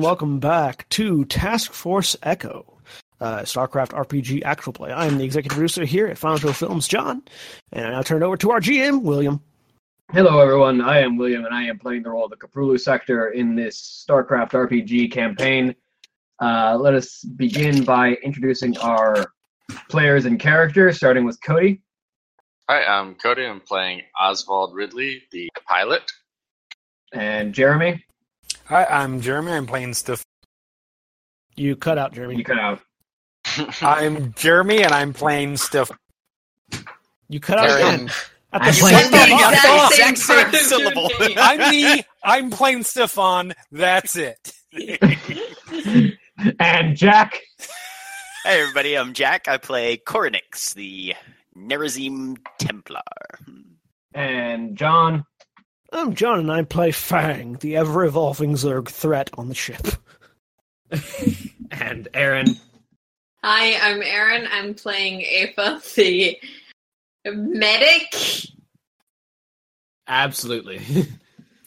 Hello, everybody. Welcome back to Task Force Echo, uh, StarCraft RPG actual play. I am the executive producer here at Final Show Films, John, and I now turn it over to our GM, William. Hello, everyone. I am William, and I am playing the role of the Koprulu sector in this StarCraft RPG campaign. Uh, let us begin by introducing our players and characters, starting with Koty. Hi, I'm Koty. I'm playing Osvald Ridley, the pilot. And Jeremy. Hi, I'm Jeremy. I'm playing Steph. You cut out, Jeremy. You cut out. I'm Jeremy, and I'm playing Steph. You cut out again. At I'm the playing- same the exact same same part syllable. I'm me. I'm playing Stefan. That's it. and Jack. Hey everybody, I'm Jack. I play Koranix, the Nerazim Templar. And John. I'm John, and I play Fang, the ever-evolving Zerg threat on the ship. And Erin. Hi, I'm Erin. I'm playing Ava, the medic. Absolutely.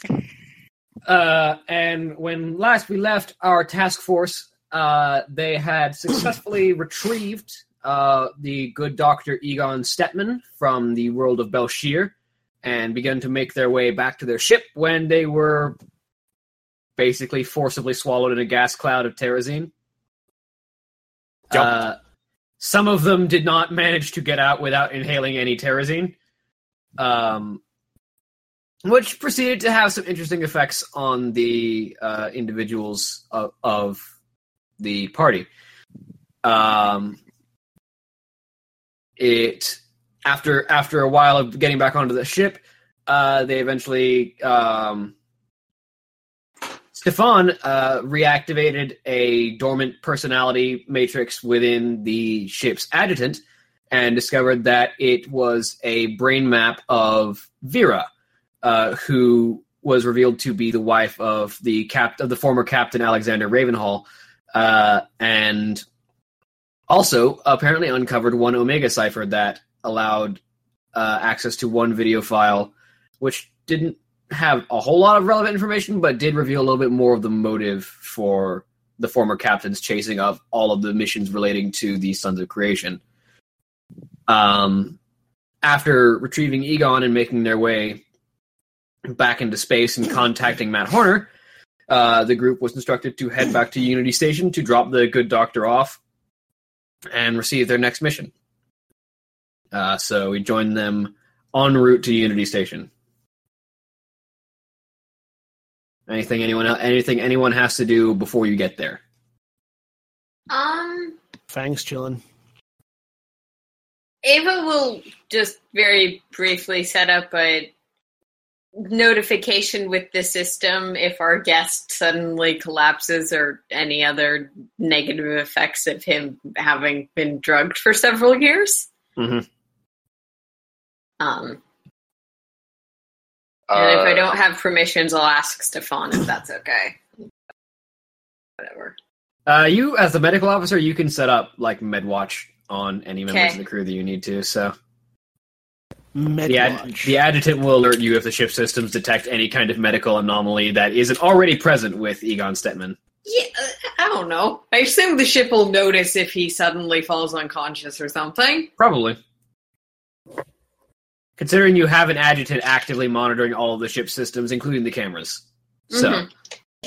uh, and when last we left our task force, uh, they had successfully retrieved uh, the good Doctor Egon Stetman from the world of Bel'Shir and began to make their way back to their ship when they were basically forcibly swallowed in a gas cloud of terrazine. Yep. Uh, some of them did not manage to get out without inhaling any terrazine. Um, which proceeded to have some interesting effects on the uh, individuals of, of the party. Um, it after after a while of getting back onto the ship, uh, they eventually um, Stefan uh, reactivated a dormant personality matrix within the ship's adjutant and discovered that it was a brain map of Vera uh, who was revealed to be the wife of the cap of the former captain Alexander Ravenhall, uh, and also apparently uncovered one Omega cipher that allowed uh, access to one video file, which didn't have a whole lot of relevant information, but did reveal a little bit more of the motive for the former captain's chasing of all of the missions relating to the Sons of Creation. Um, after retrieving Egon and making their way back into space and contacting Matt Horner, uh, the group was instructed to head back to Unity Station to drop the good doctor off and receive their next mission. Uh, so we joined them en route to Unity Station. Anything anyone el- anything anyone has to do before you get there? Um, Fang's chilling. Ava will just very briefly set up a notification with the system if our guest suddenly collapses or any other negative effects of him having been drugged for several years. Mhm. Um, and if I Uh, don't have permissions, I'll ask Stefan if that's okay. Whatever. Uh, you, as the medical officer, you can set up like MedWatch on any members Okay. of the crew that you need to. So Med the, ad- the adjutant will alert you if the ship systems detect any kind of medical anomaly that isn't already present with Egon Stetman. Yeah, uh, I don't know. I assume the ship will notice if he suddenly falls unconscious or something. Probably. Considering you have an adjutant actively monitoring all of the ship systems, including the cameras. So, Mhm.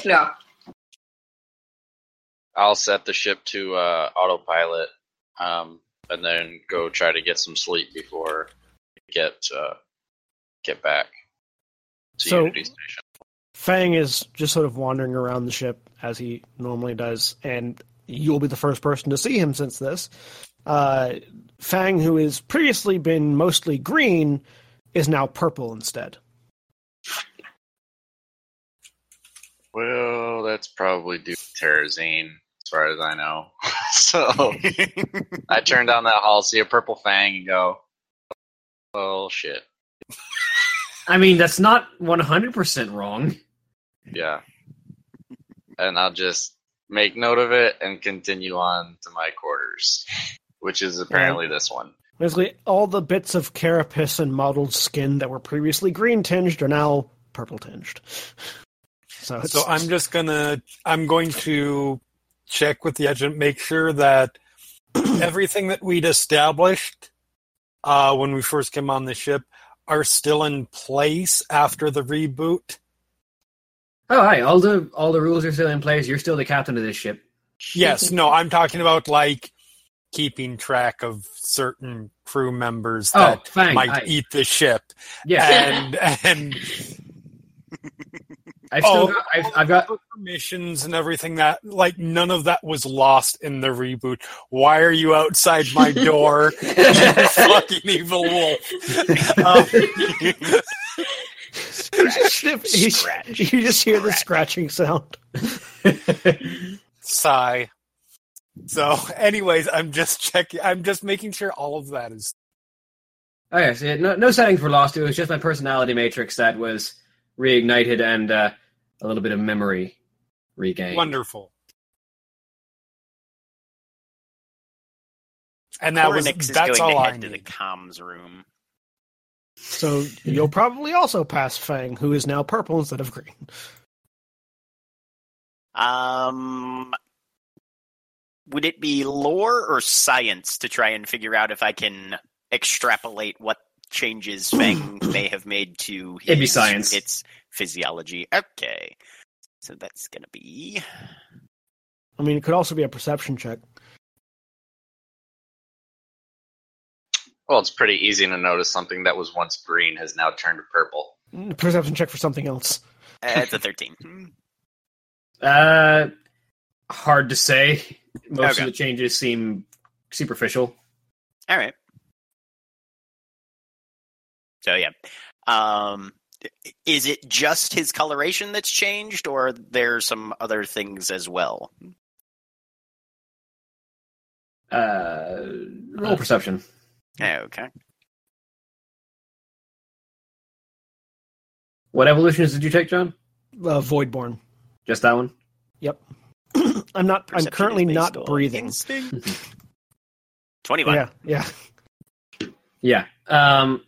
Yeah. I'll set the ship to uh, autopilot, um, and then go try to get some sleep before we get uh, get back to So- Unity Station. Fang is just sort of wandering around the ship as he normally does, and you'll be the first person to see him since this. Uh, Fang, who has previously been mostly green, is now purple instead. Well, that's probably due to Terrazine, as far as I know. so I turn down that hall, see a purple fang, and go, "Oh shit!" I mean, that's not 100% wrong. Yeah, and I'll just make note of it and continue on to my quarters, which is apparently this one. Basically, all the bits of carapace and mottled skin that were previously green tinged are now purple tinged. So, So I'm just gonna I'm going to check with the agent, make sure that everything that we'd established uh, when we first came on the ship are still in place after the reboot. Oh, hi. All the all the rules are still in place. You're still the captain of this ship. Yes, no, I'm talking about like keeping track of certain crew members Oh, that fine. might I- eat the ship, Yeah, and and I've still oh. got, I've, I've got. permissions and everything that like none of that was lost in the reboot. Why are you outside my door, you fucking evil wolf? Um, you, just, you- you just hear the scratching sound. sigh. So, anyways, I'm just checking. I'm just making sure all of that is Oh yes, yeah, no, no settings were lost. It was just my personality matrix that was reignited and uh, a little bit of memory regained. wonderful. And that was Koranix is that's going all to I head to the comms room. So you'll probably also pass Fang, who is now purple instead of green. Um, would it be lore or science to try and figure out if I can extrapolate what changes Fang may have made to his, It'd be science. its physiology? Okay, so that's gonna be I mean, it could also be a perception check. Well, it's pretty easy to notice something that was once green has now turned purple. Perception check for something else. uh, it's a thirteen. Uh, hard to say. Most Okay. of the changes seem superficial. All right. So yeah, um, is it just his coloration that's changed, or are there some other things as well? Uh, roll perception. Okay. What evolutions did you take, John? Uh, Voidborn. Just that one. Yep. I'm not. I'm currently not breathing. instinct. Twenty-one. Yeah, yeah. Yeah. Um,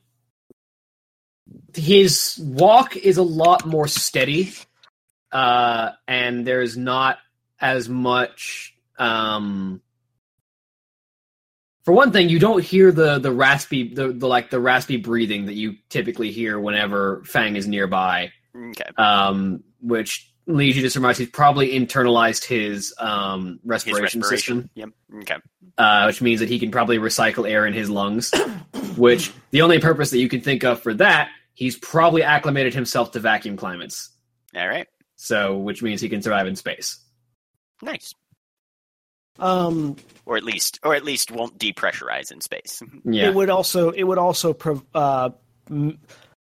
his walk is a lot more steady, uh, and there's not as much. Um, for one thing, you don't hear the the raspy the, the like the raspy breathing that you typically hear whenever Fang is nearby, Okay. um, which leads you to surmise he's probably internalized his um, His respiration, system Yep. Okay. uh, which means that he can probably recycle air in his lungs. which the only purpose that you can think of for that, he's probably acclimated himself to vacuum climates. All right. So, which means he can survive in space. Nice. Um, Or at least, or at least won't depressurize in space. Yeah, It would also. It would also. Pro, uh, m-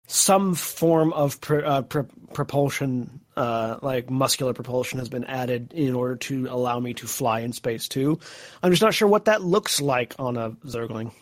some form of pr- uh, pr- propulsion, uh, like muscular propulsion, has been added in order to allow me to fly in space too. I'm just not sure what that looks like on a Zergling.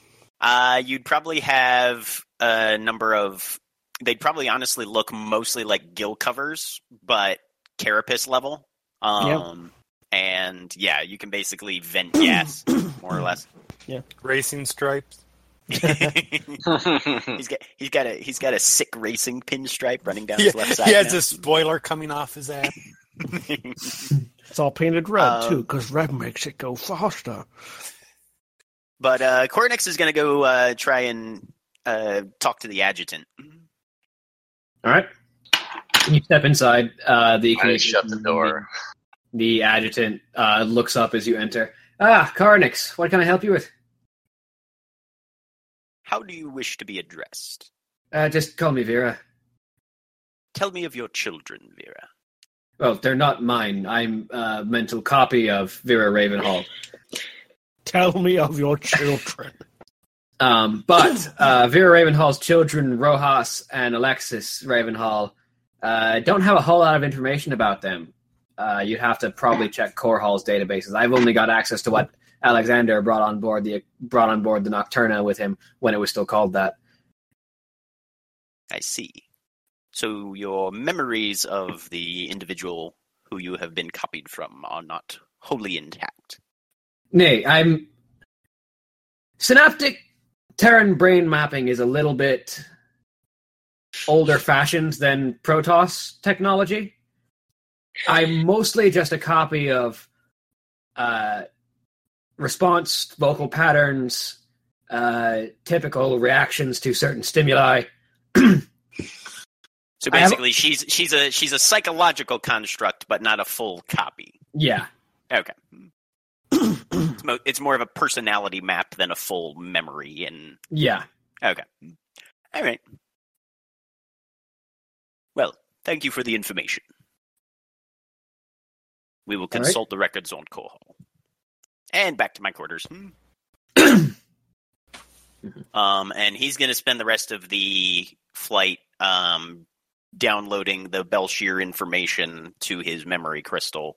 Uh, you'd probably have a number of. They'd probably honestly look mostly like gill covers, but carapace level. Um, and yeah, you can basically vent gas, more or less. Yeah. Racing stripes. he's got he's got a he's got a sick racing pinstripe running down He, his left side. he has now. a spoiler coming off his ass. It's all painted red Um, too, because red makes it go faster. but uh, Koranix is going to go uh, try and uh, talk to the adjutant. all right. You step inside. Uh, the I shut the door. The adjutant uh, looks up as you enter. Ah, Koranix, what can I help you with? How do you wish to be addressed? Uh, just call me Vera. Tell me of your children, Vera. Well, they're not mine. I'm a mental copy of Vera Ravenhall. Tell me of your children. Um, but uh, Vera Ravenhall's children, Rojas and Alexis Ravenhall, uh, don't have a whole lot of information about them. Uh, you'd have to probably check Korhal's databases. I've only got access to what Alexander brought on board the brought on board the Nocturna with him when it was still called that. I see. So your memories of the individual who you have been copied from are not wholly intact. Nay, I'm synaptic Terran brain mapping is a little bit older fashioned than Protoss technology. I'm mostly just a copy of uh, response vocal patterns, uh, typical reactions to certain stimuli. So I have- basically, she's she's a she's a psychological construct, but not a full copy. Yeah, Okay, it's, mo- it's more of a personality map than a full memory. And yeah. okay, all right. Well, thank you for the information. We will All right. consult the records on hall. And back to my quarters. Hmm. um, and he's going to spend the rest of the flight um, downloading the Bel'Shir information to his memory crystal,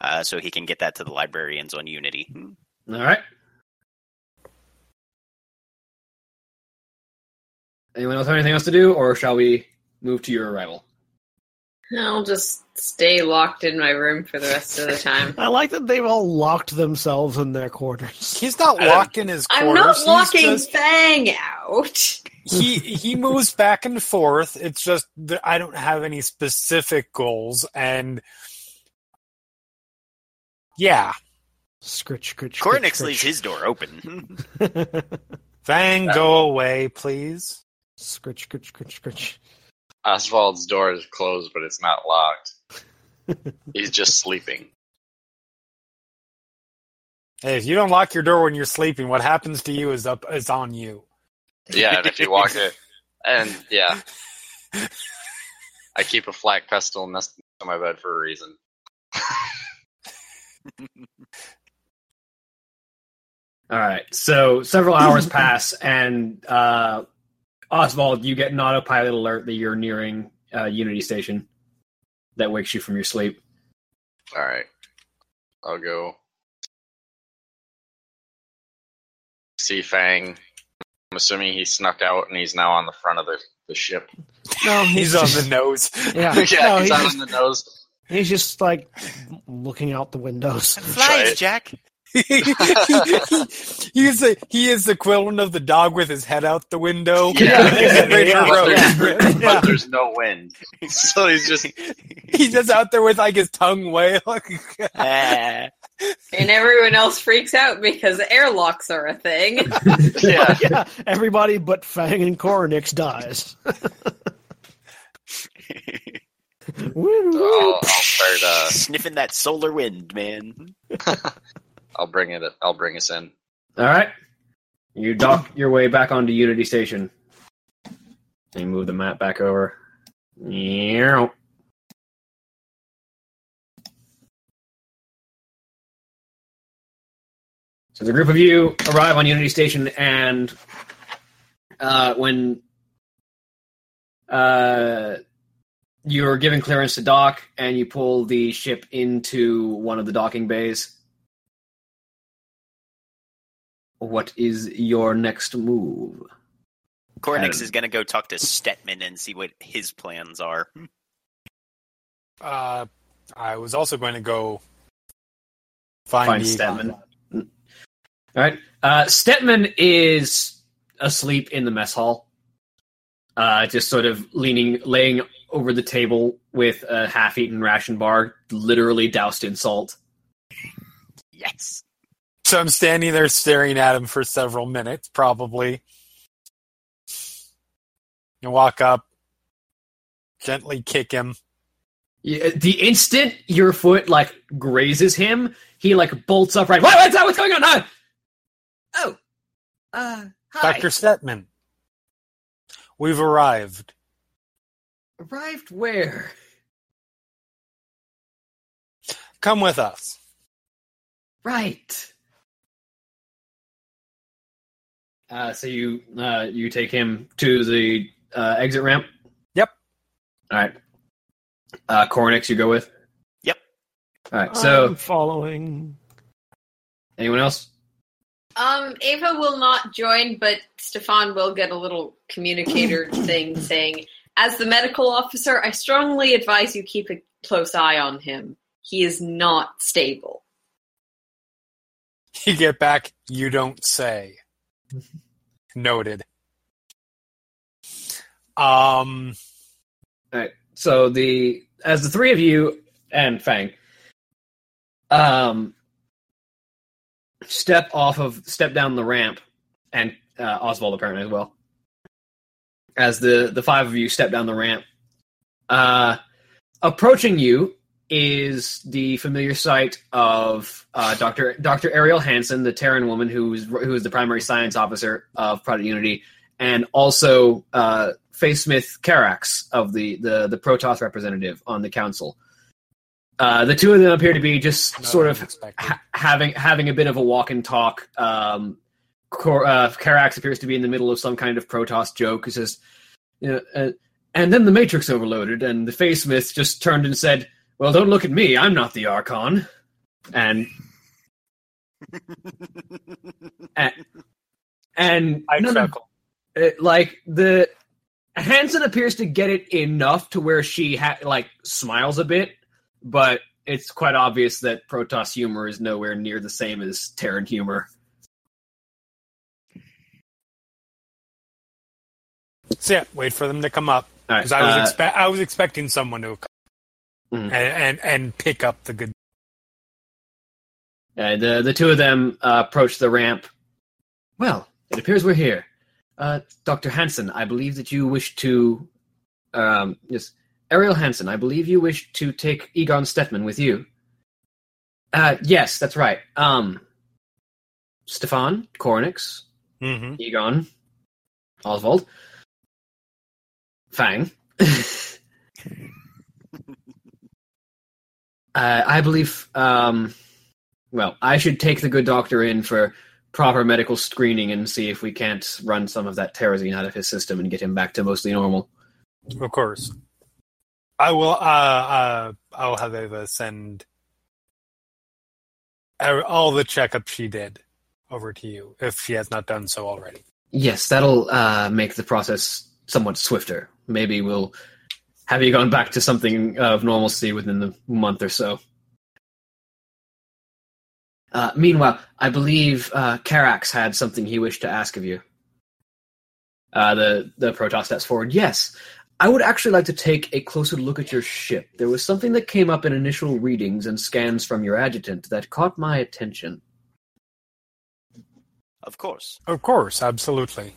uh, so he can get that to the librarians on Unity. Hmm. All right. Anyone else have anything else to do, or shall we move to your arrival? I'll just stay locked in my room for the rest of the time. I like that they've all locked themselves in their quarters. He's not locked in his quarters. I'm not locking just- Fang out. he he moves back and forth. It's just that I don't have any specific goals, and yeah, Scritch, scritch, Koranix leaves his door open. Fang, go away, please. Scritch, scritch, scritch, scritch. Osvald's door is closed, but it's not locked. He's just sleeping. Hey, if you don't lock your door when you're sleeping, what happens to you is up is on you. Yeah, and if you walk it, and yeah, I keep a flat pestle next to my bed for a reason. All right. So several hours pass, and uh, Osvald, you get an autopilot alert that you're nearing uh, Unity Station. That wakes you from your sleep. All right, I'll go see Fang. I'm assuming he snuck out and he's now on the front of the, the ship. No, He's on the nose. Yeah, yeah, no, he's he's, just, on the nose. he's just like looking out the windows. Right. Jack. he, is the he is the equivalent of the dog with his head out the window. Yeah, He's yeah, roast. yeah. Yeah. But there's no wind, so he's just He's just out there with like his tongue wail. Ah. And everyone else freaks out because airlocks are a thing. yeah. yeah, everybody but Fang and Koranix dies. I'll, I'll start. Uh, Sniffing that solar wind, man. I'll bring it. I'll bring us in. All right. You dock your way back onto Unity Station. You move the map back over. Yeah. So the group of you arrive on Unity Station, and uh, when uh, you're given clearance to dock, and you pull the ship into one of the docking bays, what is your next move? Koranix is going to go talk to Stetman and see what his plans are. Uh, I was also going to go find, Find the- Stetman. All right. Uh, Stetman is asleep in the mess hall, uh, just sort of leaning, laying over the table with a half-eaten ration bar, literally doused in salt. Yes. So I'm standing there staring at him for several minutes, probably. You walk up, gently kick him. Yeah, The instant your foot like grazes him, he like bolts upright. What, what's that? What's going on? Oh, uh, hi. Dr. Stetman, we've arrived. Arrived where? Come with us. Right. Uh, so you uh, you take him to the uh, exit ramp. Yep. All right. Uh, Koranix, you go with. Yep. All right. So I'm following. anyone else? Um, Ava will not join, but Stefan will get a little communicator thing saying, as the medical officer, I strongly advise you keep a close eye on him. He is not stable. You get back, you don't say. Noted. Um, All right. So the as the three of you and Fang um step off of step down the ramp and uh, Osvald apparently as well. As the the five of you step down the ramp, uh, approaching you is the familiar sight of uh, Doctor Doctor Ariel Hansen, the Terran woman who's who is the primary science officer of Project Unity, and also uh, Phase-smith Karax of the, the the Protoss representative on the council. Uh, the two of them appear to be just sort of ha- having having a bit of a walk and talk. Um, Cor- uh, Karax appears to be in the middle of some kind of Protoss joke. He says, you know, uh, and then the Matrix overloaded, and the Phase-smith just turned and said, "Well, don't look at me. I'm not the Archon." And and, and I none of- chuckle. uh, like the Hansen appears to get it enough to where she ha- like smiles a bit, but it's quite obvious that Protoss humor is nowhere near the same as Terran humor. So yeah, wait for them to come up All right, because I was uh, expe- I was expecting someone to come Mhm. and, and and pick up the good. Uh, the the two of them uh, approach the ramp. Well, it appears we're here. Uh, Dr. Hansen, I believe that you wish to. Um, yes, Ariel Hansen, I believe you wish to take Egon Stetman with you. Uh, yes, that's right. Um, Stefan, Koranix, hmm Egon, Osvald, Fang. uh, I believe. Um, well, I should take the good doctor in for proper medical screening and see if we can't run some of that terrazine out of his system and get him back to mostly normal. Of course, I will. Uh, uh, I'll have Ava send er- all the checkup she did over to you if she has not done so already. Yes, that'll uh, make the process somewhat swifter. Maybe we'll have you gone back to something of normalcy within the month or so. Uh, meanwhile, I believe uh, Karax had something he wished to ask of you. Uh, the the Protoss steps forward. Yes, I would actually like to take a closer look at your ship. There was something that came up in initial readings and scans from your adjutant that caught my attention. Of course. Of course, absolutely.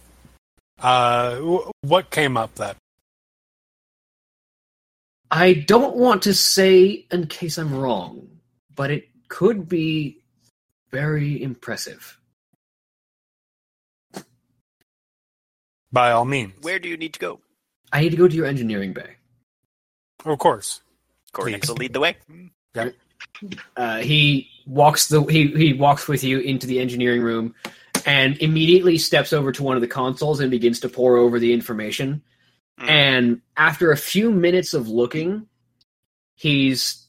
Uh, w- what came up that? I don't want to say in case I'm wrong, but it could be very impressive. By all means, Where do you need to go? I need to go to your engineering bay. of course. Koranix will lead the way. Uh, he walks the he he walks with you into the engineering room, and immediately steps over to one of the consoles and begins to pour over the information. Mm. And after a few minutes of looking, he's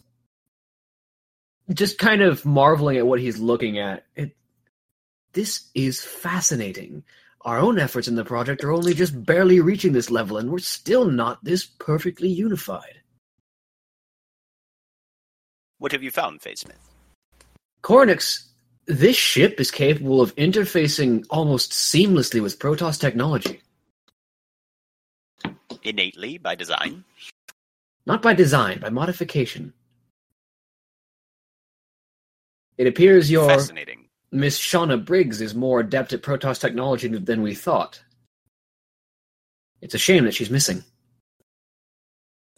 just kind of marveling at what he's looking at. It, this is fascinating. Our own efforts in the project are only just barely reaching this level, and we're still not this perfectly unified. What have you found, Face Smith? Koranix, this ship is capable of interfacing almost seamlessly with Protoss technology. Innately, by design. Not by design, by modification. It appears your Fascinating. Miss Shauna Briggs is more adept at Protoss technology than we thought. It's a shame that she's missing.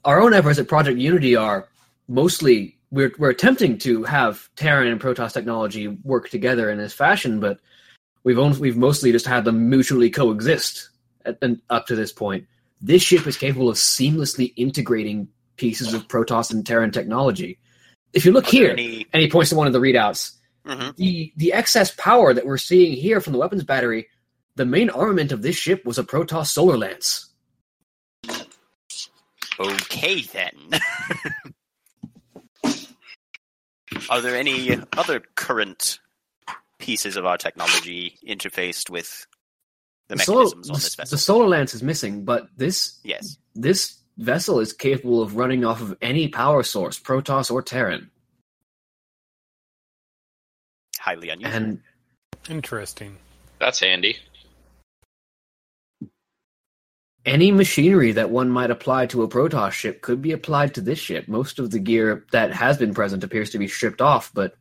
Our own efforts at Project Unity are mostly we're we're attempting to have Terran and Protoss technology work together in this fashion, but we've only, we've mostly just had them mutually coexist at, and up to this point. This ship is capable of seamlessly integrating pieces of Protoss and Terran technology. If you look here, any- and he points to one of the readouts, Mhm. the the excess power that we're seeing here from the weapons battery, the main armament of this ship was a Protoss solar lance. Okay, then. Are there any other current pieces of our technology interfaced with the solar, mechanisms on this the solar lance is missing, but this Yes. this vessel is capable of running off of any power source, Protoss or Terran. Highly unusual. And Interesting. That's handy. Any machinery that one might apply to a Protoss ship could be applied to this ship. Most of the gear that has been present appears to be stripped off, but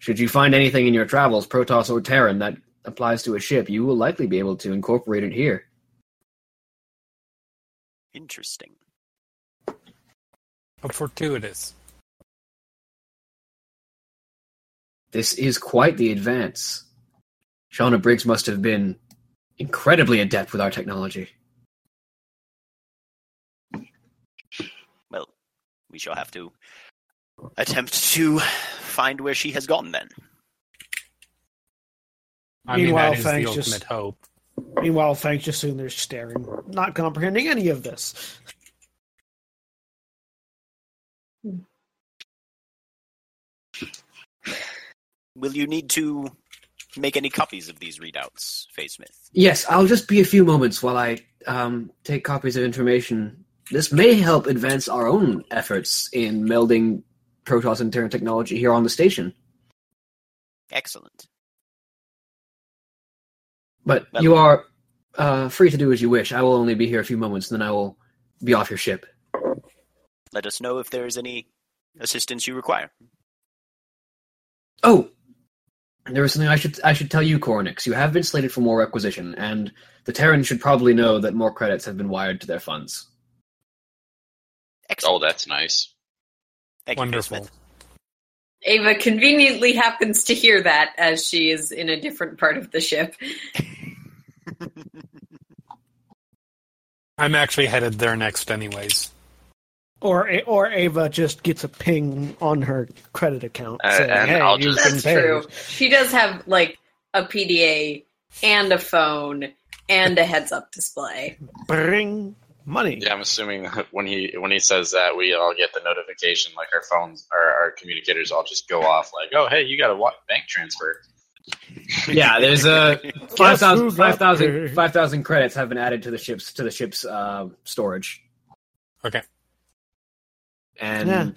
should you find anything in your travels, Protoss or Terran, that applies to a ship, you will likely be able to incorporate it here. Interesting. How fortuitous. This is quite the advance. Shauna Briggs must have been incredibly adept with our technology. Well, we shall have to attempt to find where she has gone then. I mean, Meanwhile, that is the Fang's ultimate just- hope. Meanwhile, Fang's just sitting there staring, not comprehending any of this. Will you need to make any copies of these readouts, Phase-smith? Yes, I'll just be a few moments while I um, take copies of information. This may help advance our own efforts in melding Protoss and Terran technology here on the station. Excellent. But Well- you are uh, free to do as you wish. I will only be here a few moments, and then I will be off your ship. Let us know if there is any assistance you require. Oh, there is something I should I should tell you, Koranix. You have been slated for more requisition, and the Terrans should probably know that more credits have been wired to their funds. Excellent. Oh, that's nice. Thank you, Wonderful. Smith. Ava conveniently happens to hear that as she is in a different part of the ship. I'm actually headed there next, anyways. Or or Ava just gets a ping on her credit account Uh, saying, and "Hey, I'll you've just- been That's paid." true. She does have like a PDA and a phone and a heads up display. Bring money. Yeah, I'm assuming that when he when he says that, we all get the notification, like our phones, our, our communicators all just go off, like, "Oh, hey, you got a bank transfer." Yeah, there's a Guess 5,000 who got 5,000 paid? 5,000 credits have been added to the ship's to the ship's uh, storage. Okay. And Yeah.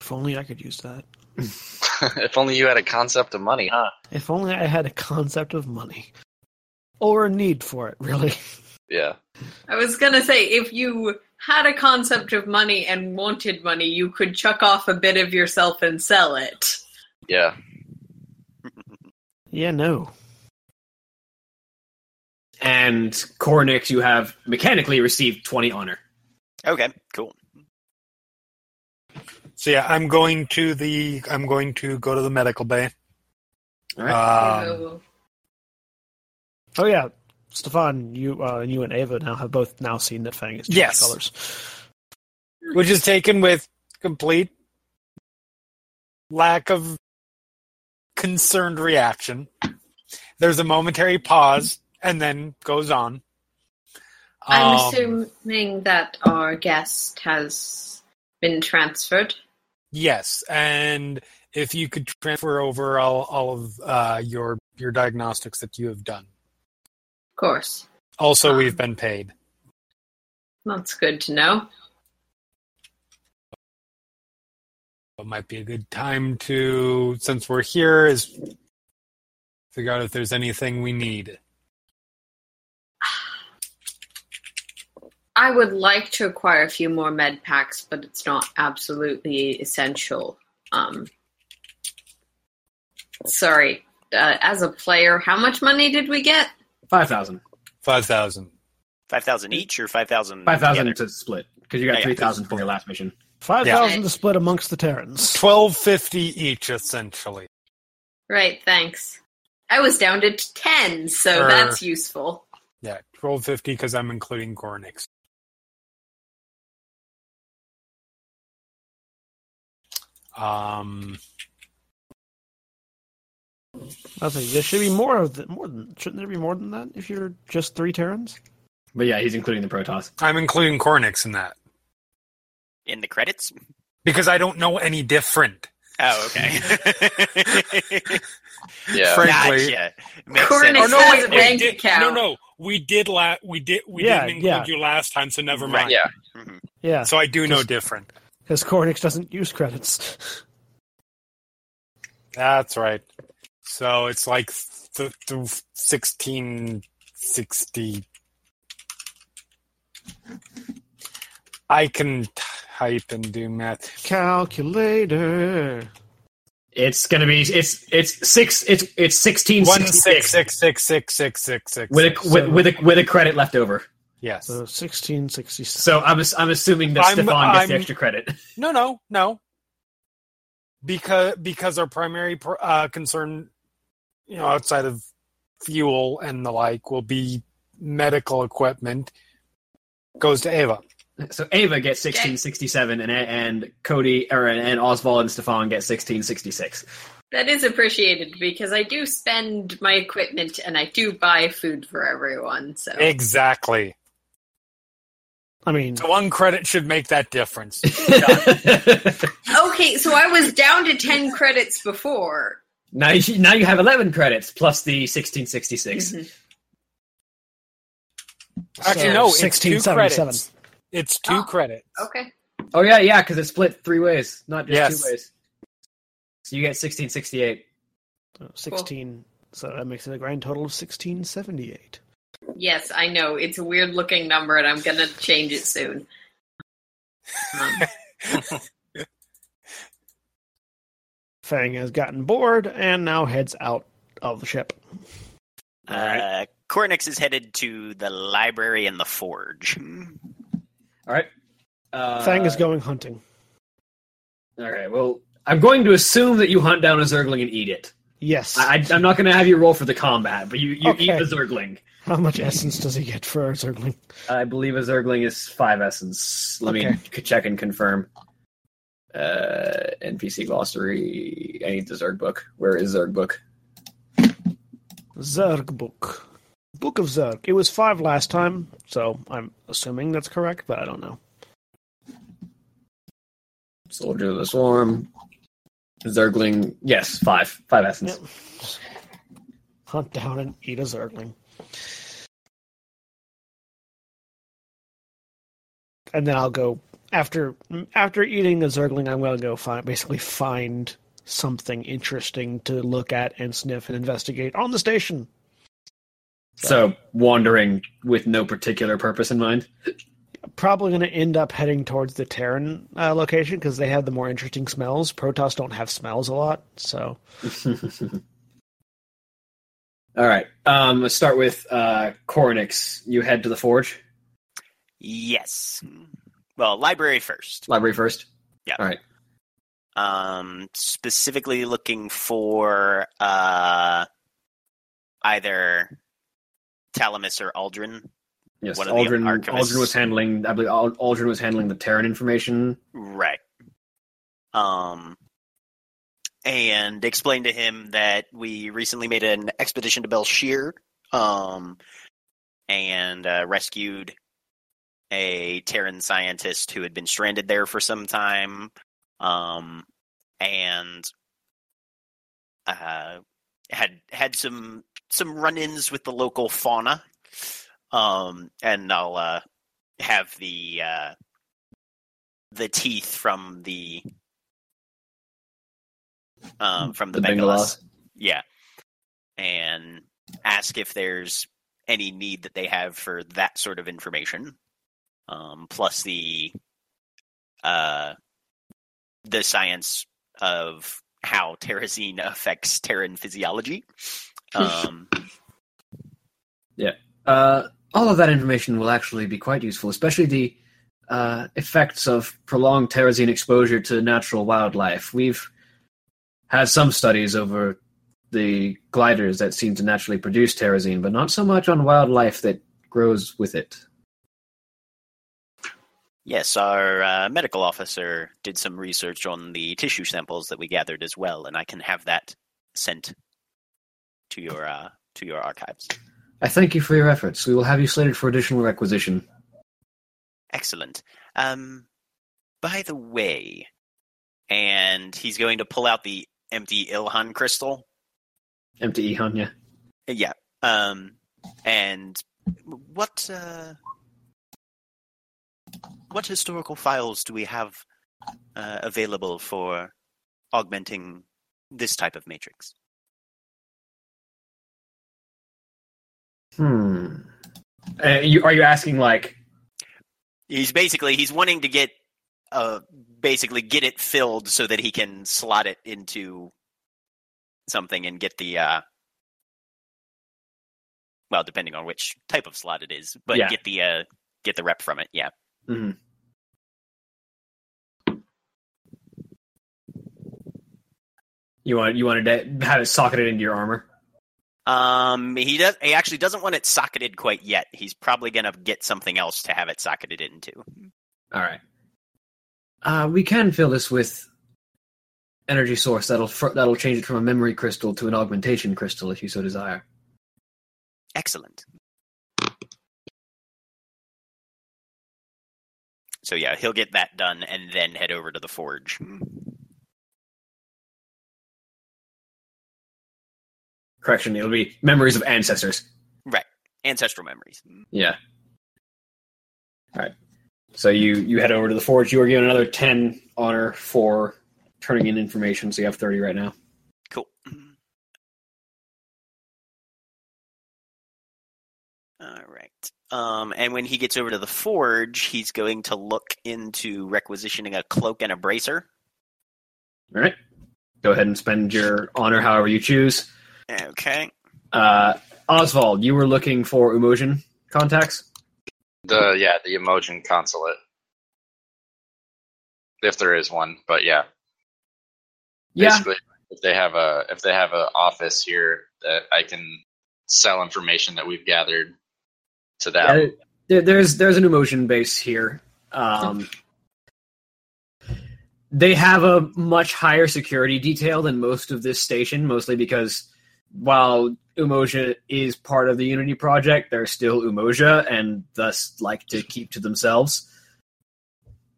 If only I could use that. if only you had a concept of money, huh? If only I had a concept of money. Or a need for it, really. Yeah. I was gonna say, if you had a concept of money and wanted money, you could chuck off a bit of yourself and sell it. Yeah. Yeah, no. and Koranix, you have mechanically received 20 honor. Okay, cool. So yeah, I'm going to the I'm going to go to the medical bay. All right. Um, Oh yeah, Stefan, you uh, you and Ava now have both now seen that Fang is changed Yes. colors. which is taken with complete lack of concerned reaction. There's a momentary pause and then goes on. I'm Um, assuming that our guest has been transferred. Yes, and if you could transfer over all, all of uh, your your diagnostics that you have done. Of course. Also, we've been paid. That's good to know. It might be a good time to, since we're here, is figure out if there's anything we need. I would like to acquire a few more med packs, but it's not absolutely essential. Um, sorry. Uh, as a player, how much money did we get? 5,000. Five thousand. Five thousand each or five thousand? 5,000 to split, because you got Yeah, yeah. 3,000 from your last mission. Five thousand to split amongst the Terrans. Twelve fifty each, essentially. Right, thanks. I was down to 10, so Er. that's useful. Yeah, twelve fifty because I'm including Koranix. Um, I think there should be more of the, more than shouldn't there be more than that if you're just three Terrans? But yeah, he's including the Protoss. I'm including Koranix in that in the credits. because I don't know any different. Oh, okay. Yeah. Frankly, Gotcha. Koranix. Oh, no, has a bank did- account. No, no, we did la- We did. We Yeah, didn't include yeah. you last time, so never Right, mind. Yeah. Mhm. Yeah, So I do know different. because Koranix doesn't use credits. That's right. So it's like th- 1660. I can type and do math. Calculator. It's gonna be it's it's six it's it's sixteen one six six six six six six six with a with, with a with a credit left over. Yes. So sixteen sixty six. So I'm I'm assuming that Stefan gets I'm, the extra credit. No, no, no. Because because our primary uh, concern, you know, outside of fuel and the like, will be medical equipment. Goes to Ava. So Ava gets sixteen sixty seven, and and Koty or and Osvald and Stefan get sixteen sixty six. That is appreciated because I do spend my equipment and I do buy food for everyone. So Exactly. I mean, So one credit should make that difference. okay, so I was down to ten credits before. now you now you have eleven credits plus the sixteen sixty six. Mhm. Actually, so no, it's two 1677. credits. It's two Oh. credits. Okay. Oh yeah, yeah, because it's split three ways, not just Yes. two ways. So you get sixteen sixty eight. So 16. So that makes it a grand total of 1678. Yes, I know it's a weird looking number, and I'm gonna change it soon. Um, Fang has gotten bored and now heads out of the ship. Uh, Koranix is headed to the library and the forge. All right. Uh, Fang is going hunting. All right. Well, I'm going to assume that you hunt down a Zergling and eat it. Yes. I, I, I'm not going to have you roll for the combat, but you, you eat Okay. a Zergling. How much essence does he get for a Zergling? I believe a Zergling is five essence. Let me Okay. c- check and confirm. Uh, NPC glossary. I need the Zerg book. Where is Zerg book? Zerg book. Book of Zerg. It was five last time, so I'm assuming that's correct, but I don't know. Soldier of the Swarm. Zergling. Yes, five. Five essence. Yep. Hunt down and eat a Zergling. And then I'll go after after eating a Zergling. I'm to go find basically find something interesting to look at and sniff and investigate on the station. So wandering with no particular purpose in mind. Probably going to end up heading towards the Terran uh, location because they have the more interesting smells. Protoss don't have smells a lot, so All right. Um, let's start with uh, Koranix. You head to the forge. Yes. Well, library first. Library first. Yeah. All right. Um, specifically looking for uh, either Talamus or Aldrin. Yes. One of the Aldrin. Aldrin was handling. I believe Aldrin was handling the Terran information. Right. Um, and explained to him that we recently made an expedition to Bel'Shir, um, and uh, rescued a Terran scientist who had been stranded there for some time, um, and uh, had had some some run-ins with the local fauna. Um, and I'll uh, have the uh, the teeth from the um, from the, The Bengalaas. Bengalaas. Yeah, and ask if there's any need that they have for that sort of information. Um, plus the uh, the science of how terrazine affects Terran physiology. Um, yeah. Uh, all of that information will actually be quite useful, especially the uh, effects of prolonged terrazine exposure to natural wildlife. We've had some studies over the gliders that seem to naturally produce terrazine, but not so much on wildlife that grows with it. Yes, our uh, medical officer did some research on the tissue samples that we gathered as well, and I can have that sent to your uh, to your archives. I thank you for your efforts. We will have you slated for additional requisition. Excellent. Um, by the way, and he's going to pull out the empty Ilhan crystal. Empty Ilhan, yeah. Yeah. Um, and what uh, what historical files do we have uh, available for augmenting this type of matrix? Hmm. Uh, you, are you asking like He's basically he's wanting to get uh basically get it filled so that he can slot it into something and get the uh well depending on which type of slot it is but Yeah. get the uh get the rep from it yeah mm-hmm. You want you wanted to have it socketed into your armor. Um he does he actually doesn't want it socketed quite yet he's probably gonna get something else to have it socketed into All right. Uh, we can fill this with energy source that'll that'll change it from a memory crystal to an augmentation crystal if you so desire. excellent so yeah he'll get that done and then head over to the forge Correction, it'll be memories of ancestors. Right. Ancestral memories Yeah. All right. So you you head over to the forge. You are given another ten honor for turning in information. So you have thirty right now. Cool. All right. Um, and when he gets over to the forge, he's going to look into requisitioning a cloak and a bracer. All right. Go ahead and spend your honor however you choose. Okay. Uh, Osvald, you were looking for Umojan contacts. The yeah, the Umojan consulate. If there is one, but yeah. Yeah. Basically, if they have a if they have an office here that I can sell information that we've gathered to them. Yeah, there, there's there's an Umojan base here. Um, they have a much higher security detail than most of this station, mostly because while Umoja is part of the Unity project, they're still Umoja and thus like to keep to themselves.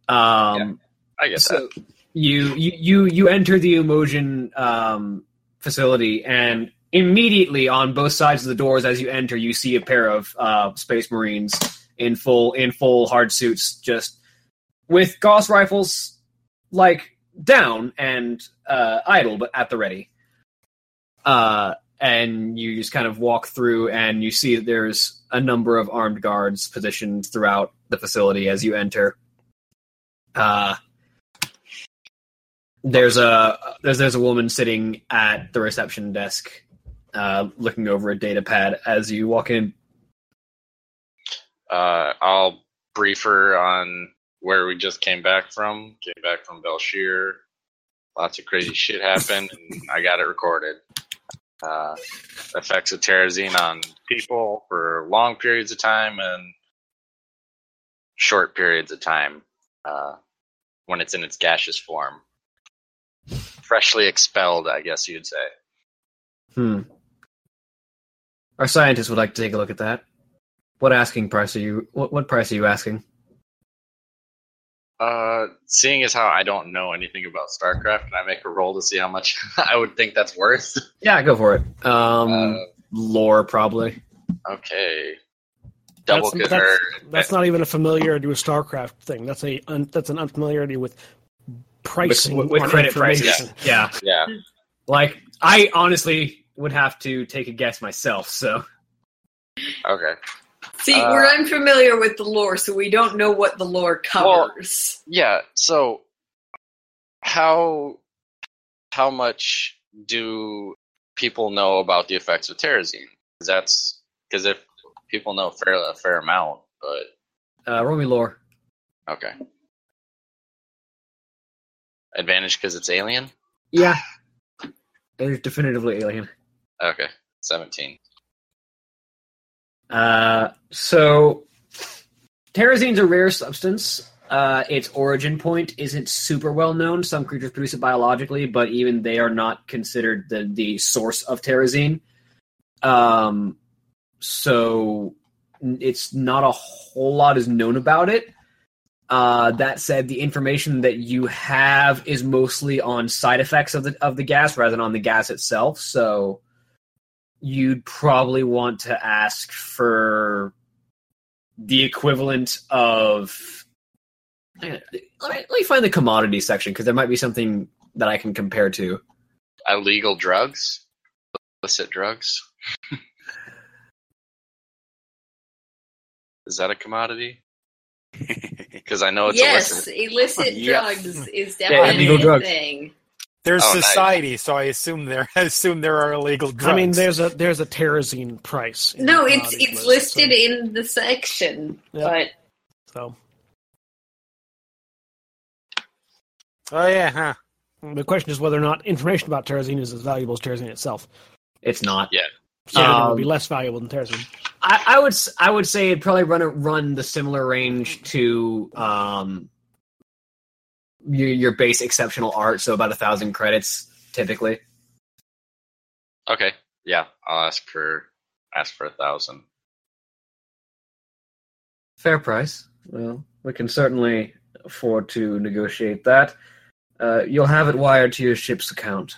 Um, I get that. so you you you you enter the Umojan um, facility, and immediately on both sides of the doors, as you enter, you see a pair of uh, Space Marines in full in full hard suits, just with Gauss rifles like down and uh, idle, but at the ready. Uh, and you just kind of walk through, and you see that there's a number of armed guards positioned throughout the facility as you enter. Uh, there's a there's there's a woman sitting at the reception desk, uh, looking over a data pad as you walk in. Uh, I'll brief her on where we just came back from. Came back from Bel'Shir. Lots of crazy shit happened, and I got it recorded. Uh, effects of terrazine on people for long periods of time and short periods of time uh, when it's in its gaseous form. Freshly expelled, I guess you'd say. Hmm. Our scientists would like to take a look at that. What asking price are you? What, what price are you asking? Uh, seeing as how I don't know anything about StarCraft, can I make a roll to see how much I would think that's worth? Yeah, go for it. Um, Uh, lore probably. okay. Double That's, that's, that's not even a familiarity with StarCraft thing. That's a un, that's an unfamiliarity with pricing with, with credit prices. information. Yeah. yeah. Like I honestly would have to take a guess myself. So Okay. See, Uh, we're unfamiliar with the lore, so we don't know what the lore covers. Yeah. So how how much do people know about the effects of terrazine? Because that's because if people know fair a fair amount, but uh, roll me lore. okay. Advantage because it's alien. Yeah. They're definitively alien. Okay, seventeen. Uh, so, terrazine's a rare substance. Uh, its origin point isn't super well known. Some creatures produce it biologically, but even they are not considered the, the source of terrazine. Um, so, it's not a whole lot is known about it. Uh, that said, the information that you have is mostly on side effects of the of the gas rather than on the gas itself. So, you'd probably want to ask for the equivalent of. Uh, let me, let me find the commodity section because there might be something that I can compare to. Illegal drugs, illicit drugs. Is that a commodity? Because I know it's yes, illicit. illicit Yeah. drugs is Yeah, definitely illegal a drugs. thing. There's Oh, nice. society, so I assume there. I assume there are illegal drugs. I mean, there's a there's a terrazine price. No, it's it's list, listed in the section, Yeah. but So, oh yeah, huh? the question is whether or not information about terrazine is as valuable as terrazine itself. It's not. Yeah. So it Um, would be less valuable than terrazine. I, I would s- I would say it'd probably run a, run the similar range to um your, your base exceptional art, so about a thousand credits typically. Okay. Yeah, I'll ask for ask for a thousand. Fair price. Well, we can certainly afford to negotiate that. Uh, you'll have it wired to your ship's account.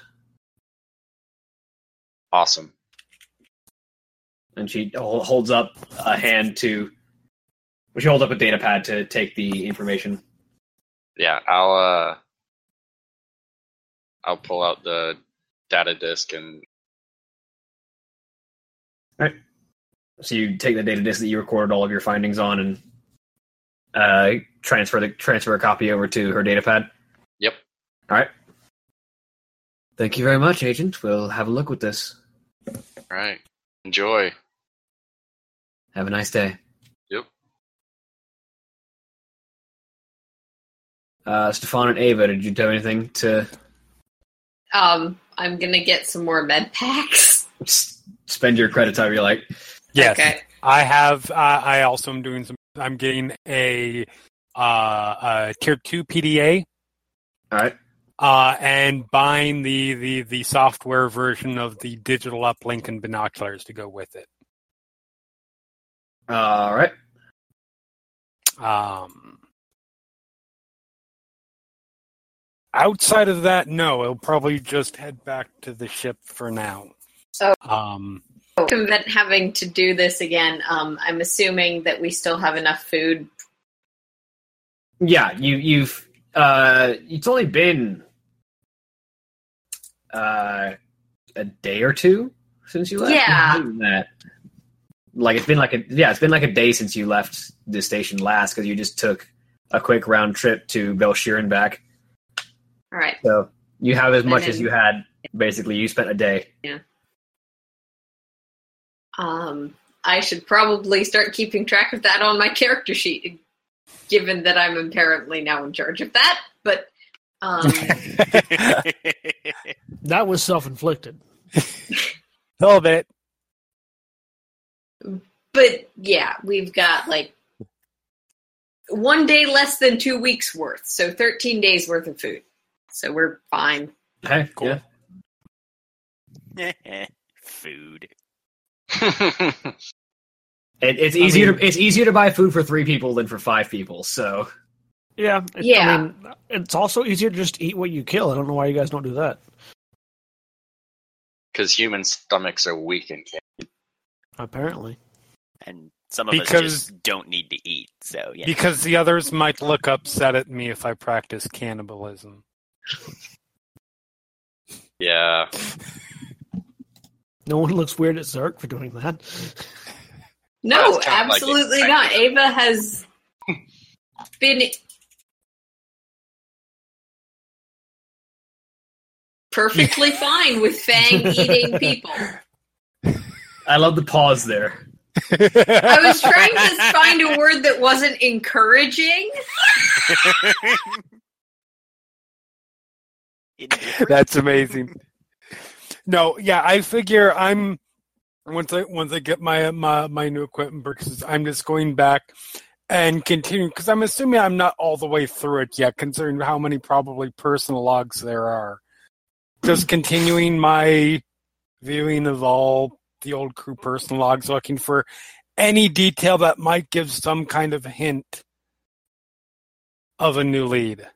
Awesome. And she holds up a hand to. Well, she holds up a data pad to take the information. Yeah, I'll uh I'll pull out the data disk and So you take the data disk that you recorded all of your findings on and uh, transfer the transfer a copy over to her data pad. Yep. All right. Thank you very much, Agent. We'll have a look with this. all right. Enjoy. Have a nice day. Uh, Stefan and Ava, did you do anything to um, I'm gonna get some more med packs. s- spend your credits however you like? Yes, Okay. I have. Uh, I also am doing some. I'm getting a uh, a tier two PDA All right. uh, and buying the, the the software version of the digital uplink and binoculars to go with it. All right. Um, outside of that, no. I'll probably just head back to the ship for now. Oh. Um, Circumvent having to do this again. Um, I'm assuming that we still have enough food. Yeah, you you've uh it's only been uh a day or two since you left. Yeah. That. Like it's been like a yeah, it's been like a day since you left the station last because you just took a quick round trip to Bel'Shir and back. All right. So you have as And much as you had. Basically, you spent a day. Yeah. Um, I should probably start keeping track of that on my character sheet, given that I'm apparently now in charge of that. But um, That was self inflicted. a little bit. but yeah, we've got like one day less than two weeks worth, so 13 days worth of food. So we're fine. Okay, Cool. yeah. Food. It, it's I easier mean- to it's easier to buy food for three people than for five people. So Yeah. it- Yeah. I mean, it's also easier to just eat what you kill. I don't know why you guys don't do that. Because human stomachs are weak and can't. Apparently. And some of us Because- just don't need to eat. So yeah. Because the others might look upset at me if I practice cannibalism. Yeah. No one looks weird at Zerg for doing that. No, Well, it's kind of like absolutely not. Ava has been perfectly fine with Fang eating people. I love the pause there. I was trying to find a word that wasn't encouraging. Indifferent? That's amazing. No, yeah, I figure I'm once I once I get my my my new equipment because I'm just going back and continuing because I'm assuming I'm not all the way through it yet, considering how many probably personal logs there are. Just continuing my viewing of all the old crew personal logs, looking for any detail that might give some kind of hint of a new lead.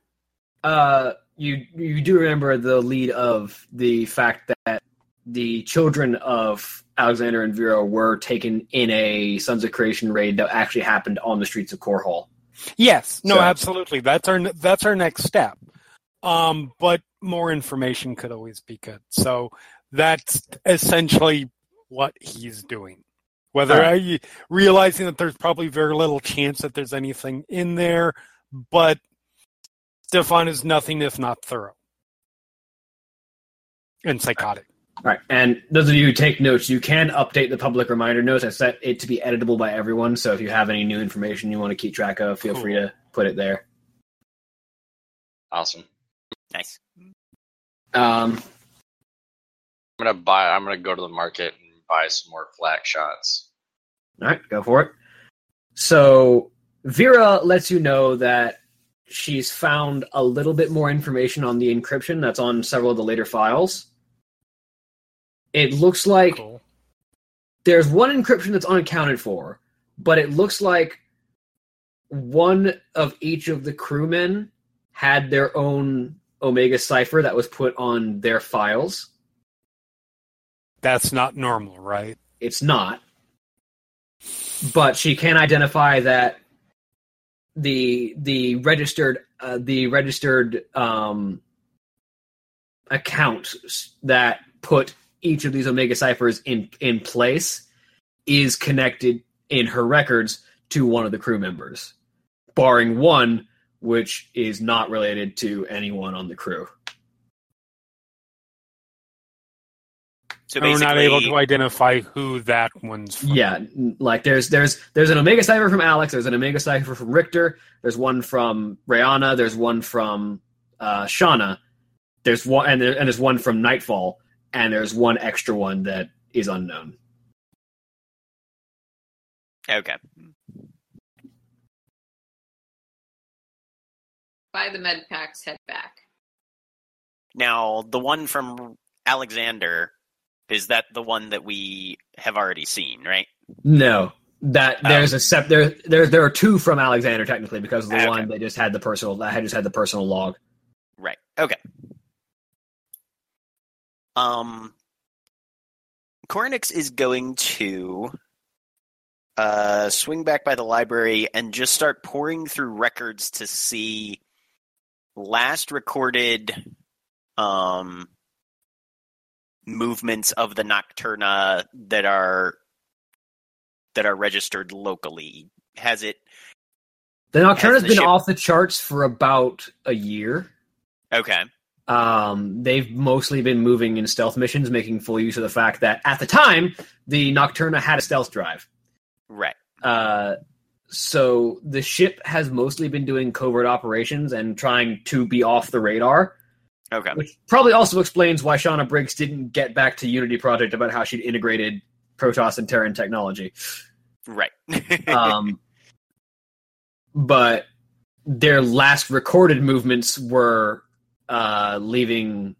Uh, you you do remember the lead of the fact that the children of Alexander and Vera were taken in a Sons of Creation raid that actually happened on the streets of Korhal. Yes, no, So- absolutely. That's our that's our next step. Um, but more information could always be good. So that's essentially what he's doing. Whether Alright. I realizing that there's probably very little chance that there's anything in there, but Stefan is nothing if not thorough and psychotic. All right, and those of you who take notes, you can update the public reminder notes. I set it to be editable by everyone, so if you have any new information you want to keep track of, feel free to put it there. Awesome. Nice. Um, I'm gonna buy. I'm gonna go to the market and buy some more flak shots. All right, go for it. So Vera lets you know that she's found a little bit more information on the encryption that's on several of the later files. It looks like Cool. there's one encryption that's unaccounted for, but it looks like one of each of the crewmen had their own Omega cipher that was put on their files. That's not normal, right? It's not. But she can identify that the the registered uh, the registered um, account that put each of these Omega ciphers in in place is connected in her records to one of the crew members, barring one which is not related to anyone on the crew. So And we're not able to identify who that one's from. Yeah, like there's there's there's an Omega cipher from Alex. There's an Omega cipher from Richter. There's one from Rayana. There's one from uh, Shauna. There's one and there, and there's one from Nightfall. And there's one extra one that is unknown. okay. Buy the med packs, head back. Now, the one from Alexander is that the one that we have already seen, right? No, that Oh. there's a sep there there there are two from Alexander technically because of the Okay. one they just had the personal that had just had the personal log. Right. Okay. Um, Koranix is going to uh, swing back by the library and just start pouring through records to see last recorded um, movements of the Nocturna that are that are registered locally. Has it The Nocturna's the been ship- off the charts for about a year. okay? Um, they've mostly been moving in stealth missions, making full use of the fact that at the time the Nocturna had a stealth drive. Right. Uh, so the ship has mostly been doing covert operations and trying to be off the radar, Okay. which probably also explains why Shauna Briggs didn't get back to Unity Project about how she'd integrated Protoss and Terran technology. Right. Um, but their last recorded movements were uh, leaving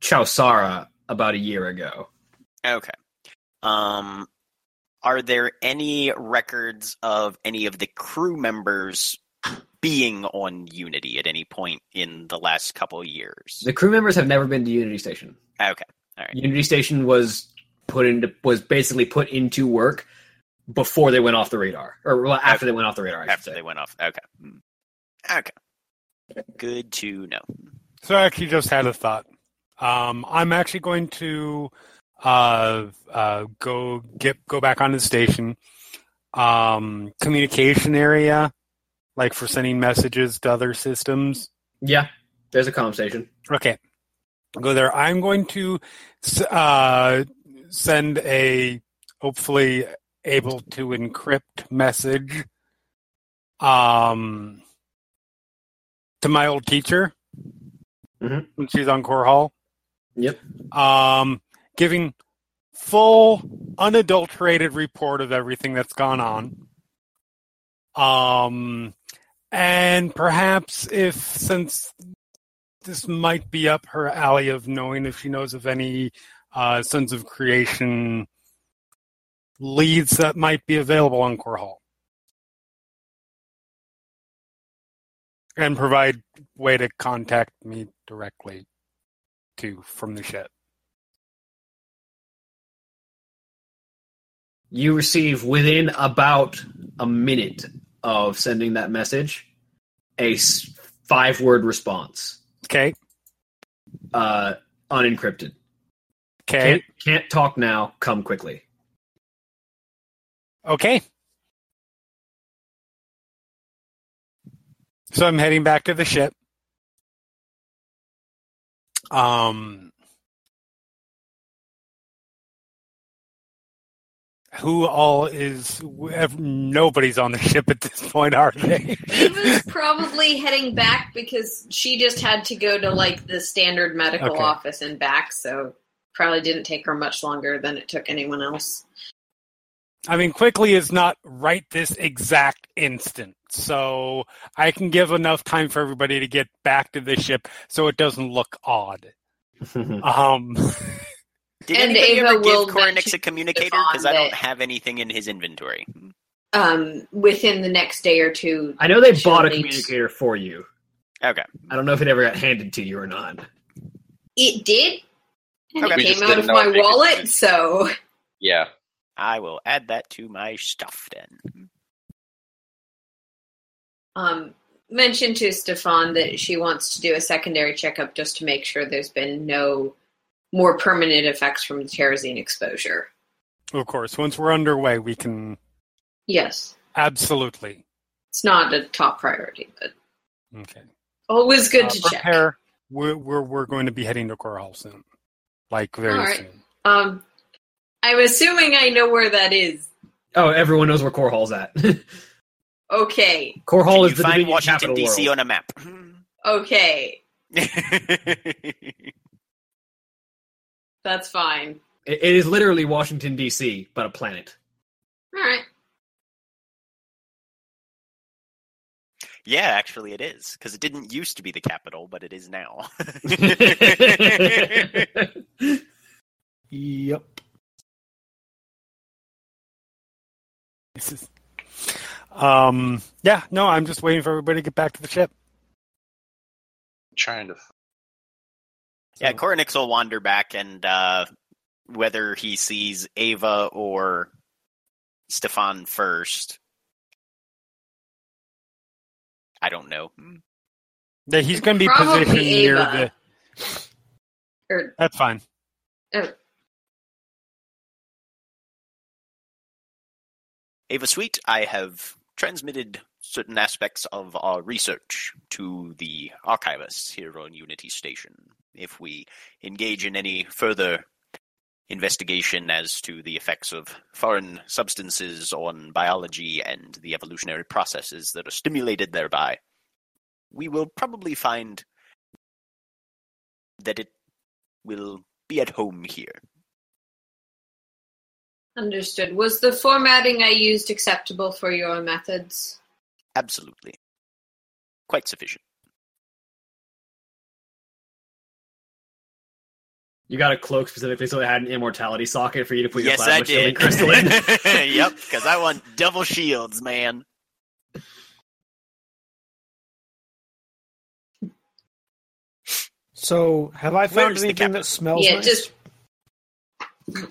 Chau Sara about a year ago. Okay. Um, are there any records of any of the crew members being on Unity at any point in the last couple of years? The crew members have never been to Unity Station. Okay. All right. Unity Station was put into was basically put into work before they went off the radar, or well, after they went off the radar. I After say. they went off. Okay. Hmm. Okay. Good to know. So I actually just had a thought. Um, I'm actually going to uh, uh, go get go back on the station. Um, communication area, like for sending messages to other systems. Yeah, there's a comm station. Okay, go there. I'm going to uh, send a hopefully able to encrypt message um, to my old teacher Mhm. when she's on Korhal, Yep. um, giving full, unadulterated report of everything that's gone on. Um, and perhaps if since this might be up her alley of knowing if she knows of any uh, Sons of Creation leads that might be available on Korhal. And provide way to contact me directly to from the ship. You receive within about a minute of sending that message a five word response, Okay. uh, unencrypted. Okay. Can't, can't talk now. Come quickly. Okay. So I'm heading back to the ship. Um, who all is? Nobody's on the ship at this point, are they? Ava's probably heading back because she just had to go to like the standard medical Okay. office and back, so probably didn't take her much longer than it took anyone else. I mean, quickly is not right this exact instant, so I can give enough time for everybody to get back to the ship so it doesn't look odd. Um, Did And anybody Ava ever will give Koranix a communicator? Because I don't have anything in his inventory. Um, within the next day or two, I know they bought a need- communicator for you. Okay. I don't know if it ever got handed to you or not. it did, and Okay. it We came out of my if they could use wallet. it. So Yeah. I will add that to my stuff then. um, mention to Stefan that she wants to do a secondary checkup just to make sure there's been no more permanent effects from the terrazine exposure. of course, once we're underway, we can Yes, absolutely. it's not a top priority, but Okay. always good Uh, to check. prepare. We're, we're we're going to be heading to Korhal soon, like very All right. soon. Um, I'm assuming I know where that is. Oh, everyone knows where Korhal's at. Okay, Korhal is you the find Washington D.C. on a map? okay, that's fine. It- it is literally Washington D.C., but a planet. All right. yeah, actually, it is because it didn't used to be the capital, but it is now. Yep. This is, um, yeah, no, I'm just waiting for everybody to get back to the ship. Trying to. Yeah, Koranix will wander back, and uh, whether he sees Ava or Stefan first, I don't know. Yeah, he's going to be Probably positioned near the. Or That's fine. oh, Ava Sweet, I have transmitted certain aspects of our research to the archivists here on Unity Station. If we engage in any further investigation as to the effects of foreign substances on biology and the evolutionary processes that are stimulated thereby, we will probably find that it will be at home here. understood. Was the formatting I used acceptable for your methods? Absolutely. Quite sufficient. You got a cloak specifically so it had an immortality socket for you to put your yes, I plasma shielding did. crystal in. yep, because I want double shields, man. So, have I found Where's anything that smells yeah, nice? just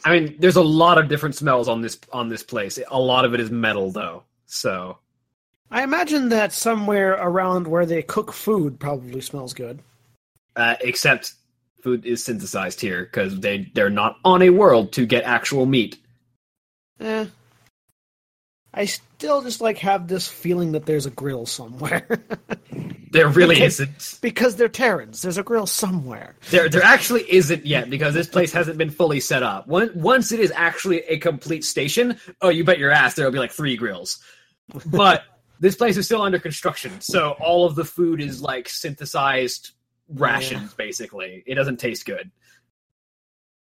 I mean, there's a lot of different smells on this on this place. A lot of it is metal, though. So I imagine that somewhere around where they cook food probably smells good. uh, except food is synthesized here because they they're not on a world to get actual meat. Eh. I still just like have this feeling that there's a grill somewhere. There really Okay. isn't. because they're Terrans. There's a grill somewhere. There there actually isn't yet because this place hasn't been fully set up. Once once it is actually a complete station, oh, you bet your ass there'll be like three grills. But this place is still under construction, so all of the food is like synthesized rations. Basically, it doesn't taste good.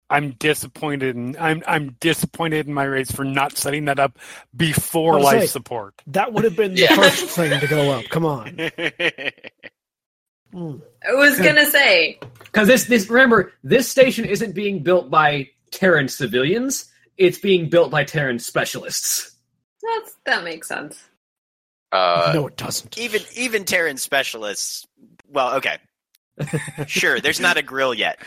I'm disappointed. In, I'm I'm disappointed in my rates for not setting that up before life saying- support. That would have been the Yeah. first thing to go up. Come on. Mm. I was gonna say Because this this remember this station isn't being built by Terran civilians; it's being built by Terran specialists. that's that makes sense. Uh, no, it doesn't. even even Terran specialists. Well, okay, sure. There's not a grill yet.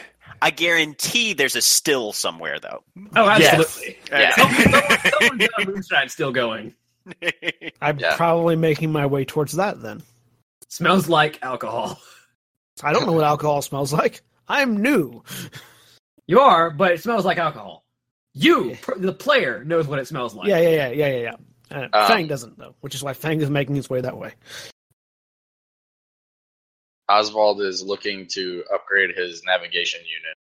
I guarantee there's a still somewhere though. Oh, Yes. absolutely. Yeah. Someone- someone's got a moonshine still going. I'm Yeah. probably making my way towards that then. Smells like alcohol. I don't know what alcohol smells like. I'm new. You are, but it smells like alcohol. You, the player, knows what it smells like. Yeah, yeah, yeah, yeah, yeah, yeah. Uh, Um, Fang doesn't though, which is why Fang is making his way that way. Osvald is looking to upgrade his navigation unit.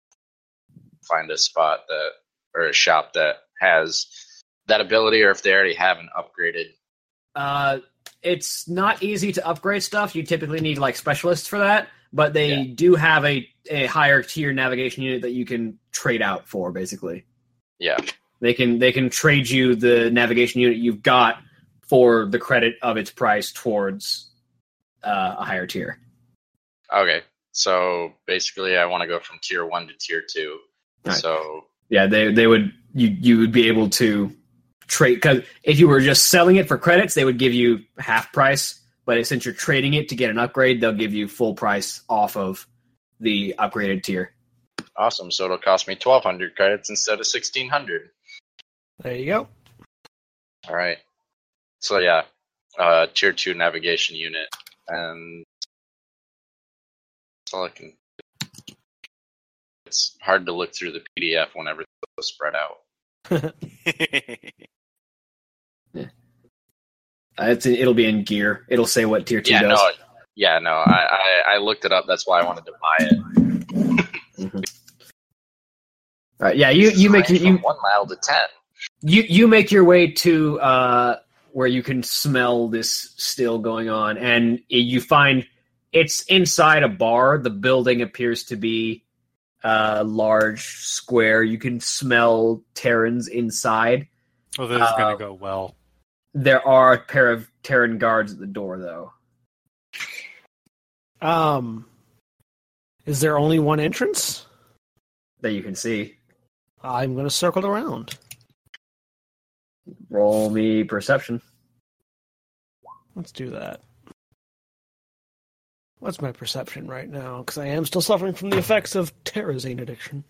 Find a spot that or a shop that has that ability, or if they already have an upgraded. Uh, it's not easy to upgrade stuff. You typically need like specialists for that, but they Yeah. do have a, a higher tier navigation unit that you can trade out for. Basically, Yeah. they can they can trade you the navigation unit you've got for the credit of its price towards uh, a higher tier. Okay. So basically, I want to go from tier one to tier two. Right. So Yeah, they they would you you would be able to trade because if you were just selling it for credits, they would give you half price. But since you're trading it to get an upgrade, they'll give you full price off of the upgraded tier. awesome. So it'll cost me twelve hundred credits instead of sixteen hundred. There you go. All right. So yeah, uh, tier two navigation unit, and that's all I can. It's hard to look through the PDF whenever it's spread out. Uh, it's it'll be in gear. It'll say what tier two Yeah, does. no, yeah, no. I, I I looked it up. That's why I wanted to buy it. All right, yeah, you you make Range you one mile to ten. you you make your way to uh, where you can smell this still going on, and you find it's inside a bar. The building appears to be a large square. You can smell Terrans inside. Oh, this is Uh, going to go well. There are a pair of Terran guards at the door, though. Um, is there only one entrance? That you can see. I'm going to circle around. Roll me perception. Let's do that. What's my perception right now? Because I am still suffering from the effects of terrazine addiction.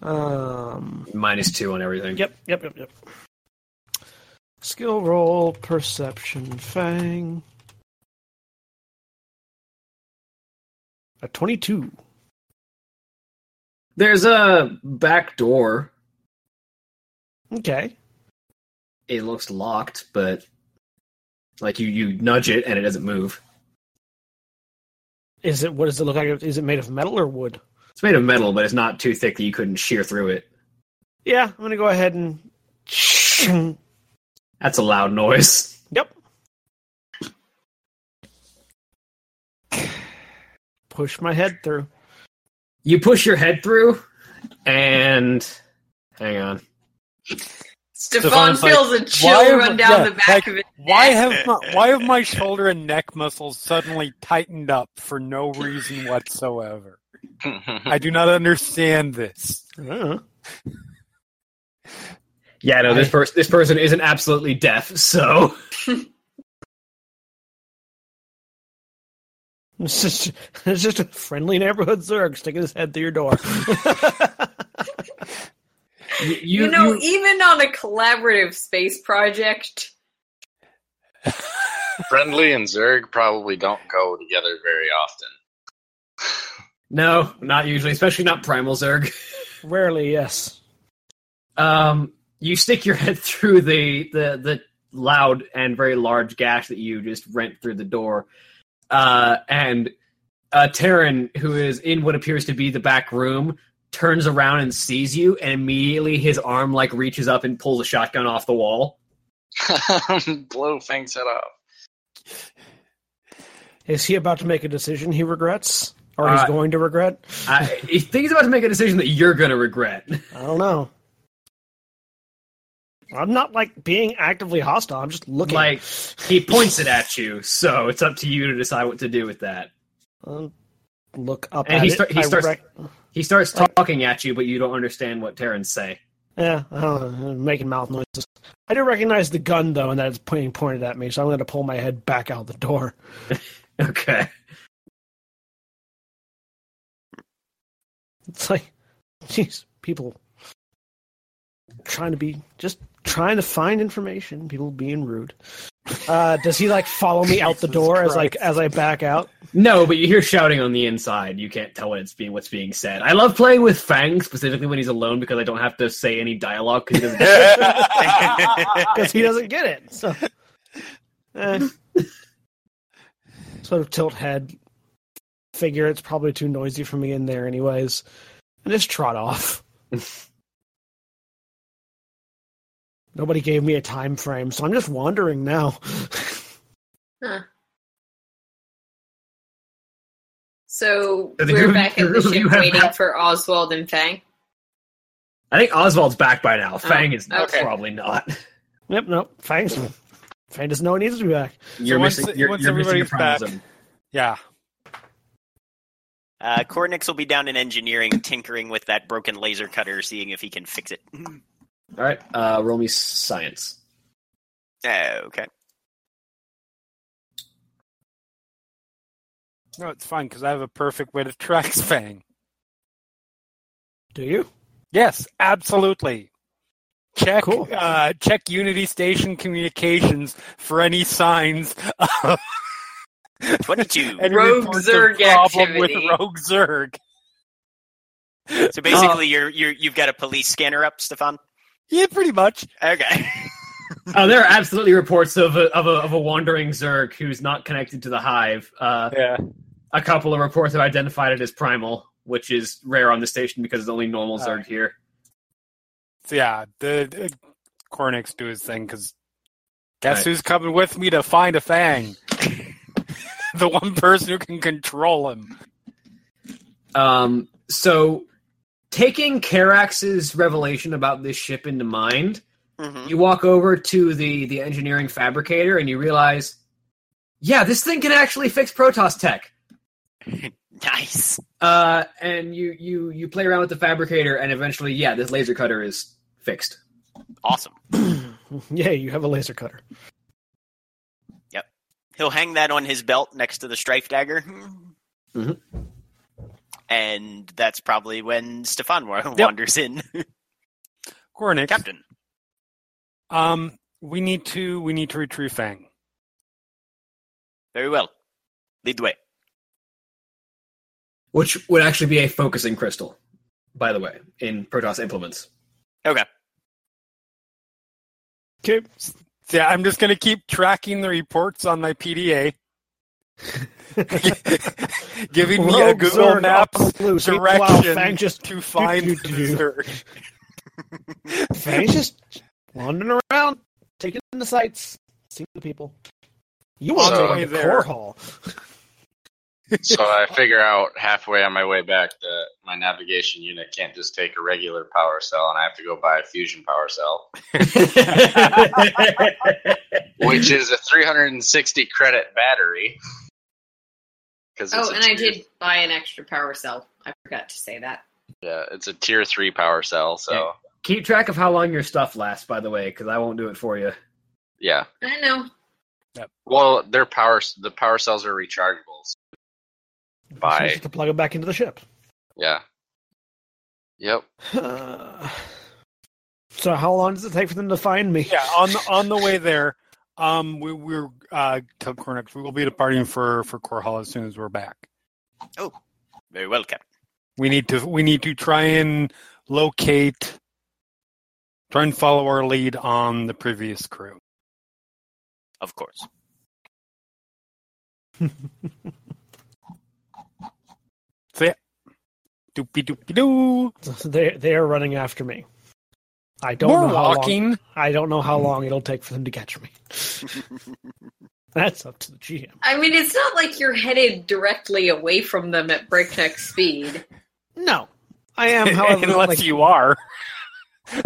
Um. Minus two on everything. Yep. Yep. Yep. Yep. Skill roll, perception, fang. A twenty-two. There's a back door. Okay. It looks locked, but like you you nudge it and it doesn't move. Is it? What does it look like? Is it made of metal or wood? It's made of metal, but it's not too thick that you couldn't shear through it. Yeah, I'm gonna go ahead and. That's a loud noise. Yep. Push my head through. You push your head through, and hang on. Stefan Stefan's like, feels a Why chill have- run down yeah, the back like, of his Why have my, why have my shoulder and neck muscles suddenly tightened up for no reason whatsoever? I do not understand this. I don't. Yeah, no, this person this person isn't absolutely deaf, so It's just, it's just a friendly neighborhood Zerg sticking his head through your door. You, You, you, know, you- even on a collaborative space project, Friendly and Zerg probably don't go together very often. no, not usually, especially not primal Zerg. Rarely, yes. Um, you stick your head through the, the the loud and very large gash that you just rent through the door, uh, and uh, Terran, who is in what appears to be the back room, turns around and sees you, and immediately his arm like reaches up and pulls a shotgun off the wall. Blow Fang's head off. Is he about to make a decision he regrets? Or he's Uh, going to regret? I, he thinks he's about to make a decision that you're gonna regret. I don't know. I'm not like being actively hostile. I'm just looking. Like he points it at you, so it's up to you to decide what to do with that. Um, look up And at he it. start- he starts- rec- He starts talking at you, but you don't understand what Terrans say. yeah, I don't know, making mouth noises. I do recognize the gun though, and that it's being pointed at me. So I'm going to pull my head back out the door. Okay. It's like, jeez, people trying to be just trying to find information. People being rude. Uh, does he like follow me out the Jesus door as like as I back out? No, but you hear shouting on the inside. You can't tell what it's being what's being said. I love playing with Fang specifically when he's alone because I don't have to say any dialogue because he doesn't. because he doesn't get it. So, eh. sort of tilt head, figure it's probably too noisy for me in there anyways, and just trot off. Nobody gave me a time frame, so I'm just wandering now. Huh. So So the we're group- back the at the group of you ship waiting had- for Osvald and Fang. I think Osvald's back by now. Fang is okay. probably not. yep, nope. Fang's Fang doesn't know he needs to be back. You're once- missing. You're, once you're missing a everybody's back- Yeah. Uh, Koranix will be down in engineering, tinkering with that broken laser cutter, seeing if he can fix it. All right. Uh, roll me science. okay. No, it's fine because I have a perfect way to track Fang. Do you? Yes, absolutely. Check Cool. uh, check Unity Station communications for any signs of 22. any Rogue reports Zerg of problem activity. with Rogue Zerg. So basically, you're, you're, you've got a police scanner up, Stefan? Yeah, pretty much. Okay. Oh, there are absolutely reports of a, of a of a wandering Zerg who's not connected to the hive. Uh, Yeah. a couple of reports have identified it as primal, which is rare on the station because it's only normal Zerg Alright. here. So yeah, the, the Koranix do his thing because guess Right. who's coming with me to find a Fang? the one person who can control him. Um, so, taking Karax's revelation about this ship into mind, hmm you walk over to the the engineering fabricator and you realize, yeah, this thing can actually fix Protoss tech. Nice. Uh, and you you you play around with the fabricator, and eventually, yeah, this laser cutter is fixed. Awesome. yeah, you have a laser cutter. Yep. He'll hang that on his belt next to the strife dagger. Mhm. And that's probably when Stefan wa- wanders in. Koranix, Captain. um, we need to we need to retrieve Fang. Very well. Lead the way. which would actually be a focusing crystal, by the way, in Protoss implements. Okay. Okay. Yeah, I'm just going to keep tracking the reports on my PDA, giving me a Rogue Google Zerg Maps direction Wow, Fang just to find the do-do-do. Zerg. Fang's just wandering around, taking in the sights, seeing the people. You want So- to go to the There. core hall. So I figure out halfway on my way back that my navigation unit can't just take a regular power cell, and I have to go buy a fusion power cell, which is a 360 credit battery. Because Oh, and I did buy an extra power cell. I forgot to say that. Yeah, it's a tier three power cell. So Keep track of how long your stuff lasts, by the way, because I won't do it for you. yeah, I know. Yep. well, their power the power cells are rechargeable. so- You Bye. just to plug it back into the ship. Yeah. Yep. Uh, so how long does it take for them to find me? Yeah, on the on the way there, um, we, we're uh, tell Koranix we will be departing for for Korhal as soon as we're back. Oh, very well, Captain. We need to we need to try and locate, try and follow our lead on the previous crew. Of course. So yeah, doopy doopy doo. They they are running after me. I don't We're know how long. I don't know how long it'll take for them to catch me. That's up to the GM. I mean, it's not like you're headed directly away from them at breakneck speed. No, I am. However, Unless like, you are,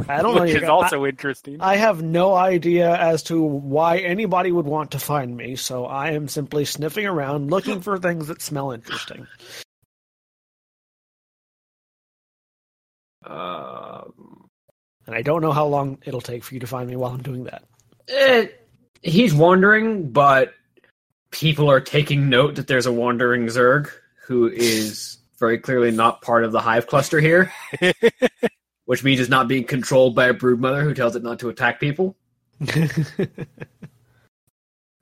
I don't know. which is guys- also interesting. I have no idea as to why anybody would want to find me, so I am simply sniffing around looking for things that smell interesting. Um, And I don't know how long it'll take for you to find me while I'm doing that. eh, he's wandering, but people are taking note that there's a wandering Zerg who is very clearly not part of the hive cluster here, which means it's not being controlled by a broodmother who tells it not to attack people.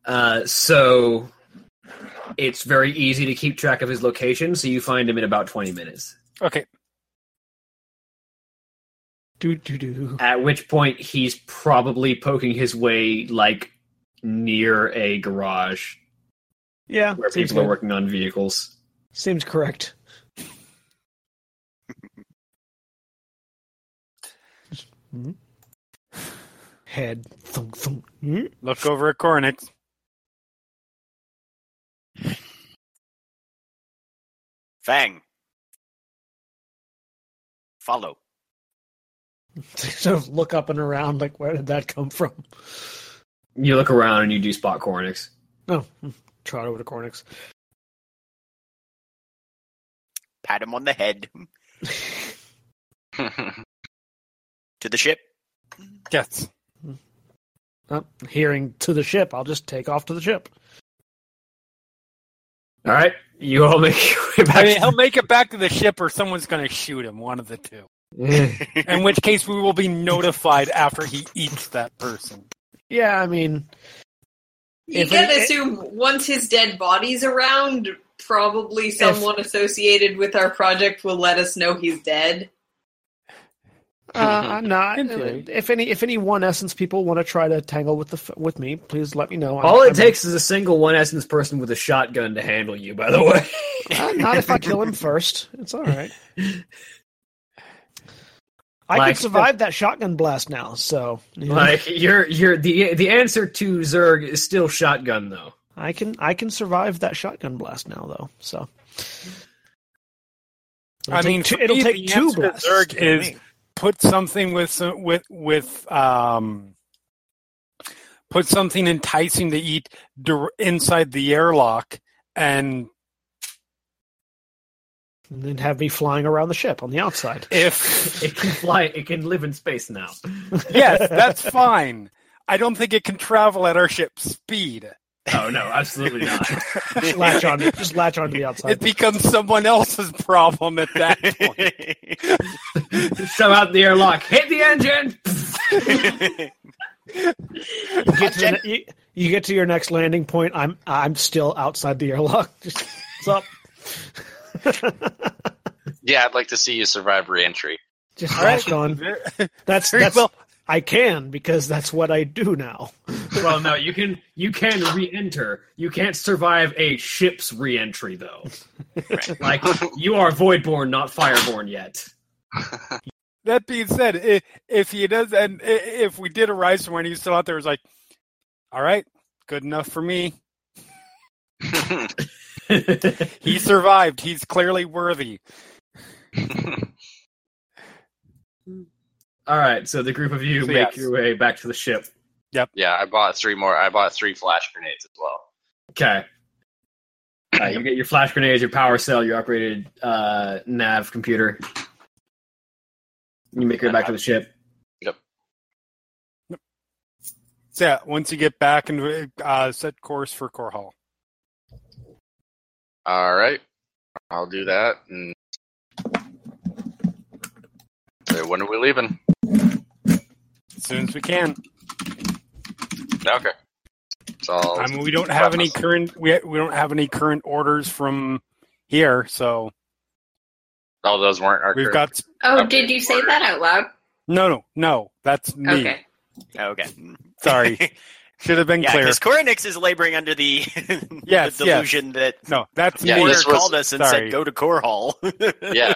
Uh, so it's very easy to keep track of his location, so you find him in about 20 minutes. okay, do do do. At which point he's probably poking his way like near a garage Yeah, where seems people are working on vehicles. Seems correct. Head thunk thunk. Hmm? Look over at Koranix. Fang. Follow. sort of look up and around, like where did that come from? You look around and you do spot Koranix. Oh, hmm. trot over to Koranix. Pat him on the head. To the ship. Yes. Oh, hearing to the ship, I'll just take off to the ship. All right, you all make your way back. I mean, he'll make it back to the ship, or someone's going to shoot him. One of the two. In which case, we will be notified after he eats that person. Yeah, I mean, You If can it- assume once his dead body's around, probably someone associated with our project will let us know he's dead. uh, not. In theory. If any, if any one essence people want to try to tangle with the with me, please let me know. I'm- all it I'm- takes is a single one essence person with a shotgun to handle you. By the way, Uh, not if I kill him first. It's all right. I Like- can survive that shotgun blast now, so you know, like you're you're the the answer to Zerg is still shotgun though. I can I can survive that shotgun blast now, though. So It'll I take mean, two, it'll me, take the two answer to blasts. Zerg is- Put something with some, with with um. Put something enticing to eat inside the airlock, and and then have me flying around the ship on the outside. if It can fly. It can live in space now. yes, that's fine. I don't think it can travel at our ship's speed. Oh no, absolutely not. just latch on, just latch onto the outside. It becomes someone else's problem at that point. Shove out the airlock. Hit the engine. You get, to the, you, you get to your next landing point. I'm I'm still outside the airlock. Just what's up? yeah, I'd like to see you survive reentry. Just All right. on. Very- That's very that's well. I can because that's what I do now. Well, no, you can you can re-enter. You can't survive a ship's re-entry though. Like you are voidborn, not fireborn yet. That being said, if, if he does, and if we did arise from when he's still out there, it's like, all right, good enough for me. He survived. He's clearly worthy. All right, so the group of you So, make yes. your way back to the ship. Yep. Yeah, I bought three more. I bought three flash grenades as well. Okay. Uh, you get your flash grenades, your power cell, your upgraded uh, nav computer. You make your way back to the ship. Yep. So yeah, once you get back and uh, set course for Korhal. All right, I'll do that. And So when are we leaving? as soon as we can. Okay. So I'll- mean, we don't have any current we we don't have any current orders from here, so oh, those weren't our. we've current- got Oh, did you say that out loud? no, no, no. That's me. Okay. okay. Sorry, should have been Yeah, clear. because Koranix is laboring under the, Yes, the yes. delusion that No, that's Yeah, me. Porter was- called us and sorry. said, "Go to Korhal." Yeah.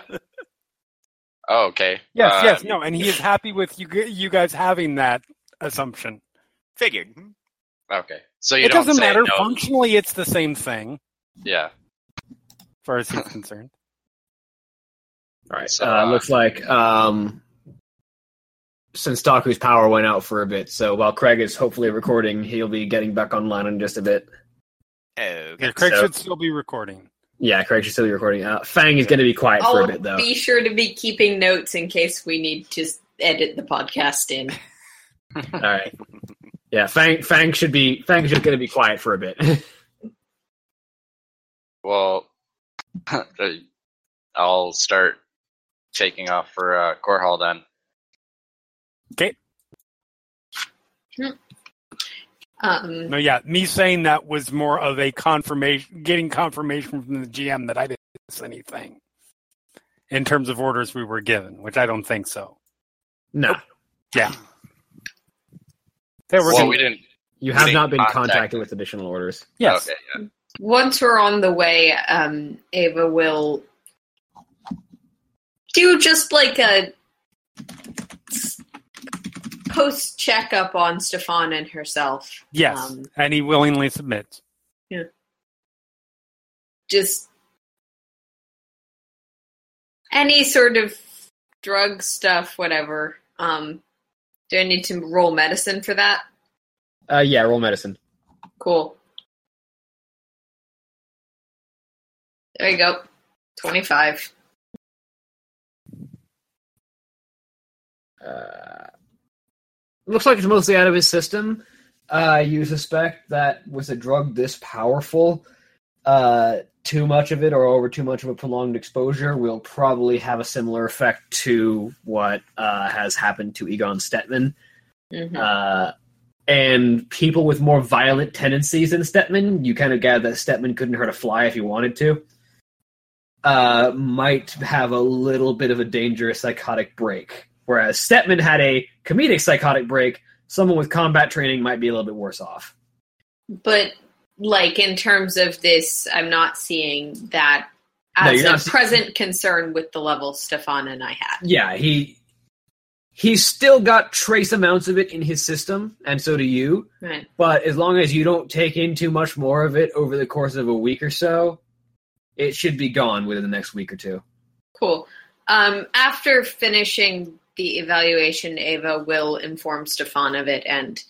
Oh, okay. Yes, Uh, yes, no, and he is happy with you. You guys having that assumption. Figured. Okay. So you it don't doesn't matter. no. Functionally, it's the same thing, Yeah. as far as he's concerned. All right. So, uh, uh, looks like um, since Taku's power went out for a bit, so while Craig is hopefully recording, he'll be getting back online in just a bit. Okay. Yeah, Craig so- should still be recording. Yeah, Craig should still be recording. Uh, Fang is going to be quiet for a I'll bit though. be sure to be keeping notes in case we need to edit the podcast in. All right. Yeah, Fang Fang should be Fang should going to be quiet for a bit. Well, I'll start taking off for uh, Korhal then. Um, No, yeah, me saying that was more of a confirmation, getting confirmation from the GM that I didn't miss anything in terms of orders we were given, which I don't think so. no, Yeah, there were Well, gonna- we didn't. you have We not been contact contacted with additional orders. yes, Okay. Yeah. once we're on the way, um, Ava will do just like a post checkup on Stefan and herself. Yes, Um, and he willingly submits. Yeah. Just any sort of drug stuff, whatever. Um, do I need to roll medicine for that? Uh, yeah, roll medicine. Cool. There you go. 25. Uh, looks like it's mostly out of his system. Uh, you suspect that with a drug this powerful, uh, too much of it or over too much of a prolonged exposure will probably have a similar effect to what uh, has happened to Egon Stetman. Mhm. Uh, and people with more violent tendencies than Stetman, you kind of gather that Stetman couldn't hurt a fly if he wanted to, uh, might have a little bit of a dangerous psychotic break. Whereas Stetman had a comedic psychotic break, someone with combat training might be a little bit worse off. But, like, in terms of this, I'm not seeing that as you're a see- present concern with the level Stefan and I had. Yeah, he he's still got trace amounts of it in his system, and so do you. Right. But as long as you don't take in too much more of it over the course of a week or so, it should be gone within the next week or two. Cool. Um, after finishing the evaluation, Ava will inform Stefan of it and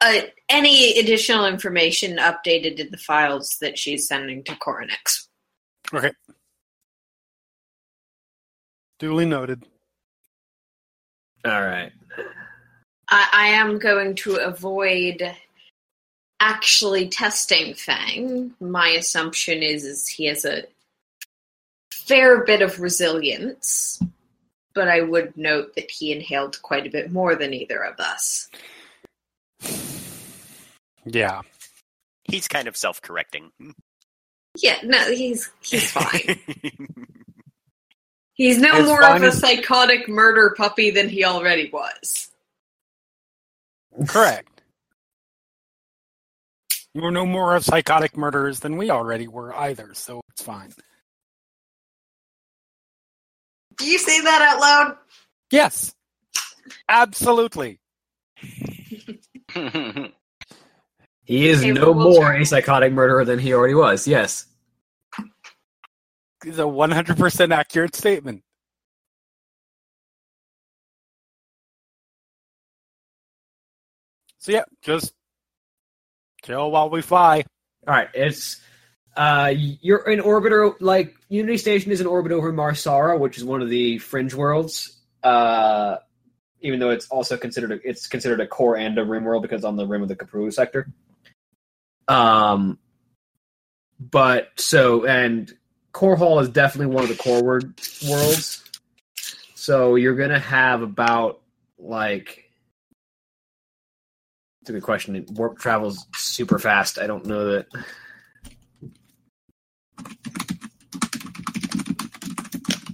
uh, any additional information updated in the files that she's sending to Koranix. Okay. Duly noted. All right. I, I am going to avoid actually testing Fang. My assumption is, is he has a fair bit of resilience, but I would note that he inhaled quite a bit more than either of us. Yeah. He's kind of self-correcting. Yeah, no, he's he's fine. He's no As more of fine a as- psychotic murder puppy than he already was. Correct. You're no more of psychotic murderers than we already were either, so it's fine. Do you say that out loud? Yes. Absolutely. He is Okay, no we'll more try. a psychotic murderer than he already was. Yes. It's a 100% accurate statement. So yeah, just chill while we fly. All right. It's uh, you're in orbiter. Like Unity Station is in orbit over Mar Sara, which is one of the fringe worlds. Uh, even though it's also considered a, it's considered a core and a rim world because on the rim of the Koprulu sector. Um, but so and Korhal is definitely one of the core word worlds. So you're gonna have about like it's a good question. Warp travels super fast. I don't know that.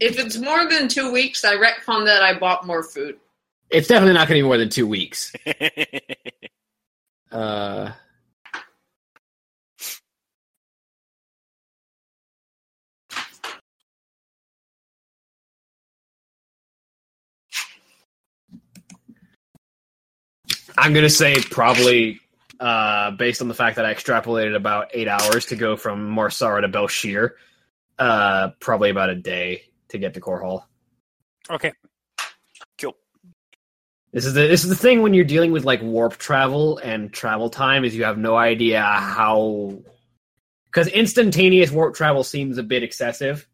If it's more than two weeks, I retcon that I bought more food. It's definitely not going to be more than two weeks. Uh, I'm going to say probably uh, based on the fact that I extrapolated about eight hours to go from Mar Sara to Bel'Shir, uh, probably about a day to get to Korhal. Okay. cool. This is the this is the thing when you're dealing with like warp travel and travel time is you have no idea how because instantaneous warp travel seems a bit excessive,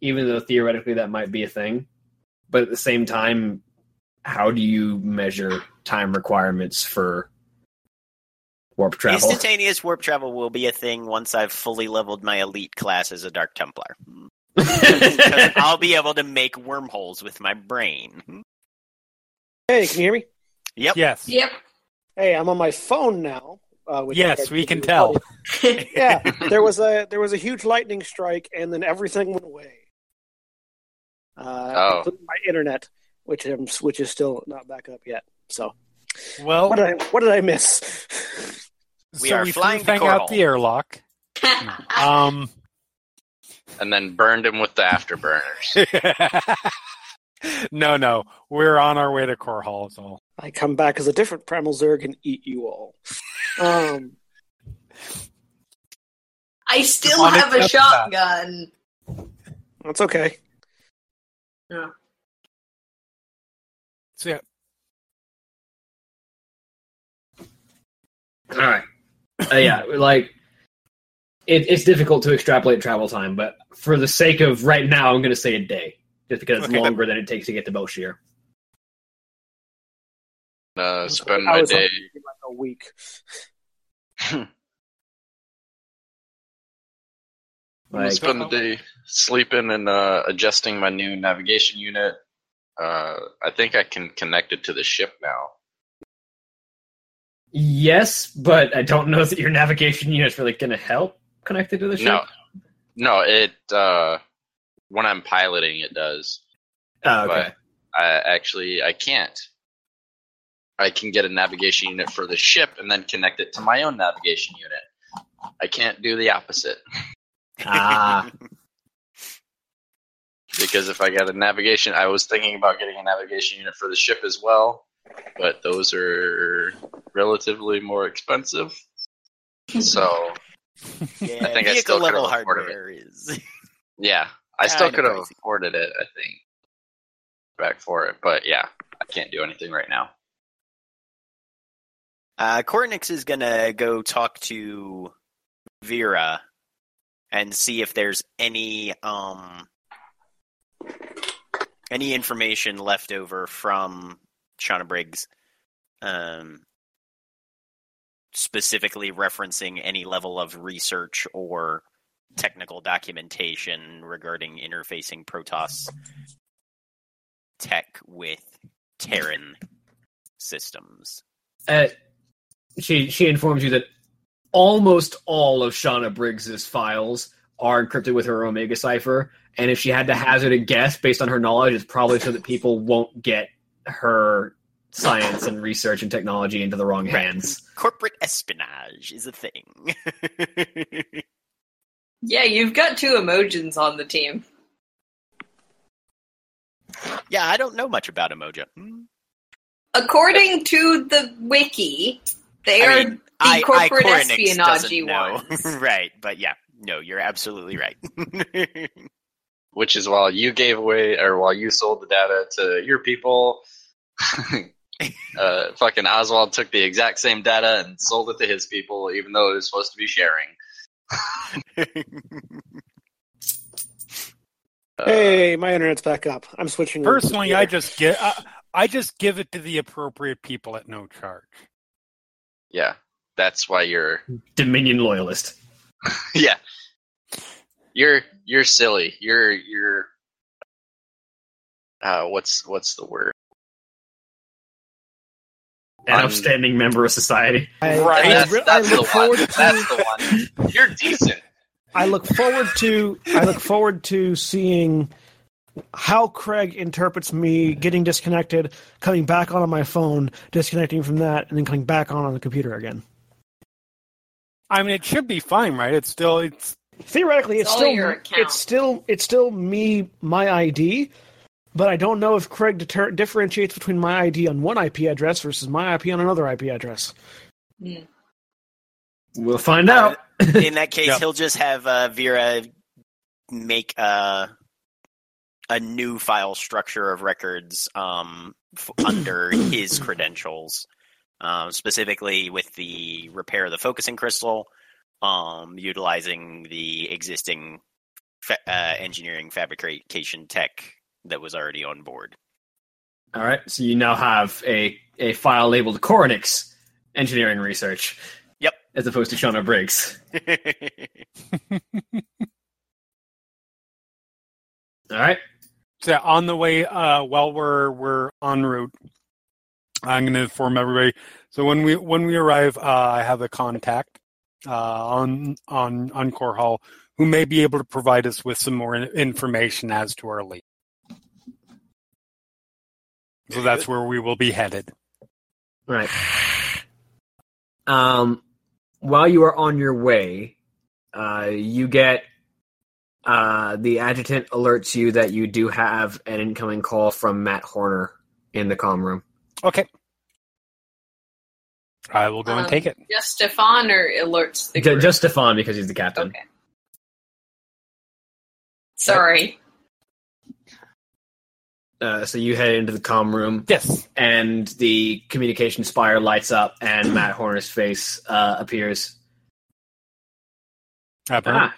even though theoretically that might be a thing. But at the same time, how do you measure time requirements for warp travel? Instantaneous warp travel will be a thing once I've fully leveled my elite class as a Dark Templar. I'll be able to make wormholes with my brain. Hey, can you hear me? Yep. Yes. Yep. Hey, I'm on my phone now. Uh, which Yes, we can tell. yeah, there was a there was a huge lightning strike, and then everything went away. Uh, Oh. including my internet, which um, which is still not back up yet. So Well, what did I what did I miss? We so are we flying flew to Fang out the airlock. Um, and then burned him with the afterburners. no, no, we're on our way to Korhal. So I come back as a different Primal Zerg and eat you all. Um, I still On have a accept that. shotgun. that's okay. Yeah. So yeah, All right. Uh, yeah, like it, it's difficult to extrapolate travel time, but for the sake of right now, I'm going to say a day, just because it's Okay. longer than it takes to get to Bel'Shir. Uh, spend I my day. hoping like a week. Like, spend the day sleeping and uh, adjusting my new navigation unit. Uh, I think I can connect it to the ship now. Yes, but I don't know that your navigation unit is really going to help connected to the ship. No, no, it uh, when I'm piloting, it does. Oh, okay. But I actually I can't. I can get a navigation unit for the ship and then connect it to my own navigation unit. I can't do the opposite Ah, because if I got a navigation, I was thinking about getting a navigation unit for the ship as well, but those are relatively more expensive. So Yeah, I think I still could've level afforded hardware is. yeah, I still could have afforded it. I think back for it, but yeah, I can't do anything right now. Uh, Koranix is gonna go talk to Vera and see if there's any um any information left over from Shauna Briggs, um, specifically referencing any level of research or technical documentation regarding interfacing Protoss tech with Terran systems. uh, she she informs you that almost all of Shauna Briggs's files are encrypted with her Omega cipher, and if she had to hazard a guess based on her knowledge, it's probably so that people won't get her science and research and technology into the wrong hands. corporate espionage is a thing. Yeah, you've got two emojis on the team. yeah, I don't know much about emoji. Hmm. According to the wiki, they I are mean, the I, corporate I, espionage doesn't ones. right, but yeah, no, you're absolutely right. which is while you gave away or while you sold the data to your people, uh, fucking Osvald took the exact same data and sold it to his people, even though it was supposed to be sharing. Hey, my internet's back up. I'm switching. personally, I just get I, I just give it to the appropriate people at no charge. yeah, that's why you're. Dominion loyalist. Yeah, you're you're silly. You're you're. Uh, what's what's the word? An upstanding member of society. I, Right. I, that's I that's the look one. forward That's the one. You're decent. I look forward to. I look forward to seeing how Craig interprets me getting disconnected, coming back on on my phone, disconnecting from that, and then coming back on on the computer again. I mean, it should be fine, right? It's still it's It's Theoretically, it's, all still it's still it's still me my ID, but I don't know if Craig deter- differentiates between my ID on one IP address versus my IP on another IP address. Yeah. We'll find out. In that case, Yep. he'll just have uh, Vera make uh, a new file structure of records um, f- under his credentials, um, specifically with the repair of the focusing crystal, um, utilizing the existing fa- uh, engineering fabrication tech that was already on board. All right, so you now have a, a file labeled Koranix Engineering Research. Yep. As opposed to Shauna Briggs. All right. So on the way, uh, while we're we're en route, I'm going to inform everybody. So when we when we arrive, uh, I have a contact uh, on on on Korhal who may be able to provide us with some more information as to our lead. So that's where we will be headed. Right. Um, while you are on your way, uh, you get uh, the adjutant alerts you that you do have an incoming call from Matt Horner in the comm room. Okay. I will go and Um, take it. Just Stefan or alerts the group? Just Stefan because he's the captain. Okay. Sorry. Uh, so you head into the comm room, Yes. and the communication spire lights up, and Matt Horner's face uh, appears. Ah,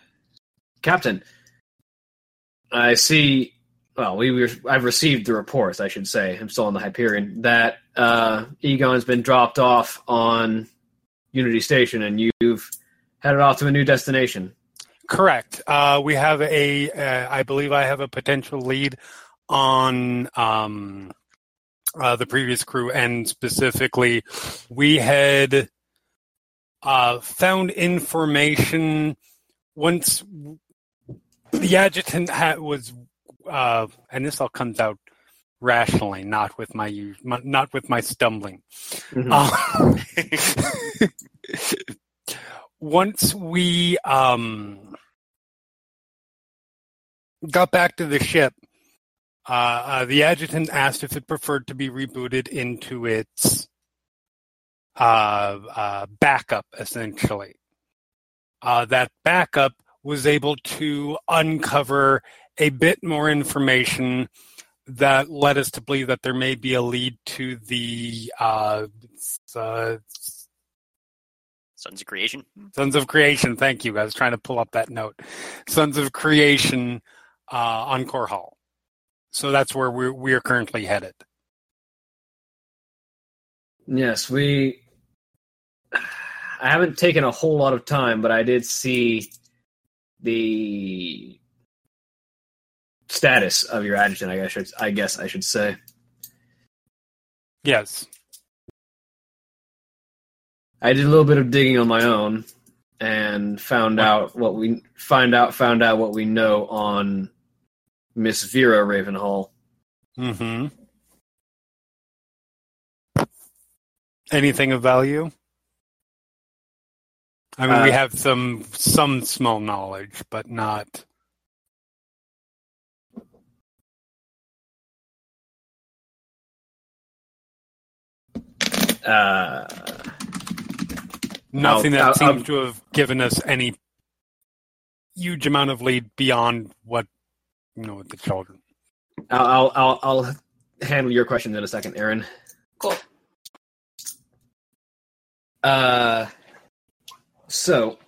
Captain. I see. Well, we were, I've received the reports. I should say. I'm still on the Hyperion. That uh, Egon's been dropped off on Unity Station, and you've headed off to a new destination. Correct. Uh, we have a, uh, I believe I have a potential lead on um, uh, the previous crew, and specifically, we had uh, found information once the adjutant ha- was, uh, and this all comes out rationally, not with my us- not with my stumbling. Um, once we um, got back to the ship, uh, uh, the adjutant asked if it preferred to be rebooted into its uh, uh, backup, essentially. Uh, that backup was able to uncover a bit more information that led us to believe that there may be a lead to the uh, uh, Sons of Creation. Sons of Creation. Thank you. I was trying to pull up that note. Sons of Creation uh, on Korhal. So that's where we're, we are currently headed. Yes, we. I haven't taken a whole lot of time, but I did see the status of your adjutant. I guess I should, I guess I should say. Yes. I did a little bit of digging on my own and found out what we find out found out what we know on Miss Vera Ravenhall. Mm-hmm. Anything of value? I mean, we Uh, have some some small knowledge, but not. Uh, Nothing I'll- that I'll- seems to have given us any huge amount of lead beyond what you know with the children. I'll, I'll I'll I'll handle your question in a second, Aaron. Cool. Uh, so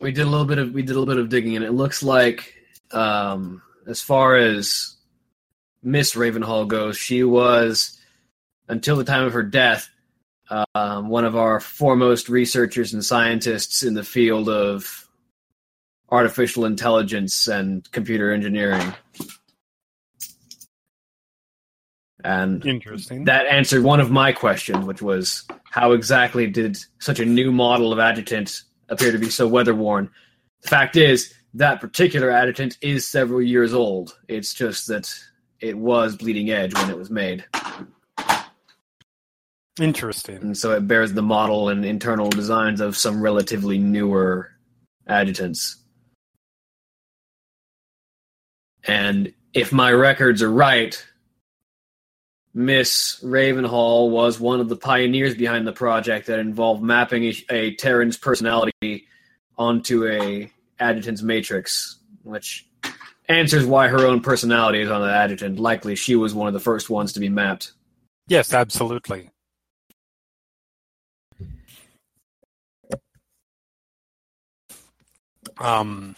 we did a little bit of we did a little bit of digging, and it looks like, um, as far as Miss Ravenhall goes, she was until the time of her death um, one of our foremost researchers and scientists in the field of artificial intelligence and computer engineering. And Interesting. that answered one of my questions, which was how exactly did such a new model of adjutant appear to be so weather worn? The fact is, that particular adjutant is several years old. It's just that it was bleeding edge when it was made. Interesting. And so it bears the model and internal designs of some relatively newer adjutants. And if my records are right, Miss Ravenhall was one of the pioneers behind the project that involved mapping a, a Terran's personality onto a adjutant's matrix, which answers why her own personality is on the adjutant. Likely she was one of the first ones to be mapped. Yes, absolutely. Um,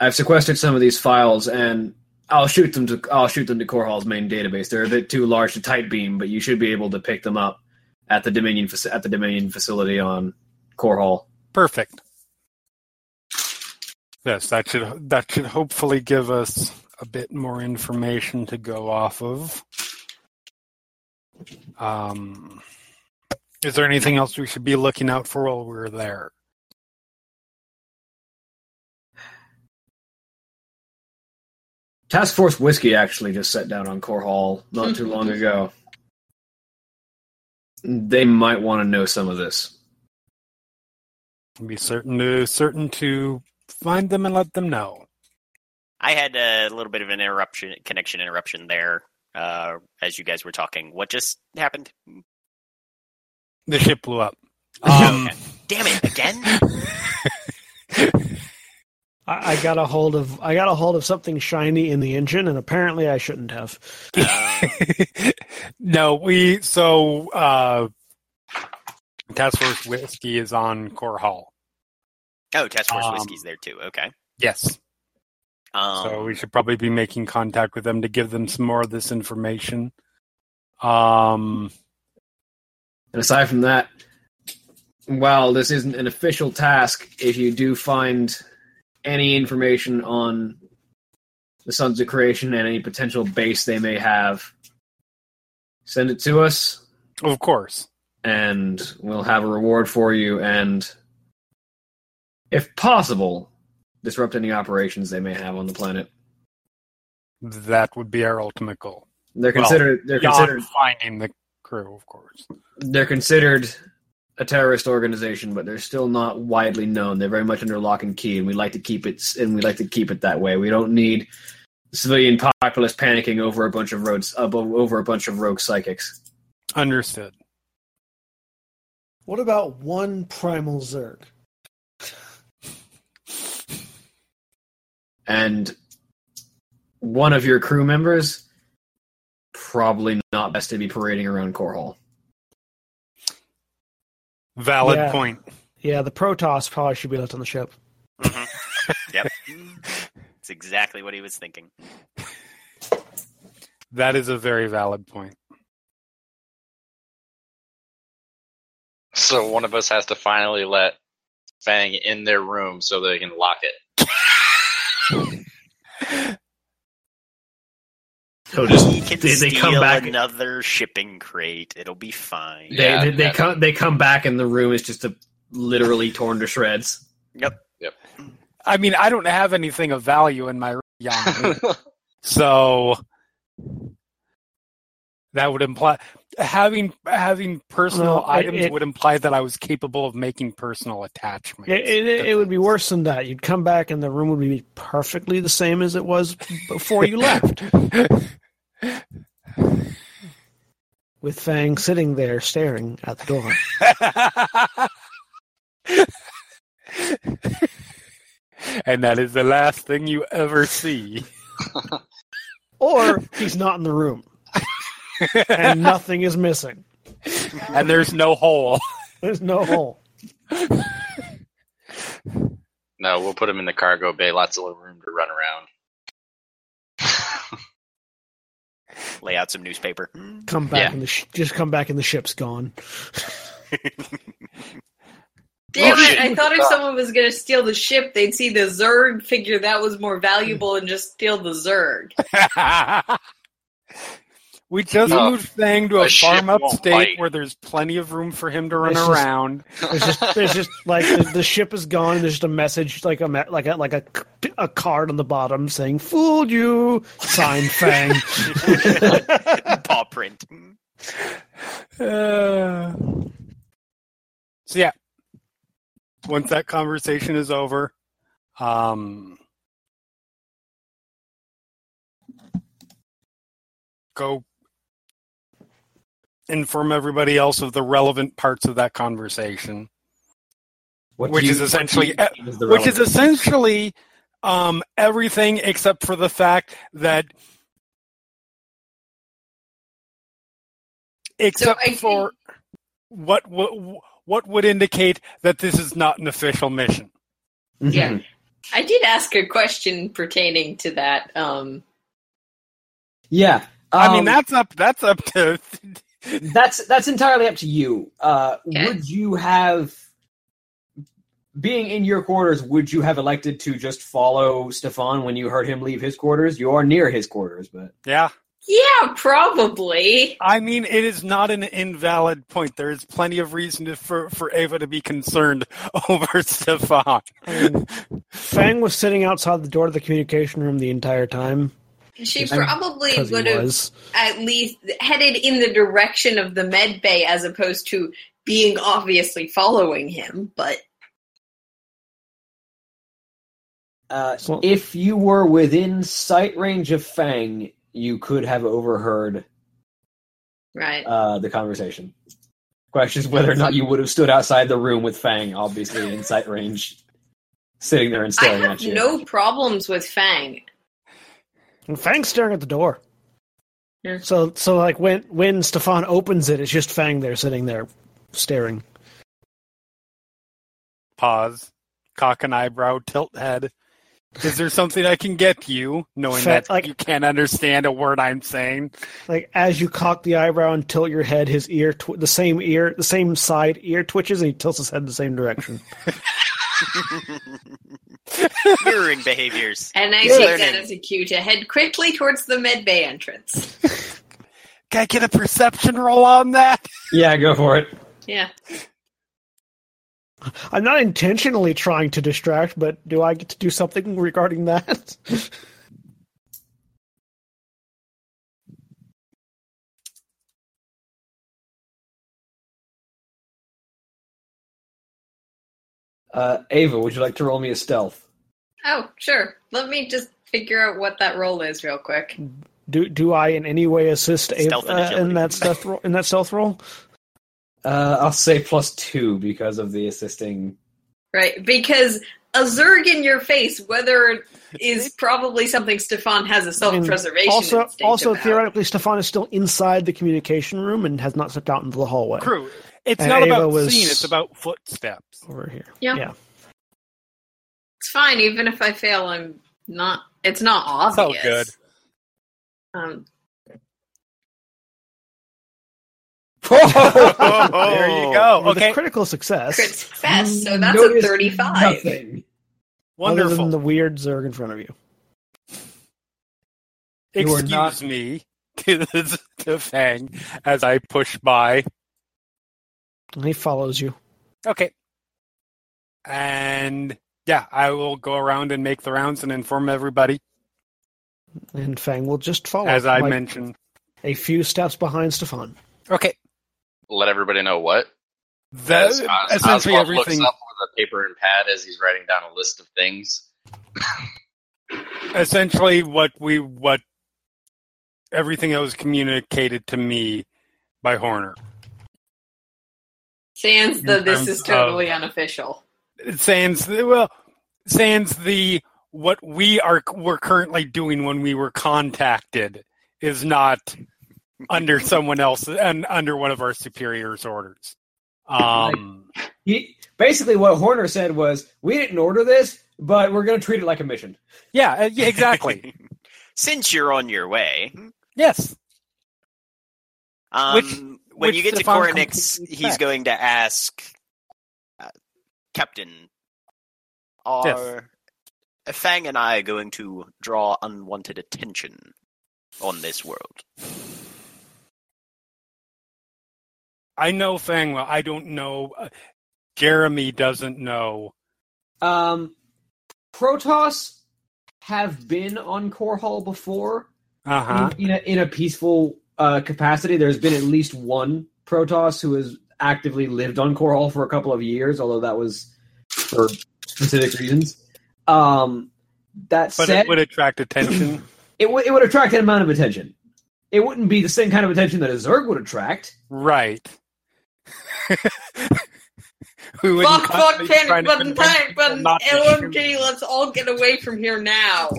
I've sequestered some of these files and I'll shoot them to I'll shoot them to Core Hall's main database. They're a bit too large to tight beam, but you should be able to pick them up at the Dominion at the Dominion facility on Korhal. perfect. Yes, that should that should hopefully give us a bit more information to go off of. Um, is there anything else we should be looking out for while we're there? Task Force Whiskey actually just sat down on Korhal not too long ago. They might want to know some of this. Be certain to certain to find them and let them know. I had a little bit of an interruption, connection interruption there uh, as you guys were talking. What just happened? The ship blew up. Oh, Um. Damn it! Again? I, I got a hold of I got a hold of something shiny in the engine, and apparently I shouldn't have. No, we so uh Task Force Whiskey is on Korhal. oh, Task Force Um, Whiskey's there too. Okay. Yes. Um, so we should probably be making contact with them to give them some more of this information. Um And aside from that, while this isn't an official task, if you do find any information on the Sons of Creation and any potential base they may have, send it to us of course. and we'll have a reward for you and if possible, disrupt any operations they may have on the planet. That would be our ultimate goal. They're Well, considered they're considered finding the crew, of course. they're considered a terrorist organization, but they're still not widely known. They're very much under lock and key, and we like to keep it and we like to keep it that way. We don't need civilian populace panicking over a bunch of roads uh, over a bunch of rogue psychics. Understood. What about one primal Zerg? And one of your crew members probably not best to be parading around Korhal. Valid Yeah. point. Yeah, the Protoss probably should be left on the ship. mhm. yep. It's exactly what he was thinking. That is a very valid point. So one of us has to finally let Fang in their room so they can lock it. So just he can they, they steal come back. another shipping crate. It'll be fine. They, Yeah, they, they come they come back and the room is just a, literally torn to shreds. Yep. Yep. I mean, I don't have anything of value in my room, so that would imply having having personal No, items it- would imply that I was capable of making personal attachments. It, it, it would be worse than that. You'd come back and the room would be perfectly the same as it was before you left, with Fang sitting there staring at the door. and that is the last thing you ever see. Or he's not in the room, and nothing is missing. and there's no hole. There's no hole. no, we'll put him in the cargo bay. Lots of room to run around. Lay out some newspaper. Come back Yeah. and the sh- just come back and the ship's gone. Damn Oh, it! shit. I thought if someone was going to steal the ship, they'd see the Zerg, figure that was more valuable, and just steal the Zerg. we just No. moved Fang to a A farm won't upstate bite. where there's plenty of room for him to run It's just- around. There's just there's just like the, the ship is gone. And there's just a message like a like a like a, a card on the bottom saying "Fooled you." Signed Fang. Paw print. Uh, so yeah, once that conversation is over, um, go inform everybody else of the relevant parts of that conversation, What Which do is essentially- what do you think is which is essentially um, everything except for the fact that. Except I think- for what, what what would indicate that this is not an official mission. Yeah. I did ask a question pertaining to that. Um, yeah. I mean Um, that's up that's up to that's that's entirely up to you. Uh, Okay. Would you have, being in your quarters, would you have elected to just follow Stefan when you heard him leave his quarters? You are near his quarters, but yeah. yeah, probably. I mean it is not an invalid point. There is plenty of reason to, for for Ava to be concerned over Stefan. I mean, Fang was sitting outside the door to the communication room the entire time She I'm- probably because he would have at least headed in the direction of the med bay as opposed to being obviously following him. But Uh, So- if you were within sight range of Fang, you could have overheard Right. uh, the conversation. Questions whether or not you would have stood outside the room with Fang, obviously in sight range, sitting there and I staring have at you. no problems with Fang. And Fang's staring at the door. Yeah. So, so like when when Stefan opens it, it's just Fang there sitting there, staring. Pause. Cock an eyebrow, tilt head. Is there something I can get you, knowing Fat- that like- you can't understand a word I'm saying? Like as you cock the eyebrow and tilt your head, his ear, tw- the same ear, the same side ear twitches, and he tilts his head the same direction. Mirroring behaviors. And I Yeah. take Learning. that as a cue to head quickly towards the med bay entrance. Can I get a perception roll on that? Yeah, go for it. Yeah. I'm not intentionally trying to distract, but do I get to do something regarding that? Uh, Ava, would you like to roll me a stealth? Oh, sure. Let me just figure out what that roll is real quick. do do I in any way assist Ava, uh, in that stealth ro- in that stealth roll? Uh, I'll say plus two because of the assisting. Right. Because a Zerg in your face, whether it is probably something Stefan has a self preservation Also, also about. theoretically, Stefan is still inside the communication room and has not stepped out into the hallway. Crew. It's And not Ava about was- seeing, it's about footsteps. Over here. Yeah. yeah. It's fine, even if I fail, I'm not. It's not So obvious. good. Um, there you go. With Okay, critical success. crit success, so that's Notice a 35. Nothing. Other than the weird Zerg in front of you. You Excuse not- me to, to Fang as I push by. And he follows you. Okay. And yeah, I will go around and make the rounds and inform everybody, And Fang will just follow. as I like mentioned. A few steps behind Stefan. Okay. Let everybody know what. That, As uh, Os- essentially Osvald everything. looks up with a paper and pad as he's writing down a list of things. essentially what we what everything that was communicated to me by Horner. Sans the this terms is of- totally unofficial. Sans well, sans the what we are were currently doing when we were contacted is not under someone else and under one of our superiors' orders. Um, He, basically, what Horner said was, "We didn't order this, but we're going to treat it like a mission." yeah, uh, yeah, exactly. Since you're on your way, yes. um, Which- when which you get to Stefan Koranix, he's expects. going to ask uh, Captain, are Fang and I going to draw unwanted attention on this world? I know Fang well. I don't know. Uh, Jeremy doesn't know. Um, Protoss have been on Korhal before Uh huh. in, in, a, in a peaceful uh, capacity. There's been at least one Protoss who has actively lived on Korhal for a couple of years, although that was for specific reasons. Um, that But said, it would attract attention. it would it would attract an amount of attention. It wouldn't be the same kind of attention that a Zerg would attract. Right. we Fuck, fuck, constantly panic button, convince panic button, not to shoot. LMG, let's all get away from here now.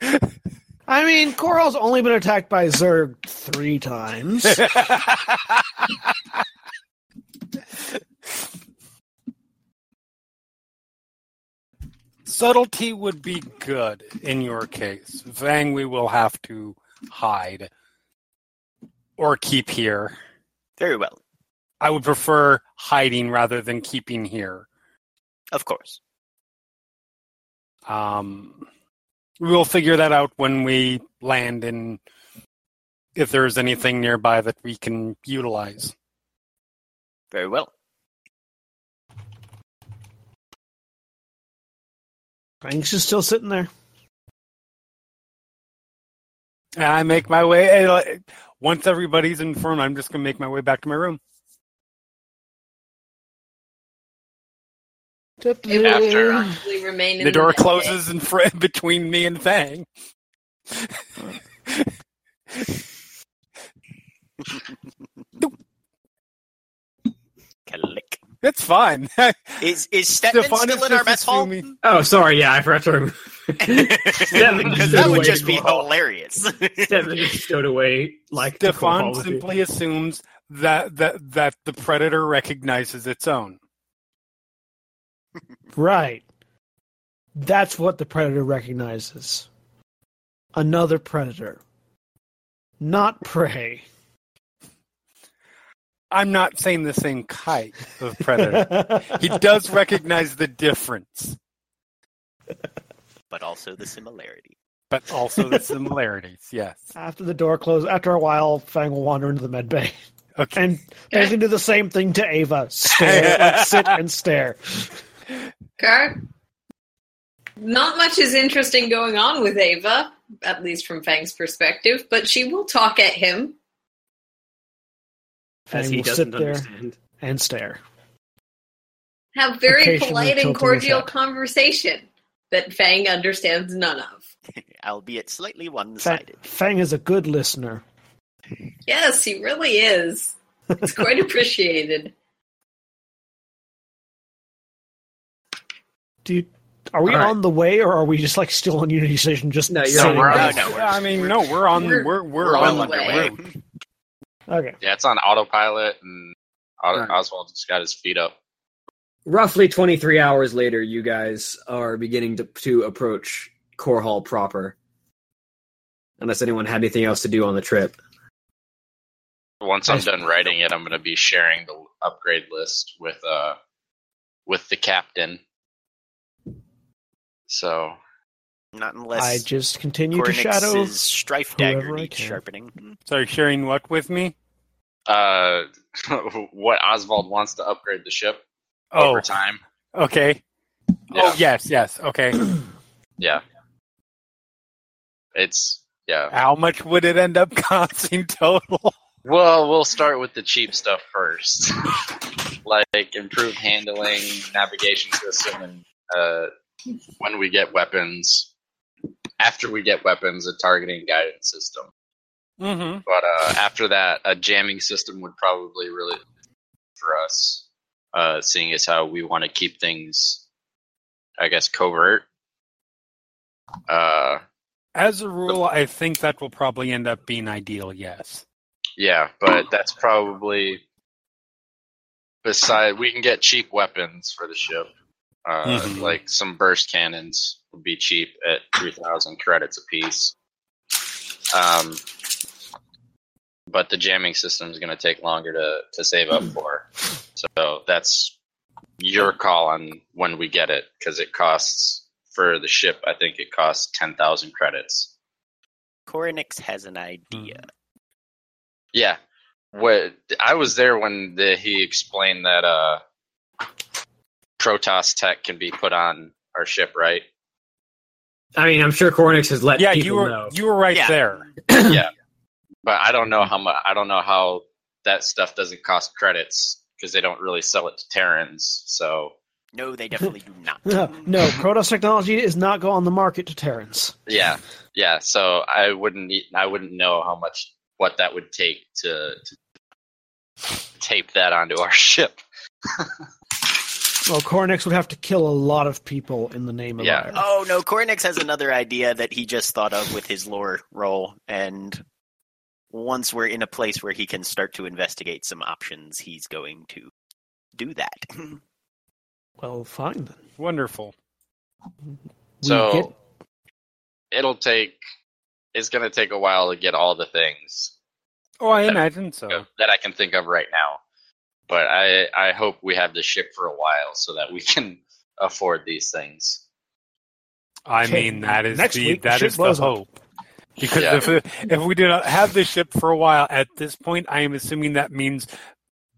I mean, Korhal's only been attacked by Zerg three times. Subtlety would be good in your case. Vang, we will have to hide or keep here. Very well, I would prefer hiding rather than keeping here. of course. Um, we will figure that out when we land and if there's anything nearby that we can utilize. Very well. Fang's just still sitting there. And I make my way. eh, Once everybody's informed, I'm just going to make my way back to my room. It After- probably remain in The door med closes in front between me and Fang. Click. That's fine. Is is Stetman Stefan still in our mess hall? assuming- Oh, sorry. Yeah, I forgot to remove. Stetman Because that would just be the ball. hilarious. Stetman just stowed away like the Stefan football with you. simply assumes that, that that the predator recognizes its own. Right. That's what the predator recognizes. Another predator. Not prey. I'm not saying the same type of predator. he does recognize the difference, but also the similarity. but also the similarities. Yes. After the door closes, after a while, Fang will wander into the med bay Okay. and basically do the same thing to Ava: stare, like, sit and stare. Okay. Not much is interesting going on with Ava, at least from Fang's perspective, but she will talk at him. as Fang he will doesn't sit there understand. and stare. Have very polite and cordial conversation that Fang understands none of. Albeit slightly Fang, one-sided. Fang is a good listener. Yes, he really is. It's quite appreciated. Dude, are we All right. on the way, or are we just like still on Unity Station? Just No, you're on- we're on- no, we're- I mean, no, we're on. we're- We're we're, We're on well the underway. way. Okay. Yeah, it's on autopilot, and Auto- Right. Osvald just got his feet up. Roughly 23 hours later, you guys are beginning to, to approach Korhal proper. Unless anyone had anything else to do on the trip. Once I'm done writing it, I'm going to be sharing the upgrade list with uh with the captain. So Not unless I just continue to Koranix's shadow. strife dagger I needs can. sharpening. Sorry, sharing what with me? uh what Osvald wants to upgrade the ship Oh, over time. okay. Yeah. Oh, yes, yes. Okay. Yeah. It's yeah. How much would it end up costing total? Well, we'll start with the cheap stuff first. like improved handling, navigation system, and uh, when we get weapons, after we get weapons, a targeting guidance system. Mm-hmm. But uh, after that, a jamming system would probably really for us, uh, seeing as how we want to keep things, I guess, covert. Uh, As a rule, I think that will probably end up being ideal. Yes. Yeah, but that's probably beside. We can get cheap weapons for the ship, uh, Mhm. like some burst cannons would be cheap at three thousand credits apiece. Um, but the jamming system is going to take longer to to save up for. So that's your call on when we get it because it costs for the ship. I think it costs ten thousand credits. Koranix has an idea. Yeah. What I was there when the, he explained that uh Protoss tech can be put on our ship, right? I mean, I'm sure Koranix has let Yeah, people you were know. you were right Yeah. there. yeah. But I don't know how much I don't know how that stuff doesn't cost credits because they don't really sell it to Terrans. So No, they definitely do not. No, no, Protoss technology is not going on the market to Terrans. yeah, yeah. So I wouldn't e- I wouldn't know how much what that would take to, to tape that onto our ship. Well, Koranix would have to kill a lot of people in the name of Yeah. Iron. Oh no, Koranix has another idea that he just thought of with his lore roll, and once we're in a place where he can start to investigate some options, he's going to do that. Well, fine then. Wonderful. We So get- it'll take it's going to take a while to get all the things Oh, I imagine so. that I can think of right now. But I I hope we have the ship for a while so that we can afford these things. I Okay, mean, that is next the week the that ship is the hope. Because Yeah. if if we do not have the ship for a while, at this point, I am assuming that means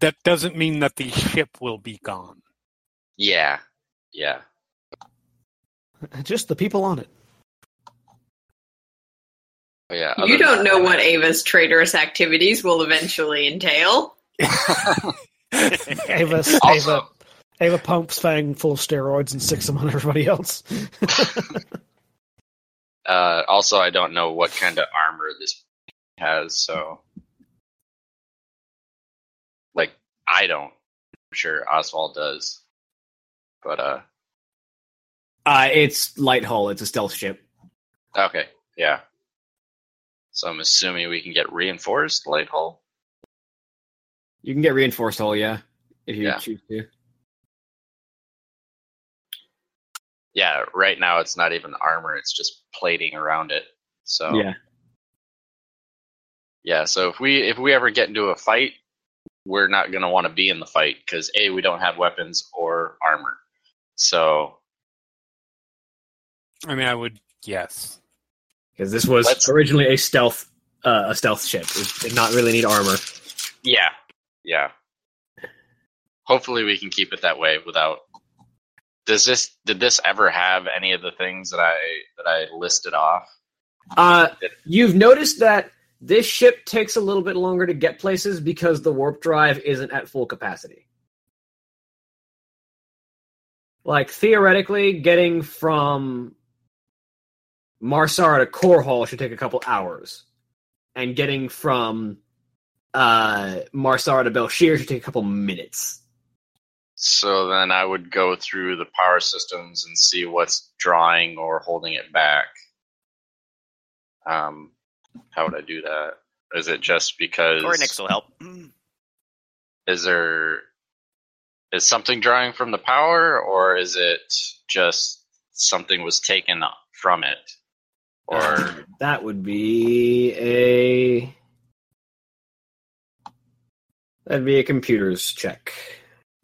that doesn't mean that the ship will be gone. Yeah, yeah. just the people on it. But yeah. You don't know what Ava's traitorous activities will eventually entail. Ava, Ava, Ava pumps Fang full of steroids and sticks them on everybody else. Uh, also, I don't know what kind of armor this has, so like I don't. I'm sure Osvald does, but uh, Uh, it's light hull. It's a stealth ship. okay, yeah. So I'm assuming we can get reinforced light hull. You can get reinforced hull, yeah, if you Yeah. choose to. Yeah, right now it's not even armor; it's just plating around it. So Yeah. Yeah, so if we if we ever get into a fight, we're not going to want to be in the fight because a we don't have weapons or armor. So I mean, I would yes. Because this was Let's- originally a stealth uh, a stealth ship. It did not really need armor. yeah, yeah. Hopefully we can keep it that way without. Does this did this ever have any of the things that I that I listed off? Uh, you've noticed that this ship takes a little bit longer to get places because the warp drive isn't at full capacity. Like theoretically, getting from Mar Sara to Korhal should take a couple hours, and getting from uh, Mar Sara to Bel'Shir should take a couple minutes. So then I would go through the power systems and see what's drawing or holding it back. Um, how would I do that? Is it just because? Or Nix will help. is there is something drawing from the power or is it just something was taken from it or That would be a that'd be a computers check.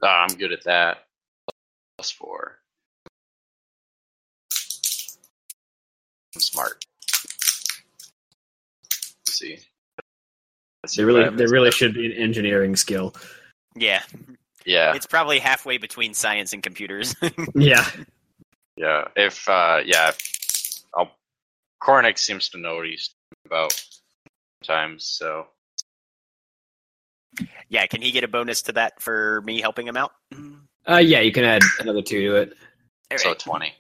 oh, i'm good at that. Plus four. I'm smart. Let's see. Let's see There really, there really should be an engineering skill. Yeah, yeah. It's probably halfway between science and computers. Yeah, yeah. If uh yeah if I'll, Koranix seems to know what he's about sometimes so yeah, can he get a bonus to that for me helping him out? uh, yeah, you can add another two to it. All so 20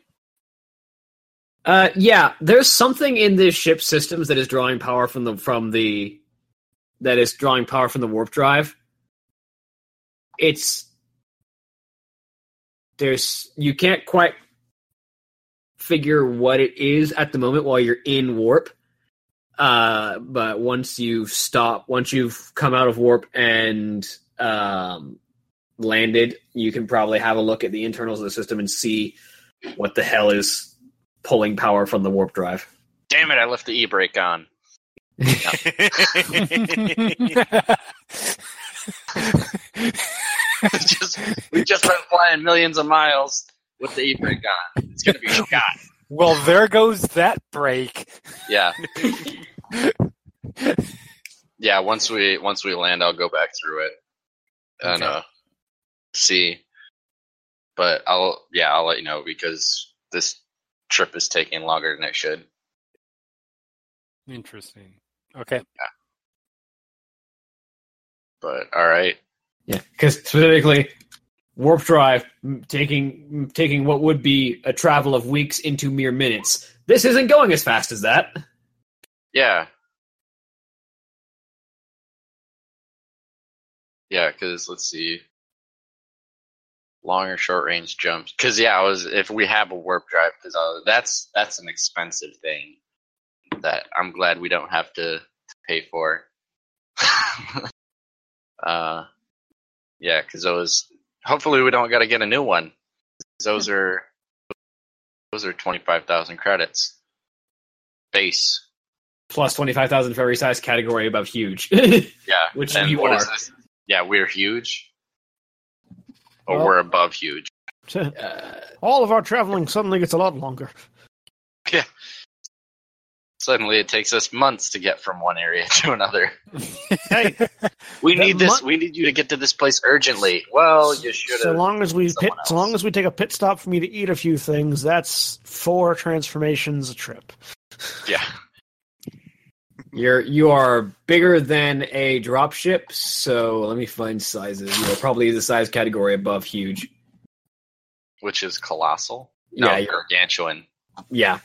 Uh, yeah, there's something in this ship systems that is drawing power from the from the that is drawing power from the warp drive. It's there's you can't quite figure what it is at the moment while you're in warp. Uh, but once you stop, once you've come out of warp and um, landed, you can probably have a look at the internals of the system and see what the hell is pulling power from the warp drive. damn it i left the e-brake on just we just went flying millions of miles with the e-brake on. It's gonna be shot. Well, there goes that break. Yeah. yeah, once we once we land I'll go back through it and Okay. uh see. But I'll yeah, I'll let you know because this trip is taking longer than it should. Interesting. Okay. Yeah. But all right. Yeah, because specifically, warp drive taking taking what would be a travel of weeks into mere minutes. This isn't going as fast as that. Yeah. Yeah, because let's see, long or short range jumps. Because yeah, I was if we have a warp drive, because that's that's an expensive thing that I'm glad we don't have to, to pay for. uh, yeah, because those. Hopefully, we don't got to get a new one. Those are those are twenty five thousand credits base. Plus twenty five thousand for every size category above huge. Yeah, Which and you what is are. this? Yeah, we're huge, or Well- we're above huge. uh, All of our traveling suddenly gets a lot longer. Suddenly, it takes us months to get from one area to another. Hey, We need this. mon- we need you to get to this place urgently. Well, you should so long as we pit, so long as we take a pit stop for me to eat a few things, that's four transformations a trip. Yeah, you're you are bigger than a dropship, so let me find sizes. You are probably the size category above huge. which is colossal. No, Yeah, gargantuan. yeah.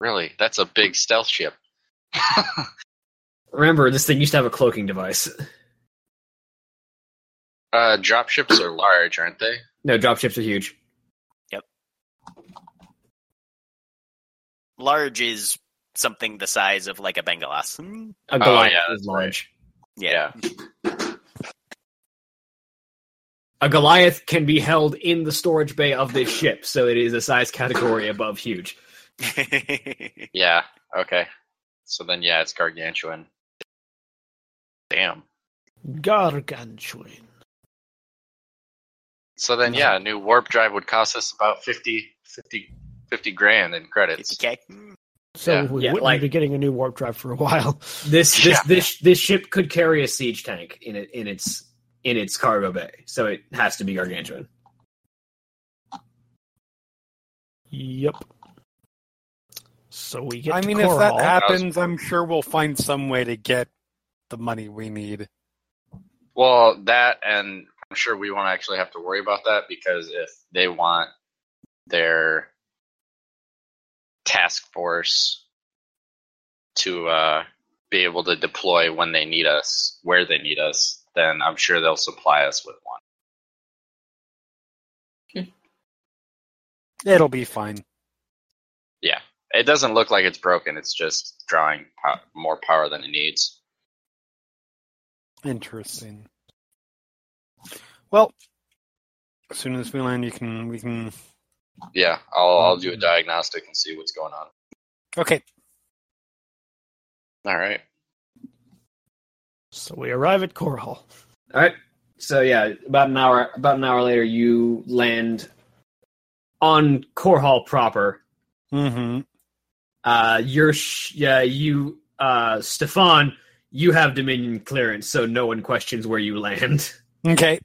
Really, that's a big stealth ship. Remember, this thing used to have a cloaking device. uh, drop ships are large, aren't they? No, dropships are huge. Yep. Large is something the size of like a Bengalaas. A Goliath yeah, is that's large. Yeah. A Goliath can be held in the storage bay of this ship, so it is a size category above huge. Yeah. Okay. So then, yeah, it's gargantuan. Damn. Gargantuan. So then, yeah, a new warp drive would cost us about 50, 50, 50 grand in credits. 50K? So Yeah. we Yeah, wouldn't like- be getting a new warp drive for a while. This this Yeah. this this ship could carry a siege tank in it in its in its cargo bay, so it has to be gargantuan. Yep. So we get. I to mean, if that happens, I'm sure we'll find some way to get the money we need. Well, that, and I'm sure we won't actually have to worry about that because if they want their task force to uh, be able to deploy when they need us, where they need us, then I'm sure they'll supply us with one. It'll be fine. Yeah. It doesn't look like it's broken. It's just drawing po- more power than it needs. Interesting. Well, as soon as we land, you can we can. Yeah, I'll I'll do a diagnostic and see what's going on. Okay. All right. So we arrive at Korhal. All right. So yeah, about an hour about an hour later, you land on Korhal proper. Mm-hmm. Uh, you're sh- yeah you uh Stefan, you have Dominion clearance, so no one questions where you land. Okay.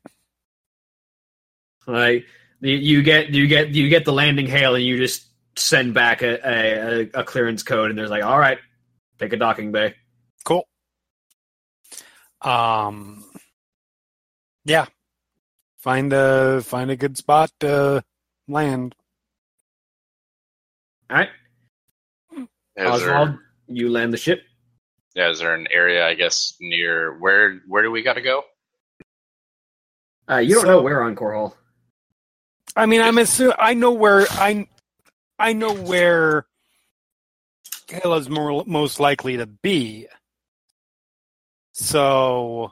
Like you, you get you get you get the landing hail, and you just send back a, a, a clearance code, and there's like, all right, pick a docking bay. Cool. Um. Yeah. Find a find a good spot to land. All right, Is Osvald, there, you land the ship. yeah, is there an area I guess near where where do we got to go? Uh, you don't So- know where on Korhal. I mean, I'm assuming I know where I I know where Kayla's more most likely to be. So,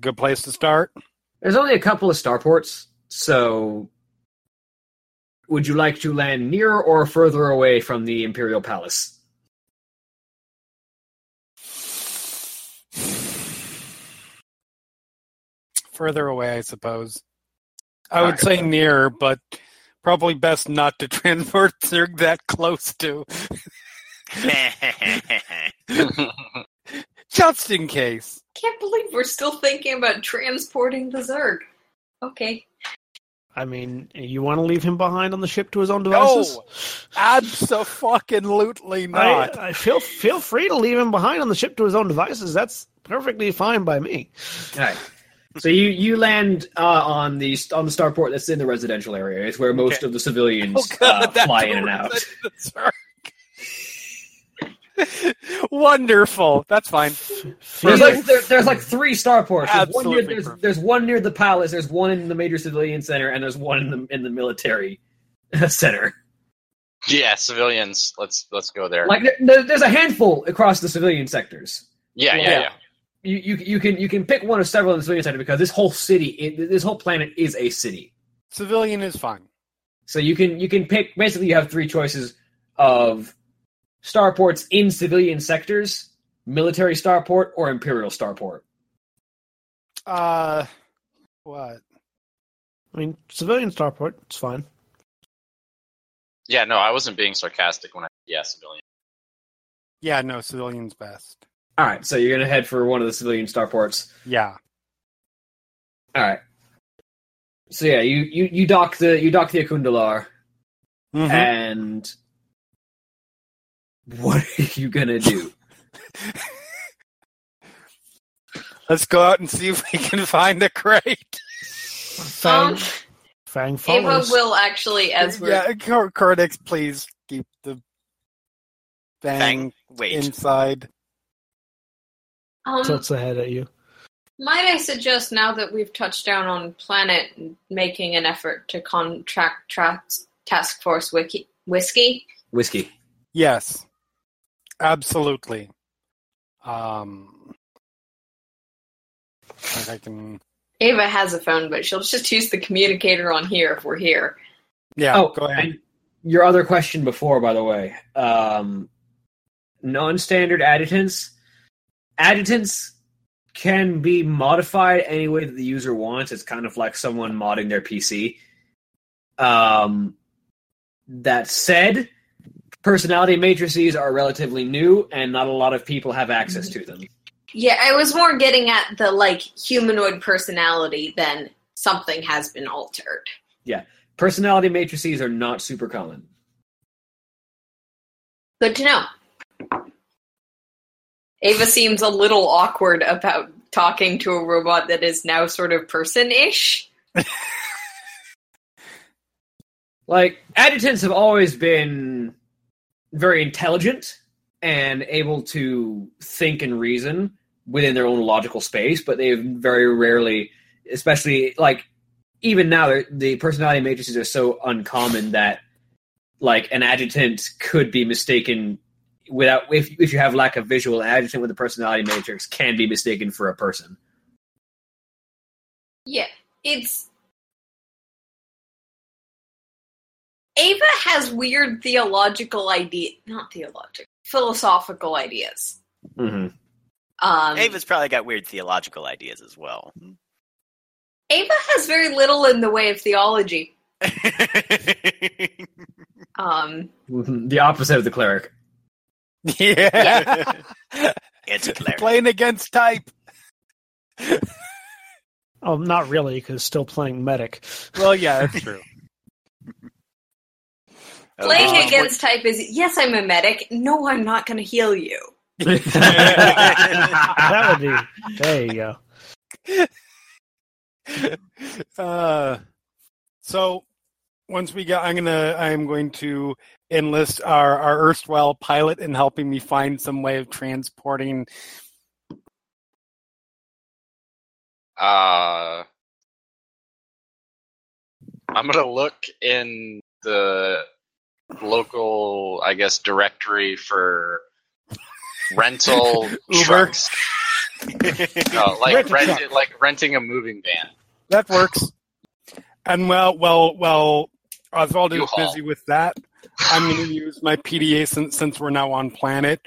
good place to start. There's only a couple of starports, so would you like to land near or further away from the Imperial Palace? Further away, I suppose. I would say near, but probably best not to transport Zerg that close to, just in case. Can't believe we're still thinking about transporting the Zerg. Okay. I mean, you want to leave him behind on the ship to his own devices? No, absolutely not. I, I feel feel free to leave him behind on the ship to his own devices. That's perfectly fine by me. All right. So you you land uh, on the on the starport that's in the residential area. It's where most Okay. of the civilians Oh, God, uh, fly in and what out. That's right. Wonderful. That's fine. There's like there, there's like three starports. There's one, near, Absolutely there's, there's one near the palace. There's one in the major civilian center, and there's one in the in the military center. yeah, civilians. Let's let's go there. Like there- there, there's a handful across the civilian sectors. yeah, yeah, Yeah. yeah. You, you you can you can pick one of several in the civilian center because this whole city, this whole planet is a city. Civilian is fine. So you can you can pick. Basically, you have three choices of starports in civilian sectors, military starport, or imperial starport. Uh, what? I mean, civilian starport. It's fine. Yeah, no, I wasn't being sarcastic when I yeah, civilian. Yeah, no, civilian's best. All right, so you're gonna head for one of the civilian starports. Yeah. All right. So yeah, you you you dock the you dock the Akundalar, Mhm. and what are you gonna do? Let's go out and see if we can find a crate. Fang, Um, Fang Ava will actually, as we're yeah, Cor- Cortex, please keep the bang, Bang. Wait. inside. um, tilts ahead at you. Might I suggest now that we've touched down on planet, making an effort to contract tra- task force wiki- whiskey? Whiskey. Yes, absolutely. Um, if I can. Ava has a phone, but she'll just use the communicator on here if we're here. Yeah, oh, go ahead. your other question before, by the way, um, non-standard adjutants. Adjutants can be modified any way that the user wants. It's kind of like someone modding their PC. Um, that said, personality matrices are relatively new, and not a lot of people have access to them. Yeah, I was more getting at the like humanoid personality than something has been altered. Yeah. Personality matrices are not super common. Good to know. Ava seems a little awkward about talking to a robot that is now sort of person-ish. like adjutants have always been very intelligent and able to think and reason within their own logical space but they've very rarely especially like even now the personality matrices are so uncommon that like an adjutant could be mistaken without if, if you have lack of visual an adjutant with a personality matrix can be mistaken for a person. Yeah, it's Ava has weird theological idea, not theological, philosophical ideas. mm-hmm. Um, Ava's probably got weird theological ideas as well. Ava has very little in the way of theology. Um, the opposite of the cleric Yeah, it's a cleric. playing against type. Oh, not really, because still playing medic. Well, yeah, that's true. Playing Uh, against type is yes, I'm a medic. No, I'm not going to heal you. That would be. There you go. uh, so once we get, I'm gonna, I'm going to enlist our our erstwhile pilot in helping me find some way of transporting. Uh, I'm gonna look in the local, I guess, directory for rental trucks. No, like Rent a rent, truck. like renting a moving van. That works. And well, well, well, Osvald is U-Haul. busy with that. I'm going to use my PDA since since we're now on planet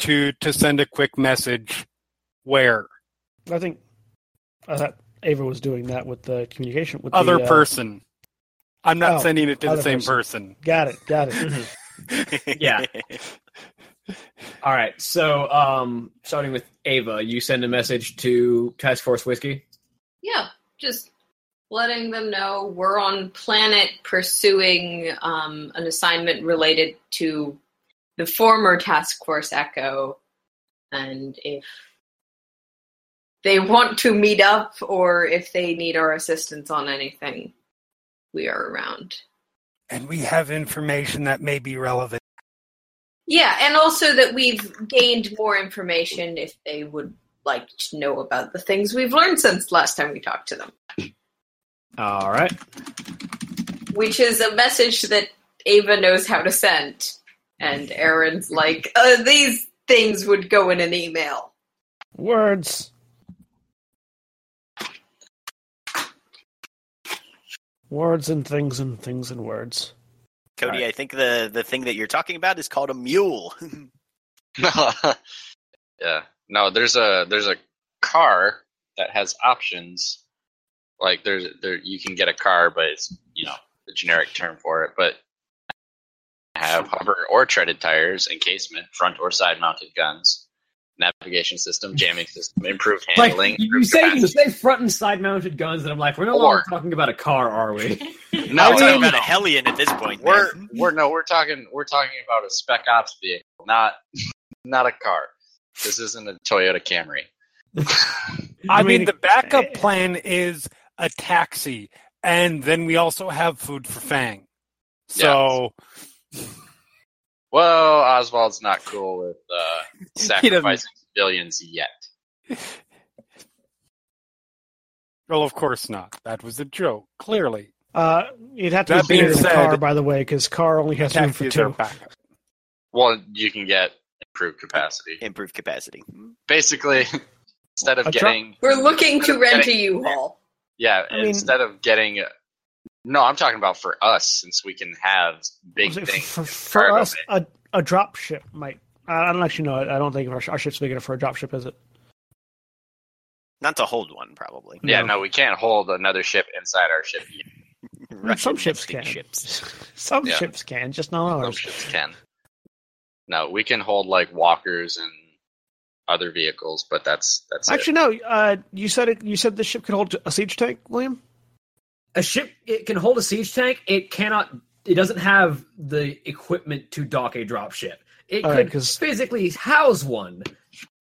to to send a quick message. Where I think I thought Ava was doing that with the communication with other the, uh, person. I'm not oh, sending it to the same person. person. Got it. Got it. Yeah. All right. So, um, starting with Ava, you send a message to Task Force Whiskey. Yeah, just letting them know we're on planet pursuing um, an assignment related to the former Task Force Echo, and if they want to meet up or if they need our assistance on anything, we are around. And we have information that may be relevant. Yeah, and also that we've gained more information if they would like to know about the things we've learned since last time we talked to them. All right. which is a message that Ava knows how to send. And Erin's like, uh, these things would go in an email. Words. Words and things and things and words. Koty, Alright. I think the the thing that you're talking about is called a mule. yeah. No, there's a there's a car that has options. Like there's there you can get a car, but it's you know the generic term for it. But have hover or treaded tires, encasement, front or side mounted guns, navigation system, jamming system, improved Like handling. you improved say, you say front and side mounted guns, and I'm like, we're no longer talking about a car, are we? No, we're no, talking about a Hellion at this point. We're man. we're no, we're talking we're talking about a spec ops vehicle, not not a car. This isn't a Toyota Camry. I I mean, mean, the backup eh. plan is a taxi, and then we also have food for Fang. So Well, Osvald's not cool with uh, doesn't- sacrificing civilians yet. well, of course not. That was a joke. Clearly, Uh, you'd have to That be bigger being than said- car, by the way, because car only has room for two. backup. Well, you can get improved capacity. Improved capacity. Basically, instead of A truck- getting We're looking to rent a Getting- U-Haul. yeah, I mean- instead of getting no, I'm talking about for us since we can have big Was it things. For, in for us, a, a drop ship might. I don't actually know. I don't think our, our ship's big enough for a drop ship, is it? Not to hold one, probably. yeah, No. no, we can't hold another ship inside our ship. yet. Russian Some ships can. Ships. Some Yeah. ships can, just not Some ships can. No, we can hold like walkers and other vehicles, but that's that's it. Actually, no. Uh, you said it. You said the ship could hold a siege tank, William. A ship it can hold a siege tank. It cannot. It doesn't have the equipment to dock a drop ship. It All could right, 'cause- physically house one.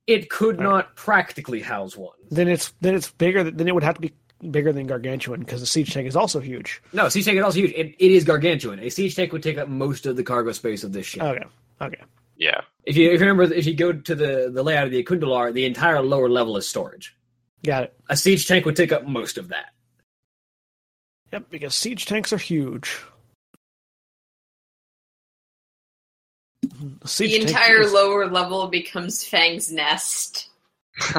It could All right. not practically house one. Then it's then it's bigger. Then it would have to be bigger than gargantuan because the siege tank is also huge. No, siege tank is also huge. It, it is gargantuan. A siege tank would take up most of the cargo space of this ship. Okay. Okay. yeah, If you, if you remember, if you go to the, the layout of the Akundalar, the entire lower level is storage. Got it. A siege tank would take up most of that. Yep. Because siege tanks are huge. Siege The entire is- lower level becomes Fang's nest.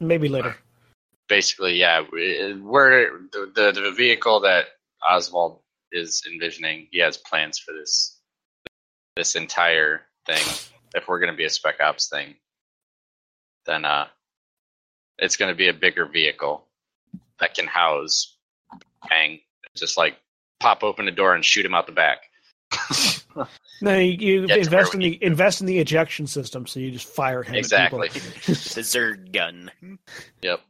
maybe later. basically, yeah, we- we're the, the the vehicle that Osvald is envisioning. He has plans for this this entire thing. If we're going to be a spec ops thing, then uh, it's going to be a bigger vehicle that can house Pang. Just like pop open the door and shoot him out the back. No, you, you invest in we the invest in the ejection system, so you just fire him. Exactly. The Zerg gun. Yep.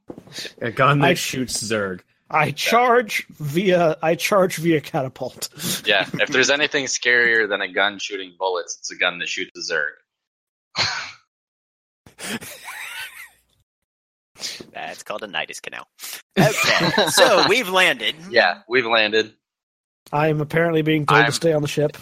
A gun that that shoots Zerg. I charge via I charge via catapult. Yeah. If there's anything scarier than a gun shooting bullets, it's a gun that shoots a Zerg. That's called a nidus canal. Okay, so we've landed. Yeah, we've landed. I am apparently being told I'm- to stay on the ship.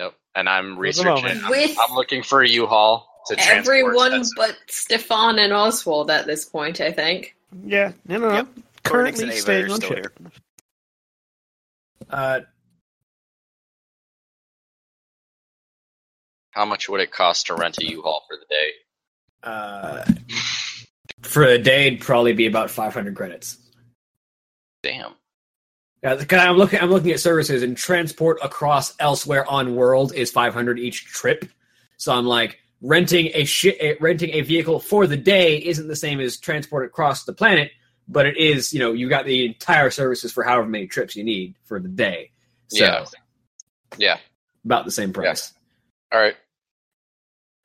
Yep. And I'm researching. I'm, With I'm looking for a U-Haul to. Everyone Spencer. but Stefan and Oswald at this point, I think. Yeah, no, no, no. Yep. Koranix Currently staying on still ship. here. Uh, How much would it cost to rent a U-Haul for the day? uh, for a day, it'd probably be about 500 credits. Damn. Yeah, 'cause I'm looking. I'm looking at services and transport across elsewhere on world is 500 each trip. So I'm like renting a shit, a, renting a vehicle for the day isn't the same as transport across the planet, but it is. You know, you got the entire services for however many trips you need for the day. So Yeah. Yeah. about the same price. All right.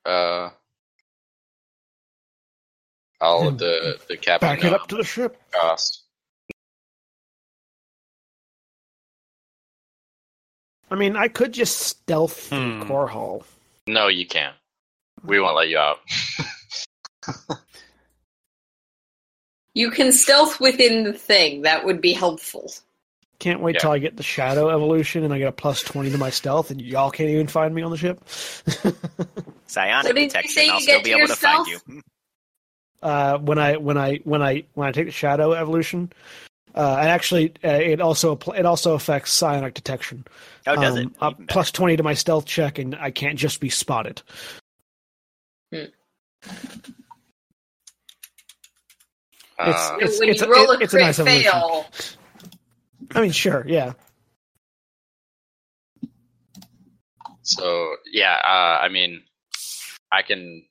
Uh, I'll And the the captain Back it up to the ship. much it costs. I mean, I could just stealth through Hmm. Korhal. No, you can't. We won't let you out. You can stealth within the thing. That would be helpful. Can't wait Yeah. till I get the shadow evolution and I get a plus twenty to my stealth, and y'all can't even find me on the ship. Psionic So did you detection. say you I'll still get be to able to find you. Uh, when I when I when I when I take the shadow evolution, uh, and actually uh, it also it also affects psionic detection. Oh, does it? Um, uh, plus twenty to my stealth check, and I can't just be spotted. Uh, It's- when it's you a- roll it- a it's a crit nice evolution. I mean, sure, yeah. so yeah, uh, I mean, I can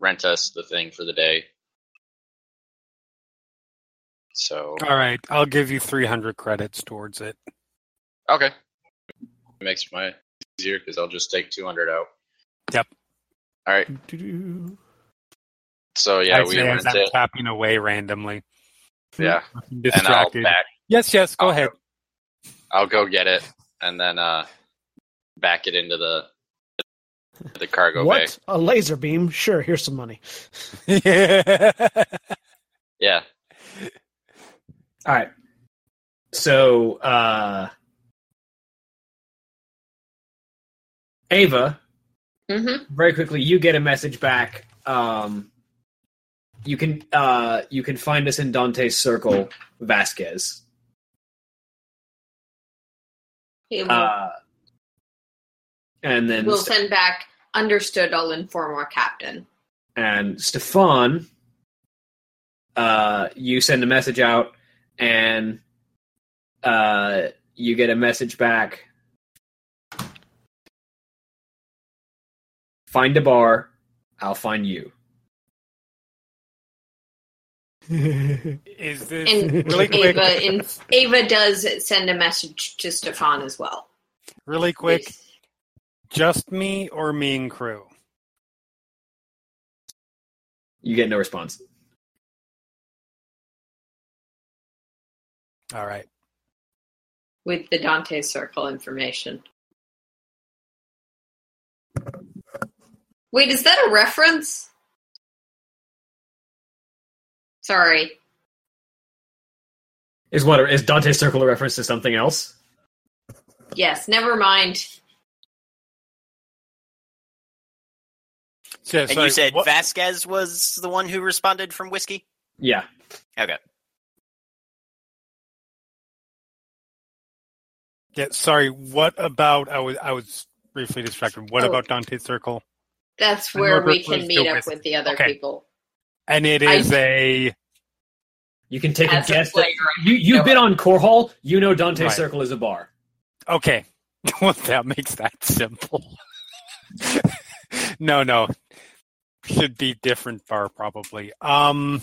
rent us the thing for the day. So All right, I'll give you 300 credits towards it. okay, it makes my easier because I'll just take two hundred out. Yep. All right. So yeah, I we I'm it. tapping away randomly. Yeah, and I'll Distracted. back. Yes, yes, go I'll ahead. I'll go get it and then uh back it into the the cargo bay. What a laser beam? Sure, here's some money. Yeah. yeah. All right. So, uh, Ava, Mm-hmm. very quickly, you get a message back. Um, you can uh, you can find us in Dante's Circle, Vasquez. He will, Uh, and then we'll send back. Understood. I'll inform our captain. and Stefan, uh, you send a message out, and uh, you get a message back. Find a bar, I'll find you. Is this And really quick? Ava, Ava does send a message to Stefan as well. Really quick, just me or me and crew? You get no response. All right. with the Dante Circle information. Wait, is that a reference? Sorry. Is what is Dante's Circle a reference to something else? Yes, never mind. So, And sorry, you said what- Vasquez was the one who responded from whiskey. Yeah. Okay. yeah, sorry. What about? I was I was briefly distracted. What Oh. about Dante's Circle? That's where we can meet up with- with the other okay. people. And it I- is a You can take As a a guess. player, you you've been on Korhal. You know Dante's Right. Circle is a bar. okay. well, that makes that simple. no, no, should be different bar probably. Um,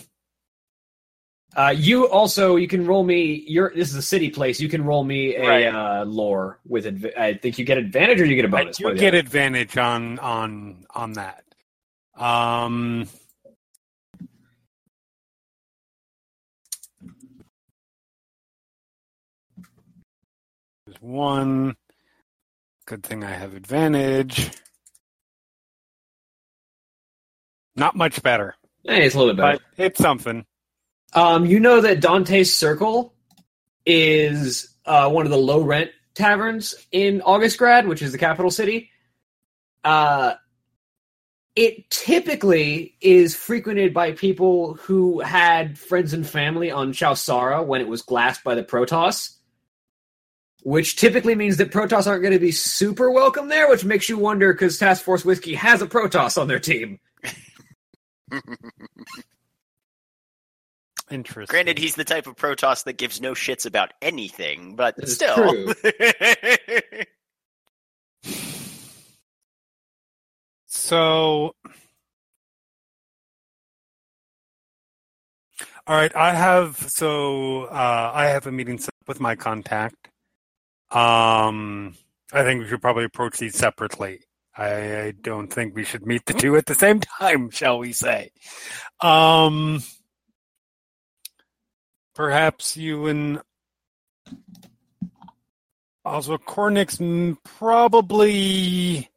Uh, you also you can roll me. Your this is a city place. You can roll me a Right. uh, lore with. Adv- I think you get advantage or you get a bonus. do one or the get other. advantage on on on that. Um, there's one. Good thing I have advantage. Not much better, Eh, it's a little bit better. but it's something. Um, you know that Dante's Circle is uh, one of the low rent taverns in Augustgrad, which is the capital city. Uh, it typically is frequented by people who had friends and family on Chau Sara when it was glassed by the Protoss, which typically means that Protoss aren't going to be super welcome there, which makes you wonder because Task Force Whiskey has a Protoss on their team. Interesting. Granted, he's the type of Protoss that gives no shits about anything, but This still. So, all right, I have so uh, I have a meeting set up with my contact. Um, I think we should probably approach these separately. I, I don't think we should meet the two at the same time, shall we say? Um, perhaps you and also Koranix probably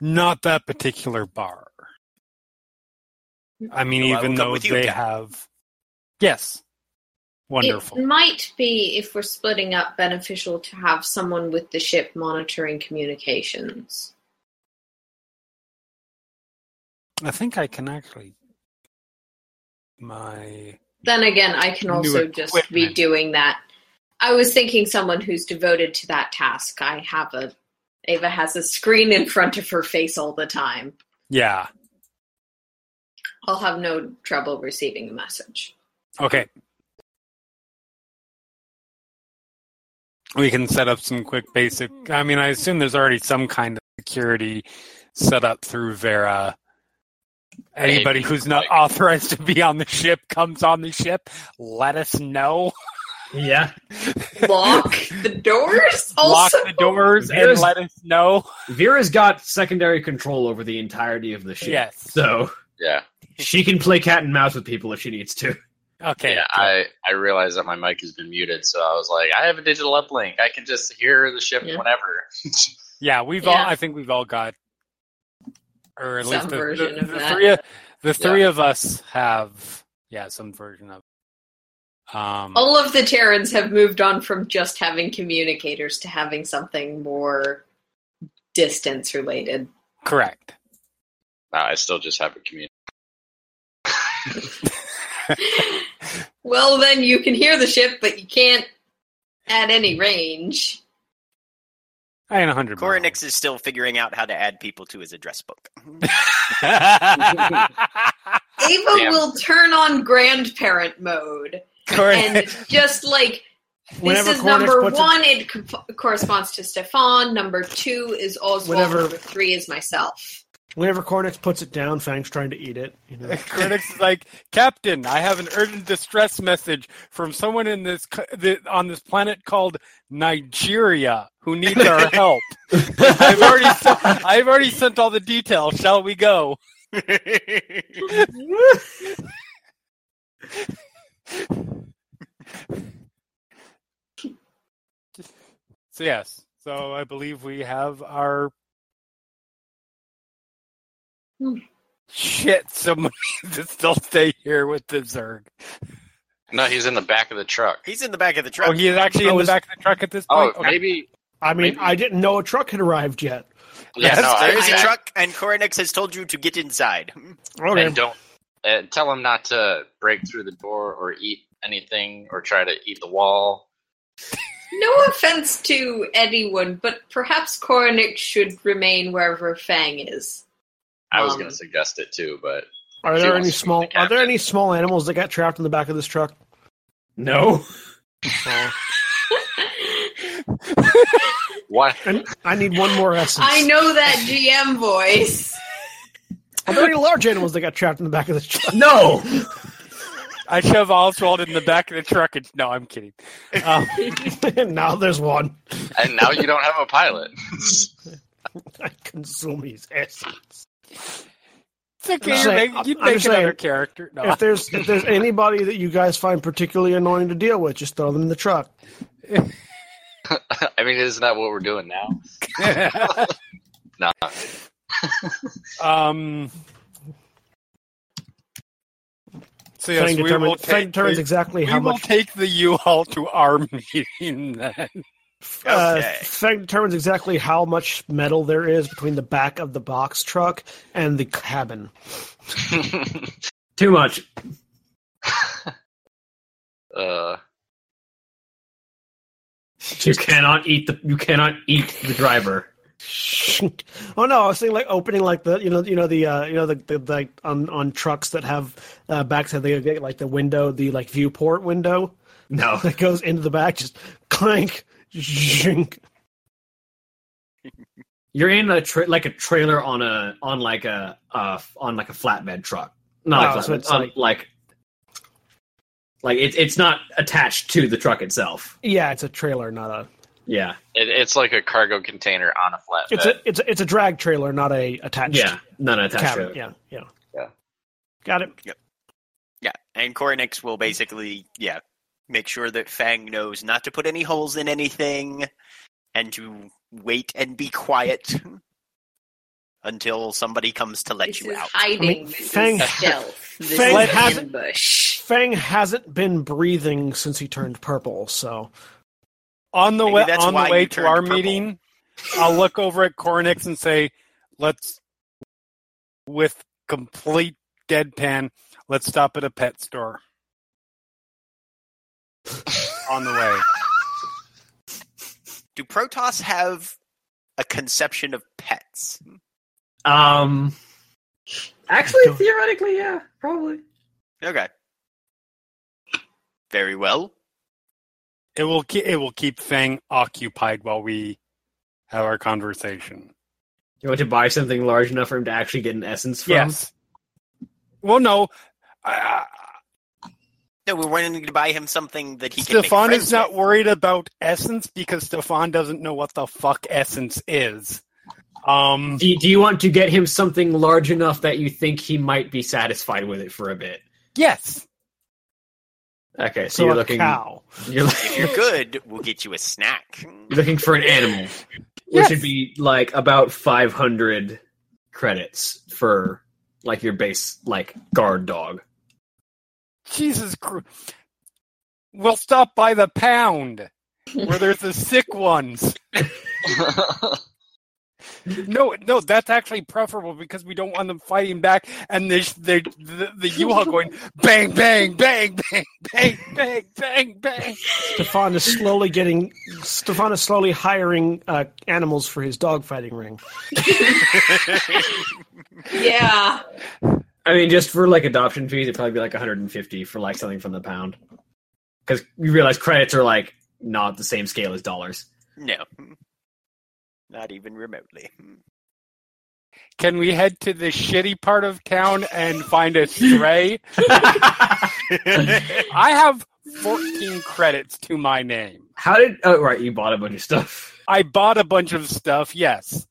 not that particular bar. I mean, I even come though they have, yes, wonderful. It might be, if we're splitting up, beneficial to have someone with the ship monitoring communications. I think I can actually. My Then again, I can also just be doing that. I was thinking someone who's devoted to that task. I have a Ava has a screen in front of her face all the time. yeah, I'll have no trouble receiving a message. okay. We can set up some quick basic. I mean, I assume there's already some kind of security set up through Vera. Anybody who's not authorized to be on the ship comes on the ship. Let us know. Yeah. Lock the doors. Lock the doors and let us know. Vera's got secondary control over the entirety of the ship. Yes. So Yeah, she can play cat and mouse with people if she needs to. Okay. yeah. I I realized that my mic has been muted, so I was like, I have a digital uplink. I can just hear the ship Yeah. whenever. Yeah, we've all. I think we've all got, or at Some least the, version the, of the that. three. Of, the three of us have, yeah, some version of. Um, All of the Terrans have moved on from just having communicators to having something more distance related. correct. No, I still just have a community. well, then you can hear the ship, but you can't add any range. I ain't a hundred. Koranix is still figuring out how to add people to his address book. Ava Damn. will turn on grandparent mode and just like this Whenever is Koranix number puts it- one, it co- corresponds to Stefan. Number two is Osvald. Whenever- Number three is myself. Whenever Koranix puts it down, Fang's trying to eat it. You know. Critics is like, Captain, I have an urgent distress message from someone in this on this planet called Nigeria who needs our help. I've already sent, I've already sent all the details. Shall we go? So yes, so I believe we have our. Shit. Someone needs to still stay here with the Zerg. No, he's in the back of the truck. He's in the back of the truck. Oh, he is actually I in the back of the truck at this Oh, point. Okay. maybe. I mean, Maybe- I didn't know a truck had arrived yet. Yeah, no, I, There is a I- truck, and Koranix has told you to get inside. Okay. and don't uh, tell him not to break through the door or eat anything or try to eat the wall. No offense to anyone, but perhaps Koranix should remain wherever Fang is. I was Um, going to suggest it too, but Are there any small? the Are there any small animals that got trapped in the back of this truck? No. Why? And I need one more essence. I know that GM voice. Are there any large animals that got trapped in the back of this truck? No. I shove Osvald in the back of the truck. And, no, I'm kidding. Um, now there's one. And now you don't have a pilot. I consume his essence. it's okay. I'm You saying- make, you'd I'm make another saying, character. No. If there's if there's anybody that you guys find particularly annoying to deal with, just throw them in the truck. I mean, isn't that what we're doing now? Nah. um. So yes, Fang we will determines, Fang take determines exactly we how will much. take the U-Haul to our meeting then. Uh, Okay. Fang determines exactly how much metal there is between the back of the box truck and the cabin. Too much. uh, You cannot eat the. You cannot eat the driver. oh no, I was saying like opening like the you know you know the uh, you know the, the like on on trucks that have uh, backside they get like the window the like viewport window No. that goes into the back just clank. Zhink. You're in a tra- like a trailer on a on like a uh on like a flatbed truck. Not Oh, like so flatbed, it's on, like- like like it's it's not attached to the truck itself. Yeah, it's a trailer, not a. Yeah. it, it's like a cargo container on a flatbed. It's a it's a, it's a drag trailer, not a attached. Yeah. Not attached cabin. to. Yeah, yeah, Yeah. Got it. Yeah, and Koranix will basically, yeah, make sure that Fang knows not to put any holes in anything and to wait and be quiet until somebody comes to let This you is out. hiding. I mean, this Fang- stealth. This Fang is has- ambush. Fang hasn't been breathing since he turned purple, so On the Maybe way on the way to our purple. meeting, I'll look over at Koranix and say, "Let's, with complete deadpan, let's stop at a pet store." On the way. Do Protoss have a conception of pets? Um actually theoretically, yeah, probably. Okay. Very well. It will keep it will keep Fang occupied while we have our conversation. You want to buy something large enough for him to actually get an essence from? Yes. Well, no. I, No, we're wanting to buy him something that he I, can make Stefan is not with. worried about essence because Stefan doesn't know what the fuck essence is. Um, Do, do you want to get him something large enough that you think he might be satisfied with it for a bit? yes. Okay, so, so you're a looking cow. you're, If you're good, we'll get you a snack. you're looking for an animal, which would be like about 500 credits for like your base like guard dog. Jesus Christ. We'll stop by the pound where there's the sick ones. no, no, that's actually preferable because we don't want them fighting back and the the the, the U-Haul going bang, bang, bang, bang, bang, bang, bang, bang. Stefan is slowly getting. Stefan is slowly hiring uh, animals for his dog fighting ring. yeah. I mean, just for like adoption fees, it'd probably be like 150 for like something from the pound. Because you realize credits are like not the same scale as dollars. No. Not even remotely. Can we head to the shitty part of town and find a stray? I have 14 credits to my name. How did? Oh, right, you bought a bunch of stuff. I bought a bunch of stuff, yes.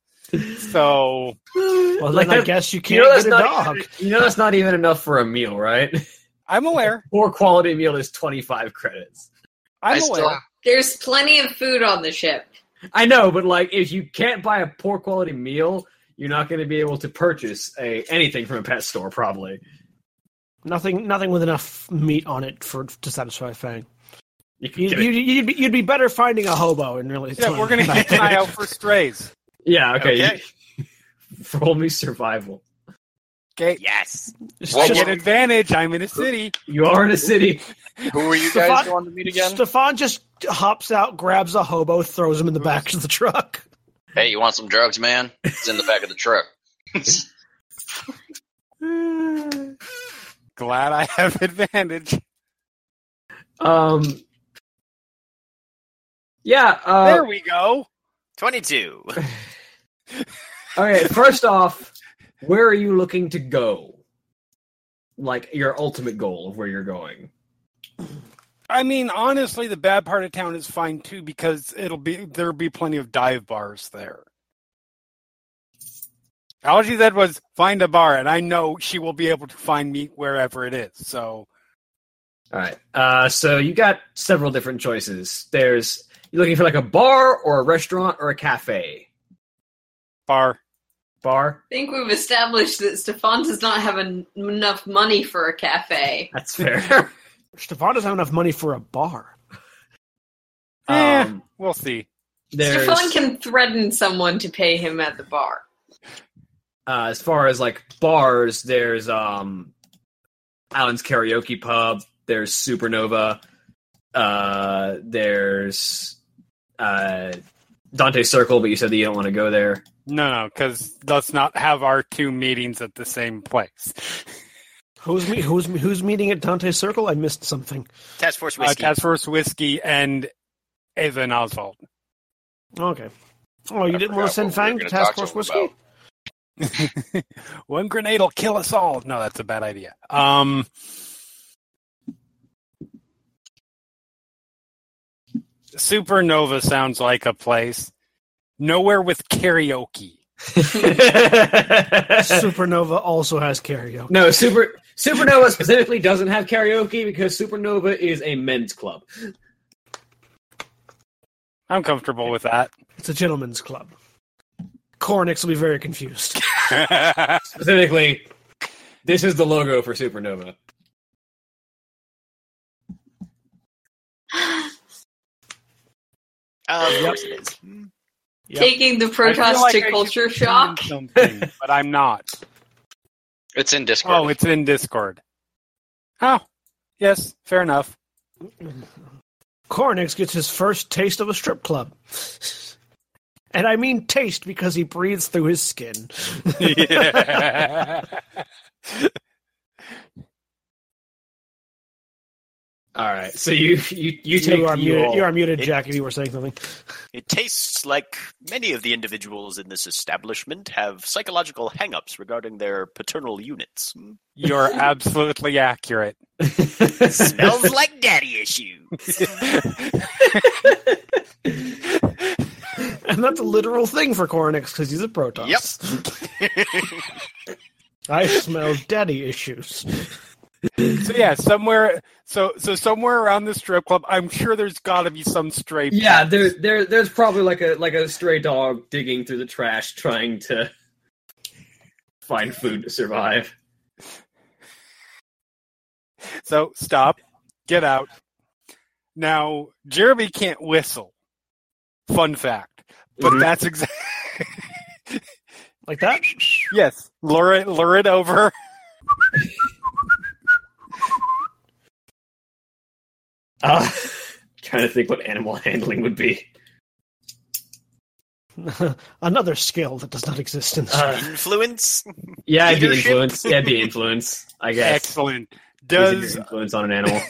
So Well, Like I guess you You can't know get a dog. Even, you know that's not even enough for a meal, right? I'm aware. Poor quality meal is 25 credits. I'm I aware. still There's plenty of food on the ship. I know, but like, if you can't buy a poor quality meal, you're not going to be able to purchase a anything from a pet store, probably. Nothing, nothing with enough meat on it for to satisfy Fang. You, you, you'd, you'd, be, you'd be better finding a hobo and really. Yeah, we're gonna keep an eye out for strays. Yeah, okay. Okay. Roll me survival. Okay. Yes. It's I just- get advantage. I'm in a city. You are in a city. Who are you Stefan- guys going to meet again? Stefan just hops out, grabs a hobo, throws him in the back of the truck. Hey, you want some drugs, man? It's in the back of the truck. Glad I have advantage. Um. Yeah. Uh, there we go. 22. Okay, first off, where are you looking to go? Like your ultimate goal of where you're going. I mean, honestly, the bad part of town is fine too because it'll be there'll be plenty of dive bars there. All she said was find a bar, and I know she will be able to find me wherever it is. So All right. Uh, so you got several different choices. There's you're looking for like a bar or a restaurant or a cafe. Bar. Bar. I think we've established that Stefan does not have en- enough money for a cafe. That's fair. Stefan doesn't have enough money for a bar. Eh, um, we'll see. there's Stefan can threaten someone to pay him at the bar. uh, as far as like bars, there's um, Alan's Karaoke Pub. There's Supernova. Uh, there's uh, Dante Circle, but you said that you don't want to go there. No, no, because let's not have our two meetings at the same place. Who's me? Who's who's meeting at Dante's Circle? I missed something. Task Force Uh, Whiskey. Task Force Whiskey and Ava Osvald. Okay. Oh, you I didn't want to send what we were Fang to Task talk to Force Whiskey? One grenade will kill us all. No, that's a bad idea. Um, Supernova sounds like a place. Nowhere with karaoke. Supernova also has karaoke. No, Super Supernova specifically doesn't have karaoke because Supernova is a men's club. I'm comfortable with that. It's a gentleman's club. Koranix will be very confused. Specifically, this is the logo for Supernova. of course it is. Yep. Taking the I Protoss like to should culture shock. something, but I'm not. It's in oh, Discord. Oh, it's in Discord. Oh, yes, fair enough. Koranix gets his first taste of a strip club. And I mean taste because he breathes through his skin. Yeah. All right, so you you you take You are the muted. You are muted, It- Jack. If you were saying something. It tastes like many of the individuals in this establishment have psychological hang-ups regarding their paternal units. You're absolutely accurate. Smells like daddy issues. And that's a literal thing for Koranix because he's a Protoss. Yep. I smell daddy issues. So yeah, somewhere so so somewhere around the strip club, I'm sure there's got to be some stray. yeah, pets. there there there's probably like a like a stray dog digging through the trash trying to find food to survive. So stop, get out. Now, Jeremy can't whistle. Fun fact. But Mhm. that's exactly. Like that? yes. Lure it, lure it over. Uh, trying to think what animal handling would be. Another skill that does not exist in this. Uh, Influence? yeah, it'd be Leadership? influence. Yeah, it'd be influence. I guess. Excellent. Using Does influence on an animal?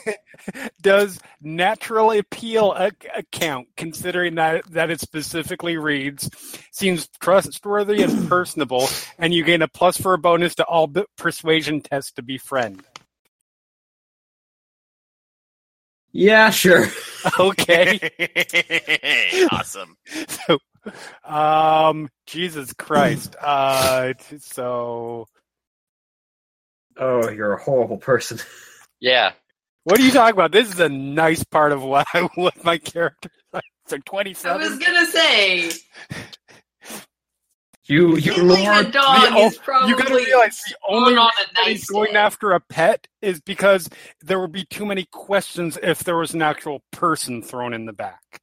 does natural appeal ac- account, considering that that it specifically reads, seems trustworthy and personable, and you gain a plus for a bonus to all b- persuasion tests to befriend. Yeah, sure. Okay. awesome. so, um, Jesus Christ. Uh, so Oh, you're a horrible person. Yeah. what are you talking about? This is a nice part of what I what my character. So twenty seven. I was gonna say, You, you lure. a dog the- is probably you gotta realize the only on reason nice he's going day. after a pet is because there would be too many questions if there was an actual person thrown in the back.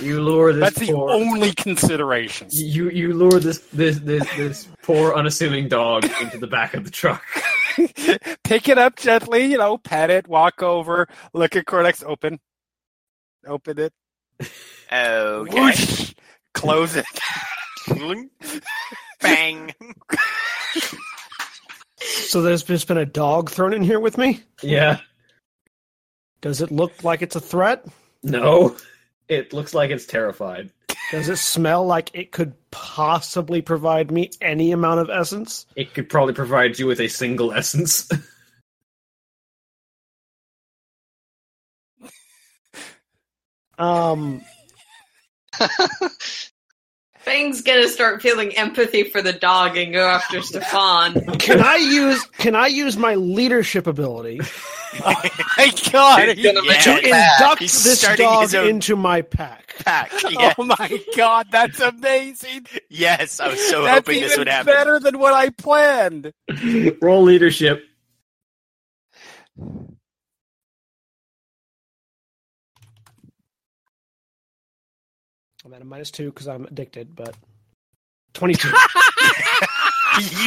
You lure this That's the poor. only consideration. You you lure this this this this poor unassuming dog into the back of the truck. Pick it up gently, you know, pet it, walk over, look at Cortex, open, open it, Okay. whoosh, close it. Bang. So there's just been a dog thrown in here with me? Yeah. Does it look like it's a threat? No. It looks like it's terrified. Does it smell like it could possibly provide me any amount of essence? It could probably provide you with a single essence. Um, Fang's gonna start feeling empathy for the dog and go after Stefan. can I use can I use my leadership ability My God, He's gonna make to Yeah. a pack. induct He's this starting dog his own- into my pack? Pack. Yeah. Oh my God, that's amazing! Yes, I was so that's hoping even this would happen. better than what I planned. Roll leadership. I'm at a minus two because I'm addicted, but twenty-two.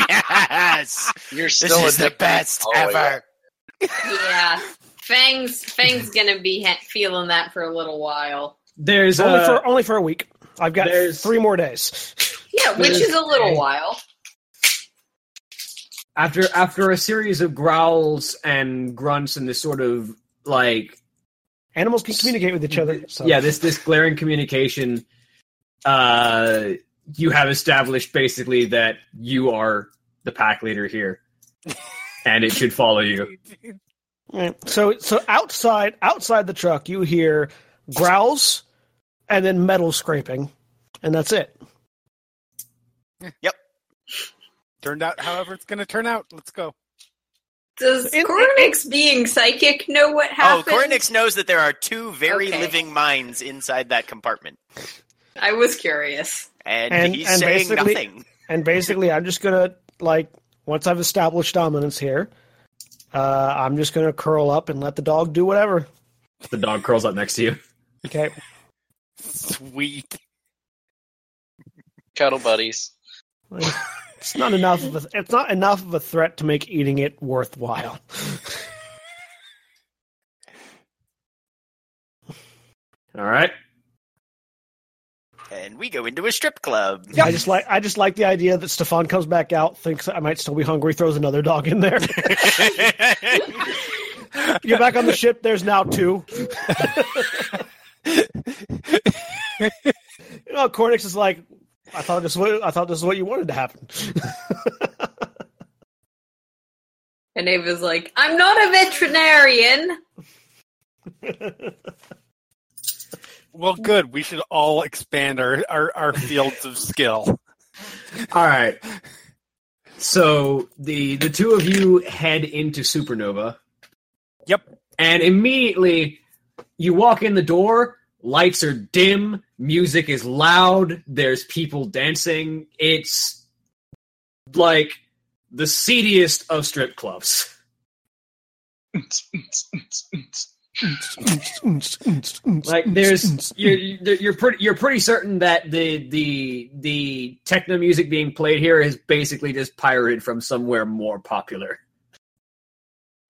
yes. You're still This still is the best Oh, ever. yeah, Fang's Fang's gonna be ha- feeling that for a little while. There's only uh, for only for a week. I've got three more days. Yeah, which is a little a- while. after after a series of growls and grunts and this sort of like Animals can communicate with each other. So. yeah this this glaring communication uh you have established basically that you are the pack leader here and it should follow you Right. So so outside outside the truck, you hear growls and then metal scraping, and that's it. Yep. Turned out, however, it's going to turn out. Let's go. Does In- Koranix being psychic know what happened? Oh, happened? Koranix knows that there are two very Okay. living minds inside that compartment. I was curious. And, And- he's and saying basically- nothing. And basically, I'm just gonna like once I've established dominance here, uh, I'm just gonna curl up and let the dog do whatever. the dog curls up next to you Okay. Sweet. Cuddle buddies. It's not enough of a it's not enough of a threat to make eating it worthwhile. all right And we go into a strip club. I just like I just like the idea that Stefan comes back out, thinks I might still be hungry, throws another dog in there. Get back on the ship. There's now two. you know, Koranix is like, I thought this. Was, I thought this is what you wanted to happen. And Ava's like, I'm not a veterinarian. Well, good. We should all expand our, our, our fields of skill. all right. So the the two of you head into supernova. Yep. and immediately you walk in the door. Lights are dim. Music is loud. There's people dancing. It's like the seediest of strip clubs Like there's you're you're you're pretty you're pretty certain that the the the techno music being played here is basically just pirated from somewhere more popular.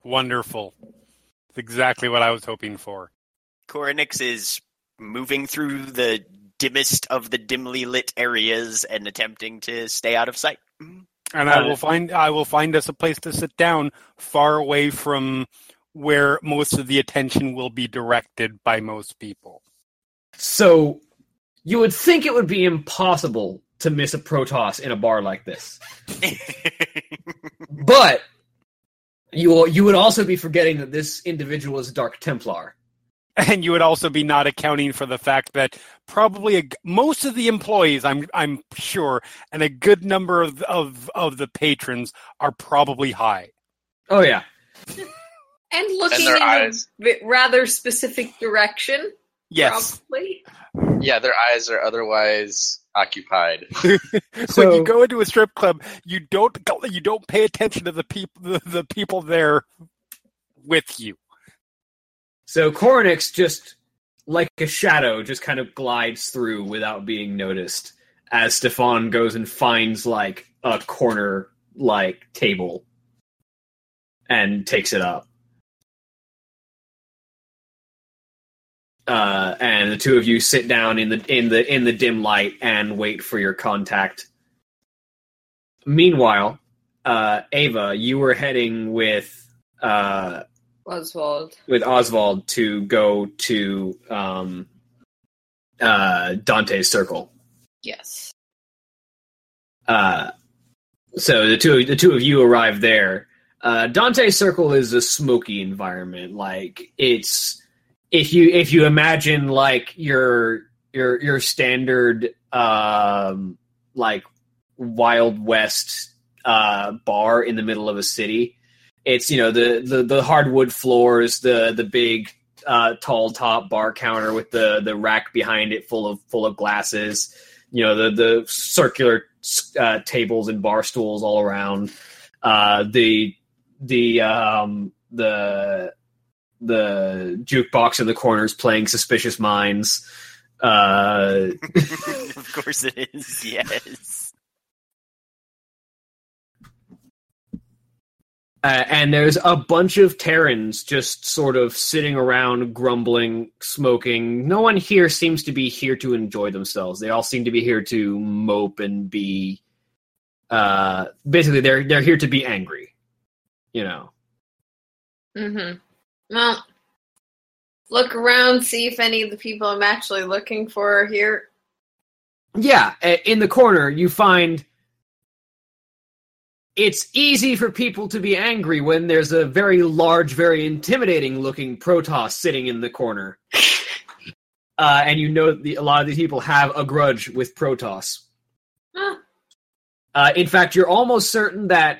Wonderful. It's exactly what I was hoping for. Koranix is moving through the dimmest of the dimly lit areas and attempting to stay out of sight. And I will find I will find us a place to sit down far away from where most of the attention will be directed by most people. So you would think it would be impossible to miss a Protoss in a bar like this. But you you would also be forgetting that this individual is a Dark Templar. And you would also be not accounting for the fact that probably a, most of the employees, I'm I'm sure, and a good number of, of of the patrons are probably high. Oh yeah. And looking their in eyes. a rather specific direction. Yes. Probably. Yeah, their eyes are otherwise occupied. when So- you go into a strip club, you don't go, you don't pay attention to the people the, the people there with you. So Koranix just like a shadow just kind of glides through without being noticed as Stefan goes and finds like a corner like table and takes it up. Uh, and the two of you sit down in the in the in the dim light and wait for your contact. Meanwhile, uh, Ava, you were heading with uh, Osvald. with Osvald to go to um, uh, Dante's Circle. Yes. Uh, so the two the two of you arrive there. Uh, Dante's Circle is a smoky environment. Like it's if you if you imagine like your your your standard um, like Wild West uh, bar in the middle of a city. It's you know the the, the hardwood floors, the the big uh, tall top bar counter with the the rack behind it full of full of glasses. You know the the circular uh, tables and bar stools all around. Uh, the the um, the the jukebox in the corners playing Suspicious Minds. Uh, of course it is. Yes. Uh, and there's a bunch of Terrans just sort of sitting around, grumbling, smoking. No one here seems to be here to enjoy themselves. They all seem to be here to mope and be. Uh, basically, they're they're here to be angry. You know. Mm-hmm. Well, look around, see if any of the people I'm actually looking for are here. Yeah, in the corner you find. It's easy for people to be angry when there's a very large, very intimidating looking Protoss sitting in the corner. Uh, and you know the, a lot of these people have a grudge with Protoss. Huh. Uh, in fact, you're almost certain that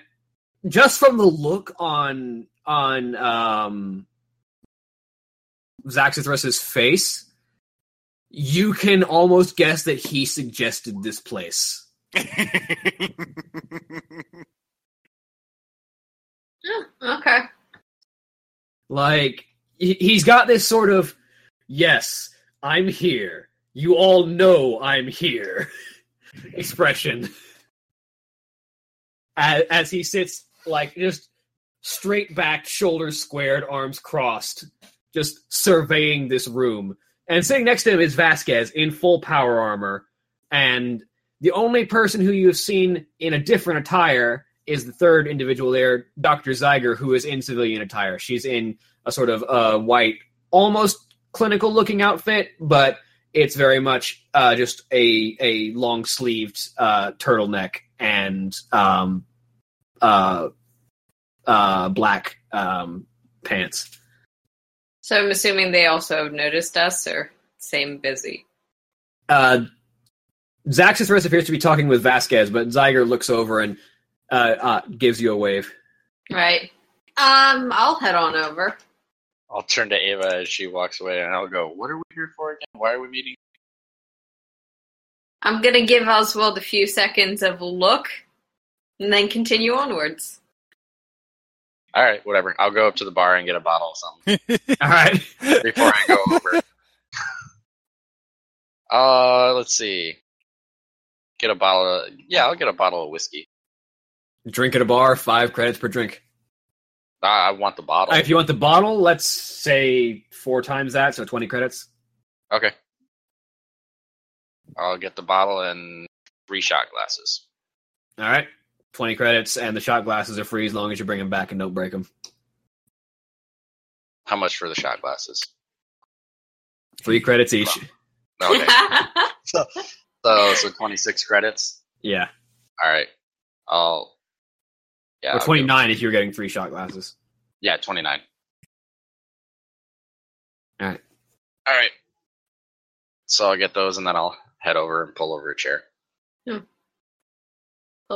just from the look on on um, Zaxithrus's face, you can almost guess that he suggested this place. Oh, okay. Like he- he's got this sort of yes, I'm here. You all know I'm here expression as, as he sits like just straight back, shoulders squared, arms crossed, just surveying this room. And sitting next to him is Vasquez in full power armor, and the only person who you've seen in a different attire is the third individual there, Dr. Zeiger, who is in civilian attire. She's in a sort of uh, white, almost clinical looking outfit, but it's very much uh, just a a long sleeved uh, turtleneck and um, uh, uh, black um, pants. So I'm assuming they also noticed us, or same busy. Uh, Zaxxus appears to be talking with Vasquez, but Zeiger looks over and uh, uh, gives you a wave. Right. Um, I'll head on over. I'll turn to Ava as she walks away, and I'll go, "What are we here for again? Why are we meeting?" I'm gonna give Osvald a few seconds of a look, and then continue onwards. All right, whatever. I'll go up to the bar and get a bottle of something All right. before I go over. Uh, let's see. Get a bottle. Of, yeah, I'll get a bottle of whiskey. drink at a bar, five credits per drink. Uh, I want the bottle. Uh, If you want the bottle, let's say four times that, so 20 credits. Okay. I'll get the bottle and three shot glasses. All right. 20 credits, and the shot glasses are free as long as you bring them back and don't break them. How much for the shot glasses? Three credits each. Okay. so so twenty six credits. Yeah. All right. I'll. Yeah. or I'll 29 if you're getting free shot glasses. Yeah, twenty nine. All right. All right. So I'll get those and then I'll head over and pull over a chair. Pull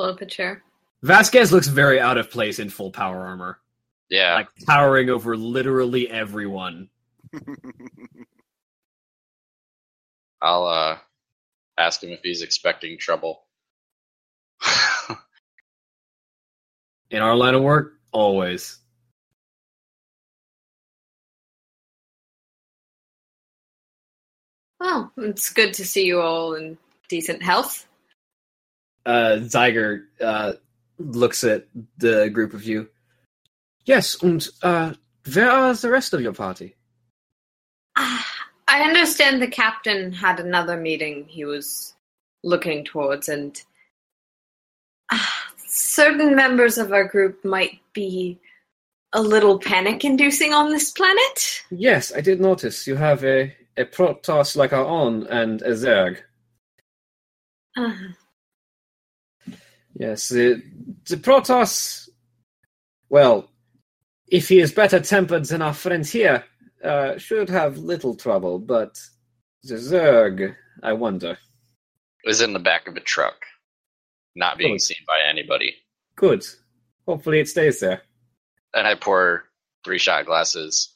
up a. Vasquez looks very out of place in full power armor, Yeah. like towering over literally everyone. I'll uh ask him if he's expecting trouble. In our line of work, always. Oh, it's good to see you all in decent health. Uh, Zeiger uh, looks at the group of you. Yes, and uh, where are the rest of your party? Ah, I understand the captain had another meeting he was looking towards, and ah, certain members of our group might be a little panic inducing on this planet. Yes, I did notice you have a, a Protoss like our own and a Zerg. Ah, Yes, the, the Protoss, well, if he is better tempered than our friends here, uh, should have little trouble, but the Zerg, I wonder. It was in the back of a truck, not being Oh. seen by anybody. Good. Hopefully it stays there. And I pour three shot glasses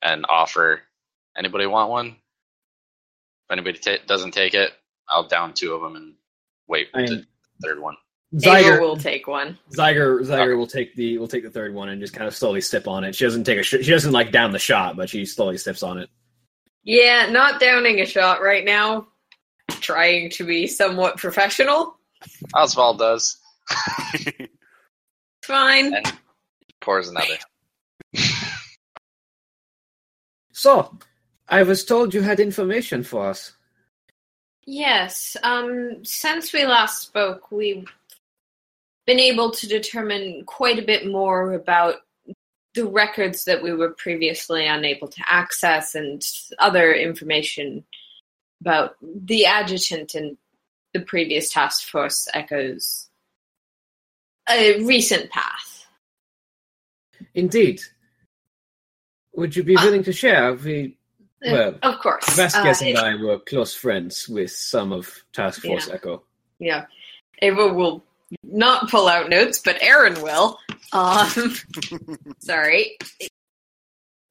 and offer. Anybody want one? If anybody ta- doesn't take it, I'll down two of them and wait for the third one. Ava Zeiger, will take one. Zeiger, Zeiger Okay. will take the will take the third one and just kind of slowly sip on it. She doesn't take a sh- she doesn't like down the shot, but she slowly sips on it. Yeah, not downing a shot right now. Trying to be somewhat professional. Osvald does. Fine. And pours another. So, I was told you had information for us. Yes. Um, since we last spoke, we've been able to determine quite a bit more about the records that we were previously unable to access and other information about the adjutant and the previous task force echoes a recent path. Indeed. Would you be Uh, willing to share? We Well, of course. Vasquez Uh, and I were close friends with some of Task Force Yeah. Echo. Yeah. Ava will not pull out notes, but Erin will. Um, sorry.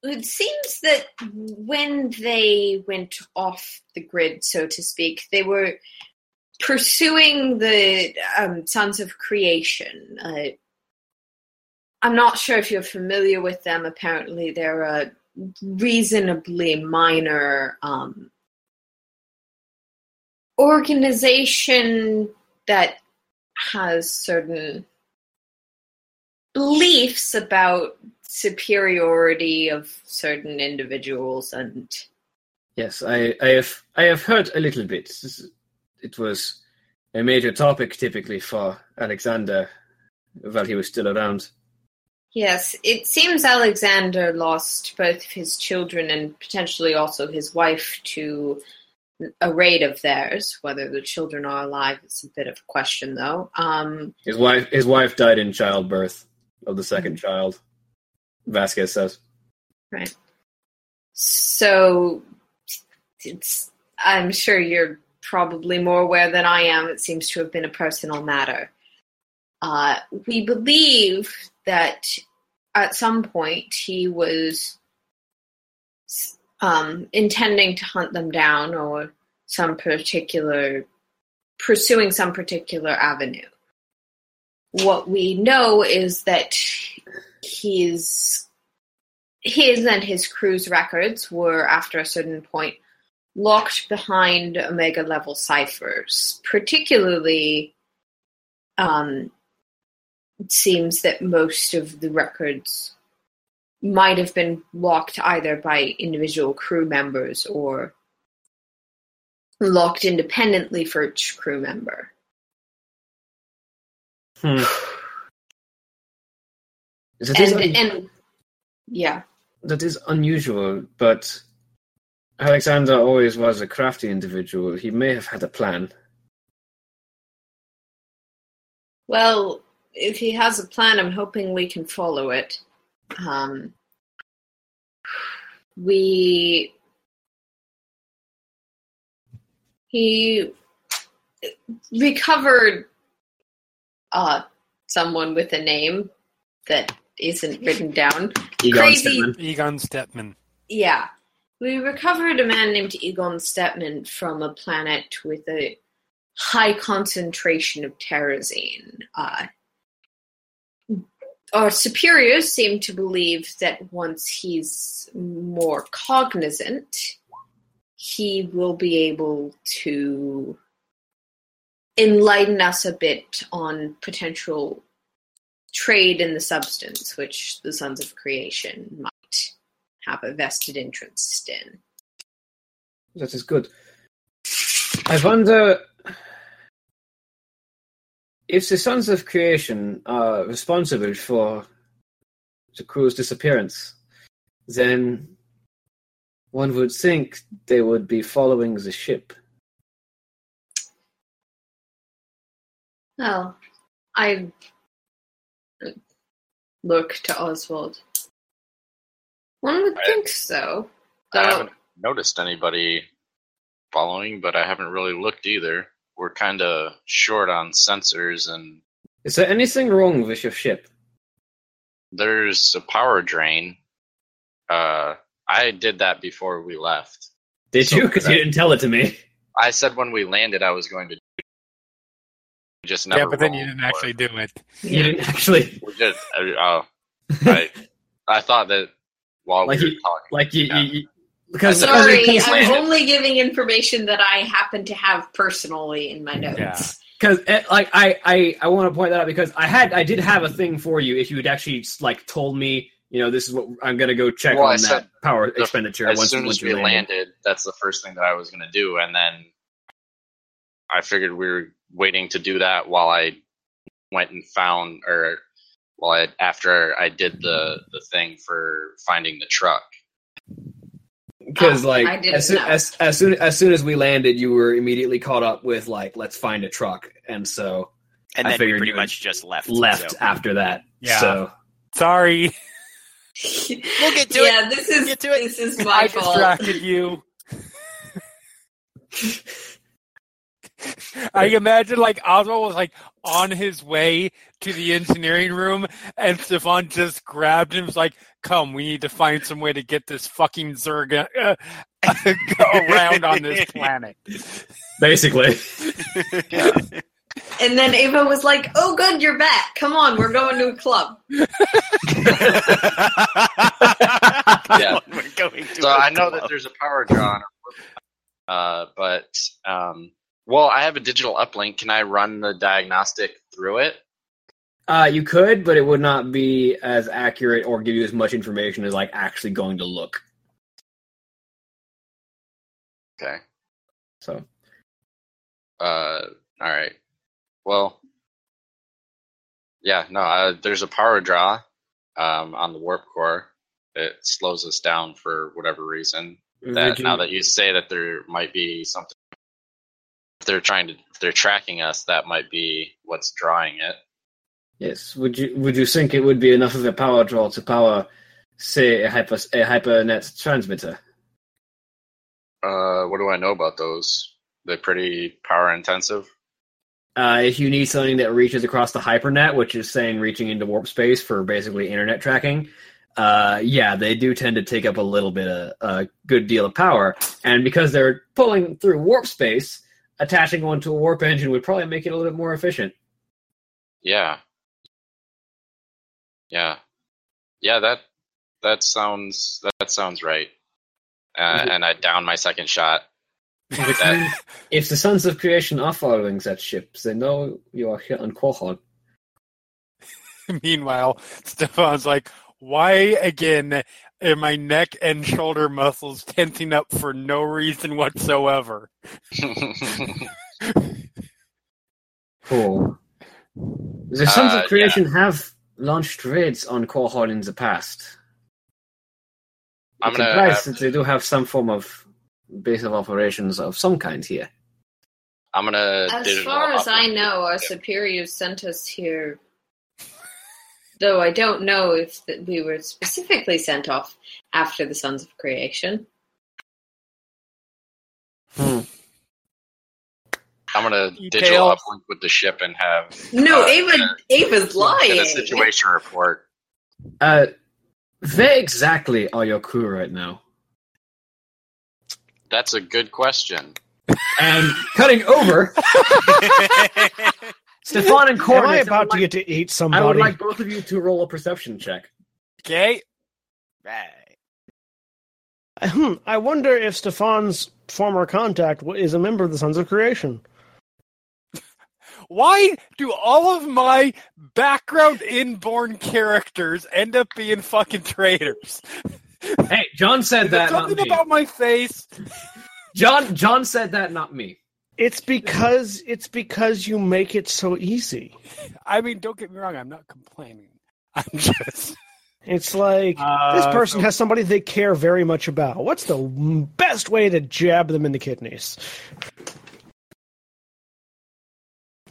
It seems that when they went off the grid, so to speak, they were pursuing the um, Sons of Creation. Uh, I'm not sure if you're familiar with them. Apparently, they're a reasonably minor um, organization that has certain beliefs about superiority of certain individuals and Yes, I, I have I have heard a little bit. It was a major topic typically for Alexander while he was still around. yes it seems alexander lost both of his children and potentially also his wife to a raid of theirs whether the children are alive is a bit of a question though um His wife his wife died in childbirth of the second child. Vasquez says. Right. So it's I'm sure you're probably more aware than I am. It seems to have been a personal matter. Uh, we believe that at some point he was um, intending to hunt them down or some particular pursuing some particular avenue. What we know is that he's his and his crew's records were after a certain point locked behind omega level ciphers particularly um, it seems that most of the records might have been locked either by individual crew members or locked independently for each crew member. Hmm. That is, And, un- and yeah, that is unusual, but Alexander always was a crafty individual. He may have had a plan. well, if he has a plan, I'm hoping we can follow it. Um, we he recovered uh, someone with a name that isn't written down. Egon Crazy. Stetman. Egon Stetman. Yeah. We recovered a man named Egon Stetman from a planet with a high concentration of terrazine. Uh, our superiors seem to believe that once he's more cognizant, he will be able to enlighten us a bit on potential trade in the substance, which the Sons of Creation might have a vested interest in. That is good. I wonder if the Sons of Creation are responsible for the crew's disappearance, then one would think they would be following the ship. Well, I look to Osvald. One would I- think so. I haven't noticed anybody following, but I haven't really looked either. We're kind of short on sensors, and Is there anything wrong with your ship? there's a power drain. Uh, I did that before we left. Did So you? Because you didn't tell it to me. I said when we landed, I was going to. We just never. yeah, but then you didn't for actually it. do it. You didn't actually. We did. I, oh, I, I thought that while Like we were you- talking. Like you, Yeah. you, you because sorry, because, I'm only giving information that I happen to have personally in my notes. Yeah. because eh, like I I I want to point that out because I had I did have a thing for you if you had actually like told me you know this is what I'm gonna go check Well, I on that power the- expenditure as once, soon as you we landed, that's the first thing that I was going to do, and then I figured we were waiting to do that while I went and found, or while I after I did the the thing for finding the truck. Because oh, I like didn't as soon, know. as as soon as soon as we landed, you were immediately caught up with like let's find a truck, and so And I then we figured pretty you would much just left. left so. after that. Yeah. So Sorry, We'll get to it. yeah, this is Get to it. this is I my fault. I distracted you. I imagine like Osvald was like on his way to the engineering room, and Stefan just grabbed him. and Was like, "Come, we need to find some way to get this fucking Zerg uh, around on this planet." basically, And then Ava was like, "Oh, good, you're back. Come on, we're going to a club." Yeah. We're going to So a I know club. that there's a power draw, on uh, but um, well, I have a digital uplink. Can I run the diagnostic through it? uh, you could, but it would not be as accurate or give you as much information as like actually going to look. Okay. So Uh, all right. Well, yeah, no, uh, there's a power draw um, on the warp core. It slows us down for whatever reason. That you- now that you say that there might be something, if they're trying to, if they're tracking us, that might be what's drawing it. Yes. Would you would you think it would be enough of a power draw to power, say, a hyper a hypernet transmitter? Uh, what do I know about those? They're pretty power intensive. Uh, if you need something that reaches across the hypernet, which is saying reaching into warp space for basically internet tracking, uh, yeah, they do tend to take up a little bit of a good deal of power. And because they're pulling through warp space, attaching one to a warp engine would probably make it a little bit more efficient. Yeah. Yeah. Yeah, that that sounds that sounds right. Uh, and I down my second shot. That- if the Sons of Creation are following that ship, they know you are here on Quahog. Meanwhile, Stefan's like, why again are my neck and shoulder muscles tensing up for no reason whatsoever? Cool. The Sons Uh, of Creation have launched raids on Quahog in the past. I'm It gonna have that they do have some form of base of operations of some kind here. I'm gonna. As far as I know, our it. superiors sent us here. Though I don't know if that we were specifically sent off after the Sons of Creation. I'm gonna Detail. digital uplink with the ship and have No, uh, Ava, Ava's get lying. a situation report. Uh, where exactly are your crew right now? That's a good question. And cutting over, Stefan and Am Corin. I I about would to like- get to eat somebody? I would like both of you to roll a perception check. Okay. right. Hmm, I wonder if Stefan's former contact is a member of the Sons of Creation. Why do all of my background inborn characters end up being fucking traitors? Hey, John said Is it that, not something me. about my face? John, John said that, not me. It's because it's because you make it so easy. I mean, don't get me wrong, I'm not complaining. I'm just. It's like Uh, this person so- has somebody they care very much about. What's the best way to jab them in the kidneys?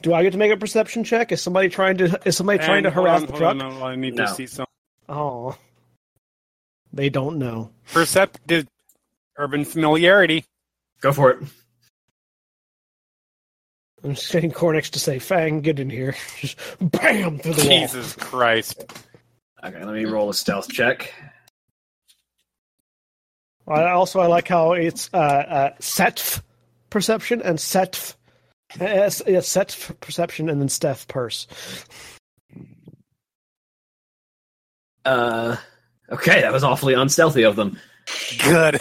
Do I get to make a perception check? Is somebody trying to is somebody trying to harass on, the truck? on, on, I need No. to see some. Oh, they don't know. Perceptive urban familiarity. Go for it. I'm just getting Koranix to say, "Fang, get in here!" Just bam through the wall. Jesus Christ. Okay, let me roll a stealth check. I, also, I like how it's uh, uh, setf perception and setf, uh, s- yeah, setf perception and then Steph purse. Uh, okay, that was awfully unstealthy of them. Good.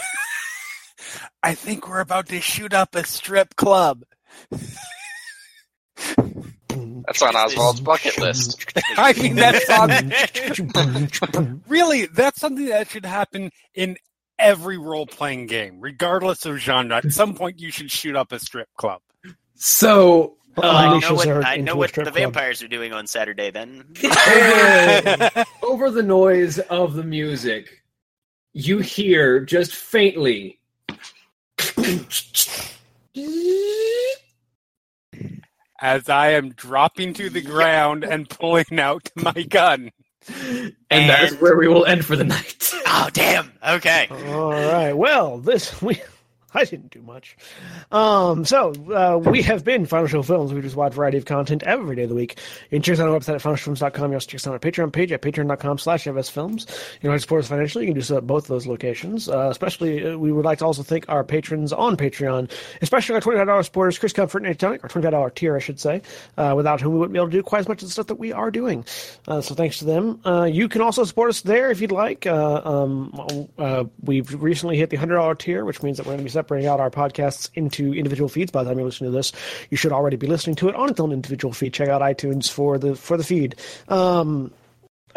I think we're about to shoot up a strip club. That's on Osvald's bucket list. I mean, that's on, really that's something that should happen in every role-playing game, regardless of genre. At some point, you should shoot up a strip club. So, Uh, I know what, I know what the club. vampires are doing on Saturday. Then over, over the noise of the music, you hear just faintly. As I am dropping to the ground and pulling out my gun. And, that is where we will end for the night. oh damn. Okay. All right. Well, this we I didn't do much. Um, so uh, we have been Final Show Films. We just wide variety of content every day of the week. You can check us out on our website at finalshowfilms.com. You also check us out on our Patreon page at patreon.com slash fsfilms. You to support us financially, you can do so at both of those locations. Uh, especially, uh, we would like to also thank our patrons on Patreon, especially our $25 supporters, Chris Comfort and Tonic, our $25 tier, I should say, uh, without whom we wouldn't be able to do quite as much of the stuff that we are doing. Uh, so thanks to them. Uh, you can also support us there if you'd like. Um, we've recently hit the $100 tier, which means that we're going to be separating out our podcasts into individual feeds. By the time you listen to this, you should already be listening to it on its own individual feed. Check out iTunes for the for the feed. Um,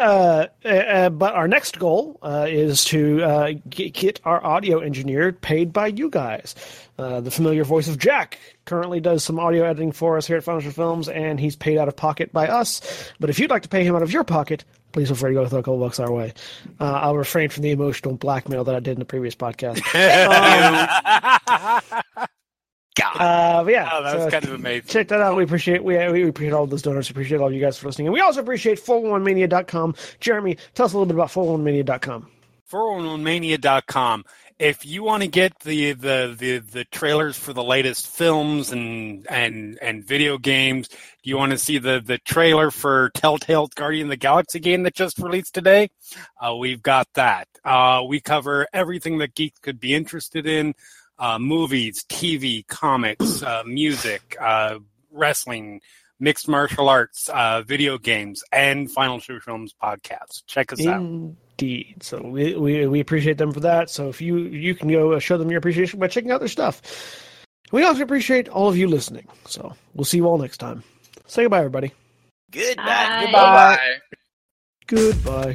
uh, uh, but our next goal uh, is to uh, get, get our audio engineer paid by you guys. Uh, the familiar voice of Jack currently does some audio editing for us here at Final Show Films, and he's paid out of pocket by us. But if you'd like to pay him out of your pocket, please feel free to go throw a couple bucks our way. Uh, I'll refrain from the emotional blackmail that I did in the previous podcast. God. Uh, but yeah, Oh, that was so kind of amazing. check that out. We appreciate we, we appreciate all those donors. Appreciate all you guys for listening, and we also appreciate 411mania.com. Jeremy, tell us a little bit about 411mania.com. 411mania.com. If you want to get the, the, the, the trailers for the latest films and, and, and video games, do you want to see the, the trailer for Telltale's Guardian of the Galaxy game that just released today? Uh, we've got that. Uh, we cover everything that geeks could be interested in. Uh, movies, TV, comics, uh, music, uh, wrestling, mixed martial arts, uh, video games, and Final Show Films podcast. Check us out. Indeed. So we, we we appreciate them for that. So if you you can go show them your appreciation by checking out their stuff. We also appreciate all of you listening. So we'll see you all next time. Say goodbye, everybody. Goodbye. Bye. Bye. Goodbye.